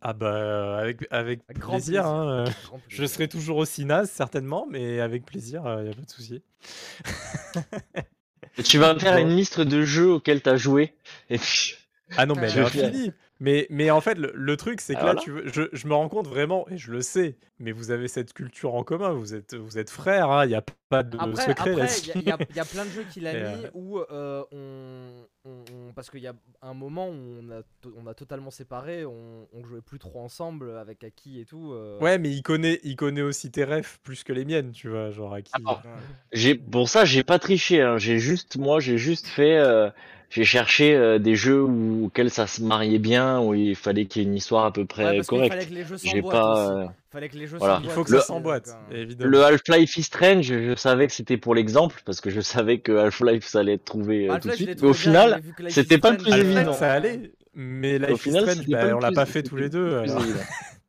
A: Ah bah euh, avec, avec
B: grand
A: plaisir.
B: plaisir.
A: hein, euh,
B: Grand
A: Je
B: plaisir.
A: serai toujours aussi naze certainement, mais avec plaisir, il y a pas de souci. [LAUGHS]
C: Tu vas me faire une liste de jeux auxquels tu as joué. Et puis,
A: Ah non, mais
B: Je
A: elle est infinie. Mais, mais en fait, le, le truc, c'est que
C: Ah,
A: là,
C: voilà.
A: tu veux, je, je me rends compte vraiment, et je le sais, mais vous avez cette culture en commun, vous êtes, vous êtes frères, hein, il n'y a pas de
B: Après,
A: secret
B: après,
A: là-dessus.
B: il y, a- y a plein de jeux qu'il [LAUGHS] a
A: Et,
B: mis
A: euh,
B: où euh, on, on- on- parce qu'il y a un moment où on a, to- on a totalement séparé, on, on jouait plus trop ensemble avec Aki et tout. euh.
A: Ouais, mais il connaît, il connaît aussi tes refs plus que les miennes, tu vois, genre qui.
C: Alors,
B: Ouais.
C: j'ai pour ça, j'ai pas triché. Hein. J'ai juste, moi, j'ai juste fait. euh, j'ai cherché euh, des jeux où, auxquels ça se mariait bien, où il fallait qu'il y ait une histoire à peu près
B: Ouais, parce
C: correcte.
B: fallait que les jeux
C: J'ai pas.
B: Fallait que les jeux
C: Voilà.
A: Il
B: s'emboîtent
A: faut que
C: Le-
A: ça
B: aussi,
A: s'emboîte, évidemment.
C: Le Half-Life is Strange, je savais que c'était pour l'exemple parce que je savais que Half-Life ça allait être trouvé euh, tout de suite. Mais au final, c'était pas le plus évident.
A: Ça allait, mais Life
C: au
A: is
C: final,
A: Strange, bah, on l'a pas fait tous les deux. [LAUGHS]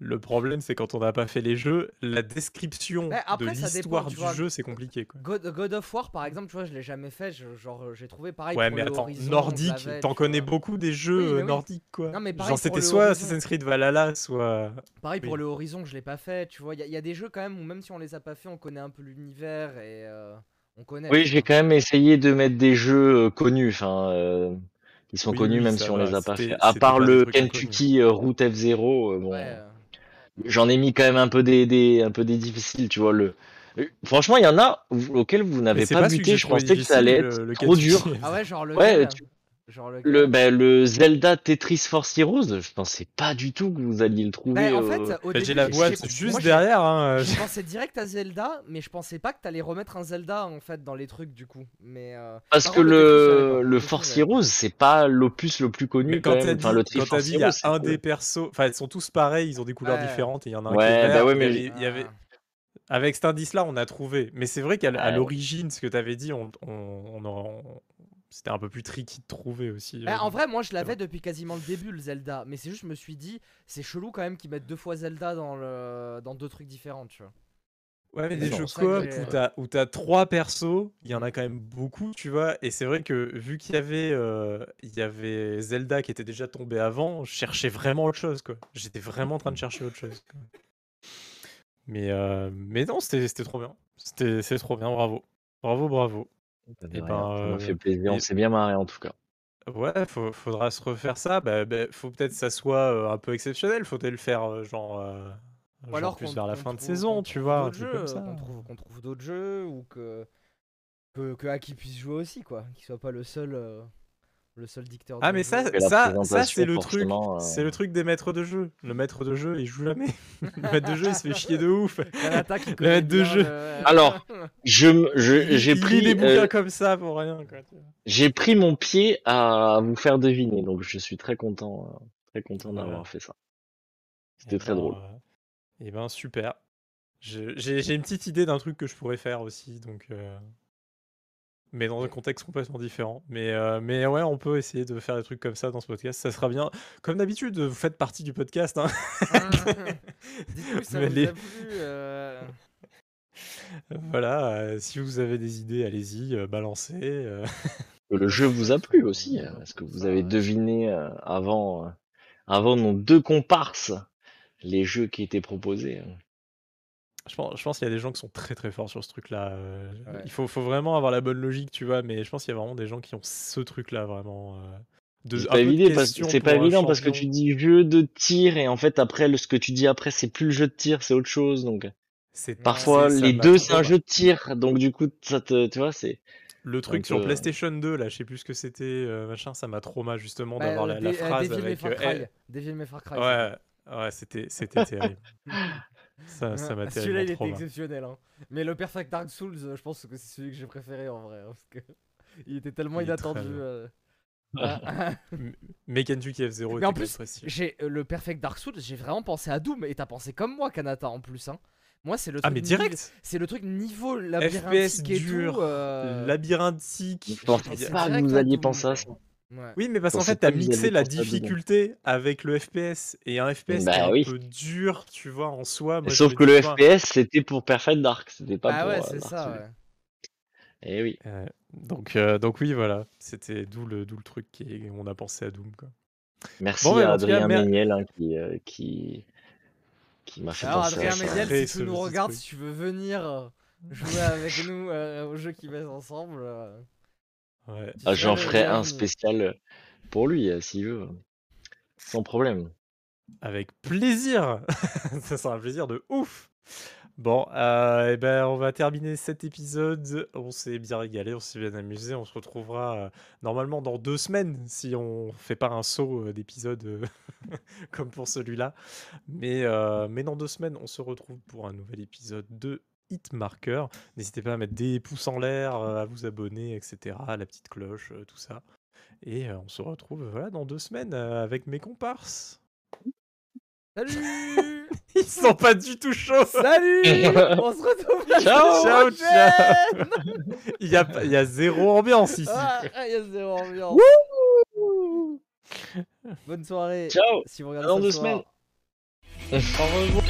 C: le
A: problème, c'est quand on n'a pas fait les jeux, la description
B: après,
A: de l'histoire du
B: vois.
A: jeu, c'est compliqué. Quoi.
B: God, God of War, par exemple, tu vois, je l'ai jamais fait. je- genre, euh, j'ai trouvé pareil.
A: Ouais,
B: pour
A: mais
B: le
A: attends,
B: Horizon,
A: nordique, t'en connais beaucoup des jeux
B: Oui,
A: euh,
B: oui.
A: nordiques, quoi.
B: Non, mais pareil
A: Genre, c'était soit
B: Horizon.
A: Assassin's Creed Valhalla, soit.
B: Pareil pour le Horizon, je l'ai pas fait. Tu vois, il y, a- il y a des jeux quand même où même si on les a pas fait, on connaît un peu l'univers et euh, on connaît.
C: Oui, j'ai quand même essayé de mettre des jeux connus, enfin, euh, qui sont
A: Oui,
C: connus
A: oui,
C: même si on
A: va,
C: les a pas fait. À part le. Kentucky Route F0, euh, bon,
B: Ouais, euh,
C: j'en ai mis quand même un peu des, des, un peu des difficiles, tu vois. Le... Franchement, il y en a auxquels vous n'avez pas, buté. Je pensais que ça allait être
A: le- le
C: trop dur.
B: Ah ouais, genre
C: Ouais, tu-
B: Genre
C: Le, ben, le Zelda Tetris Force Heroes, je pensais pas du tout que vous alliez le trouver.
B: Bah, en
C: euh,
B: fait, au
A: Bah, J'ai la
B: j'ai-
A: boîte
B: j'ai-
A: juste
B: moi, j'ai-
A: derrière. Hein.
B: Je pensais direct à Zelda, mais je pensais pas que t'allais remettre un Zelda en fait dans les trucs du coup. Mais euh,
C: Parce
B: par
C: que
B: contre,
C: le, le Force. Heroes, c'est pas l'opus le plus connu
A: Mais
C: quand
A: quand
C: même.
A: t'as dit,
C: Enfin, le
A: quand t'as
C: Force
A: dit, il y a
C: Heroes, c'est
A: un
C: cool.
A: des persos, enfin, ils sont tous pareils, ils ont des couleurs
B: Ouais.
A: différentes. et Il y en a un qui
C: Ouais,
A: est
C: bah
A: vert.
C: mais-
A: avait- il y avait- Avec cet indice-là, on a trouvé. Mais c'est vrai qu'à l'origine, ce que t'avais dit, on, on- c'était un peu plus tricky de trouver aussi.
B: Eh,
A: euh,
B: en vrai, moi je l'avais depuis quasiment le début le Zelda, mais c'est juste je me suis dit c'est chelou quand même qu'ils mettent deux fois Zelda dans le dans deux trucs différents, tu vois.
A: Ouais, mais des jeux coop
B: j'ai-
A: où t'as où t'as trois persos, il y en a quand même beaucoup, tu vois. Et c'est vrai que vu qu'il y avait euh, il y avait Zelda qui était déjà tombé avant, je cherchais vraiment autre chose, quoi. J'étais vraiment en train de chercher autre chose. quoi. Mais euh, mais non, c'était c'était trop bien. C'était c'est trop bien, bravo, bravo, bravo.
C: Ça
A: Eh
C: m'a
A: ben,
C: fait
A: euh,
C: plaisir, on s'est bien marré en tout cas.
A: Ouais, faut- faudra se refaire ça. Bah, bah, faut peut-être que ça soit euh, un peu exceptionnel. Faut-être le faire euh, genre, euh, genre
B: alors
A: plus vers la fin de saison, tu vois.
B: Qu'on trouve, trouve d'autres jeux ou que que, que Aki puisse jouer aussi quoi, qu'il soit pas le seul euh, le seul dictateur.
A: Ah
B: de
A: mais ça, ça, ça c'est le truc,
C: euh,
A: c'est le truc des maîtres de jeu. Le maître de jeu, il joue jamais. [LAUGHS] le maître de jeu, il se fait chier de ouf. Le maître de jeu.
B: le-
C: Alors, Je, j'ai pris,
A: les bouquins
C: euh,
A: comme ça pour rien.
C: J'ai pris mon pied à vous faire deviner, donc je suis très content, euh, très content
A: Voilà.
C: d'avoir fait ça. C'était
A: Eh
C: très
A: ben,
C: drôle.
A: euh, Eh ben super. J'ai j'ai une petite idée d'un truc que je pourrais faire aussi, donc. euh, Mais dans un contexte complètement différent. Mais, euh, mais ouais, on peut essayer de faire des trucs comme ça dans ce podcast. Ça sera bien. Comme d'habitude, vous faites partie du podcast. hein.
B: Dites-nous si ça
A: Mais
B: vous
A: les-
B: a plu. euh,
A: Voilà, euh, si vous avez des idées, allez-y, euh, balancez. euh.
C: Le jeu vous a plu aussi. hein. Est-ce que vous
B: Ça,
C: avez deviné euh, avant, euh, avant nos deux comparses les jeux qui étaient proposés hein
A: Je pense, je pense qu'il y a des gens qui sont très très forts sur ce truc-là. euh,
B: Ouais.
A: Il faut, faut vraiment avoir la bonne logique, tu vois, mais je pense qu'il y a vraiment des gens qui ont ce truc-là, vraiment. euh, de,
C: C'est pas évident parce que c'est
A: pour
C: pas
A: un
C: évident parce que
A: champion.
C: tu dis jeu de tir et en fait après le, ce que tu dis après c'est plus le jeu de tir c'est autre chose donc
A: C'est
C: parfois
A: c'est-
C: les deux c'est un jeu de tir donc du coup ça te tu vois c'est
A: Le truc sur
C: peu-
A: PlayStation 2, là, je sais plus ce que c'était, euh, machin, ça m'a trop mal justement
B: Bah,
A: d'avoir
B: euh,
A: la,
B: euh,
A: phrase
B: Devil May
A: avec.
B: Far
A: euh,
B: Cry. Devil May Far Cry.
A: ouais, ouais, c'était c'était terrible. [LAUGHS] Ça, ça m'a
B: Celui-là, il était
A: mal.
B: exceptionnel. Hein. Mais le Perfect Dark Souls, je pense que c'est celui que j'ai préféré en vrai. hein, parce que il était tellement
A: Il
B: inattendu. euh. Ah,
A: Mais Kentucky F0
B: Mais
A: était
B: en plus, j'ai euh, le Perfect Dark Souls, j'ai vraiment pensé à Doom. Et t'as pensé comme moi, Kanata, en plus. Hein. Moi, c'est le
A: Ah,
B: truc.
A: mais
B: nive-
A: direct
B: C'est le truc niveau
A: FPS
B: labyrinthique et
A: dur,
B: tout. euh,
A: labyrinthique.
C: je pensais
B: c'est
C: pas que vous alliez penser à ça
B: ouais.
A: Oui, mais parce qu'en fait, t'as mixé la difficulté avec le FPS. Et un FPS qui est
C: Bah
A: un peu dur, tu vois, en soi. Moi,
C: sauf que le FPS c'était pour Perfect Dark c'était pas
B: Ah
C: pour
B: ouais,
C: euh,
B: c'est ça. Ouais.
C: Eh oui
A: euh, donc, euh, donc oui, voilà. C'était d'où le, d'où le truc qui est- on a pensé à Doom, quoi.
C: merci
A: Bon,
C: à
A: cas,
C: Adrien
A: mer-
C: Méniel hein, qui euh, qui qui m'a fait
B: Alors,
C: penser
B: Adrien
C: à ça
A: Méniel,
B: si tu nous regardes, si tu veux venir jouer avec nous euh, au jeu qui met ensemble. Euh,
A: Ouais.
C: Ah, j'en ferai un spécial pour lui euh, s'il veut sans problème
A: Avec plaisir [LAUGHS] Ça sera un plaisir de ouf Bon, euh, eh ben, on va terminer cet épisode. On s'est bien régalé, on s'est bien amusé. On se retrouvera euh, normalement dans deux semaines si on fait pas un saut euh, d'épisode euh, [LAUGHS] comme pour celui-là. Mais, euh, mais dans deux semaines, on se retrouve pour un nouvel épisode de Hitmarker. N'hésitez pas à mettre des pouces en l'air, euh, à vous abonner, etc. La petite cloche, euh, tout ça. Et euh, on se retrouve voilà, dans deux semaines euh, avec mes comparses.
B: Salut [LAUGHS]
A: Ils sont pas du tout chauds.
B: Salut [LAUGHS] On se retrouve
C: Ciao,
A: ciao. [LAUGHS] Il y a, il y a zéro ambiance ici.
B: Ah, il y a zéro ambiance. Bonne soirée.
C: ciao
B: Si vous regardez
C: Dans
B: ça
C: deux
B: soir.
C: semaines.
A: Au revoir.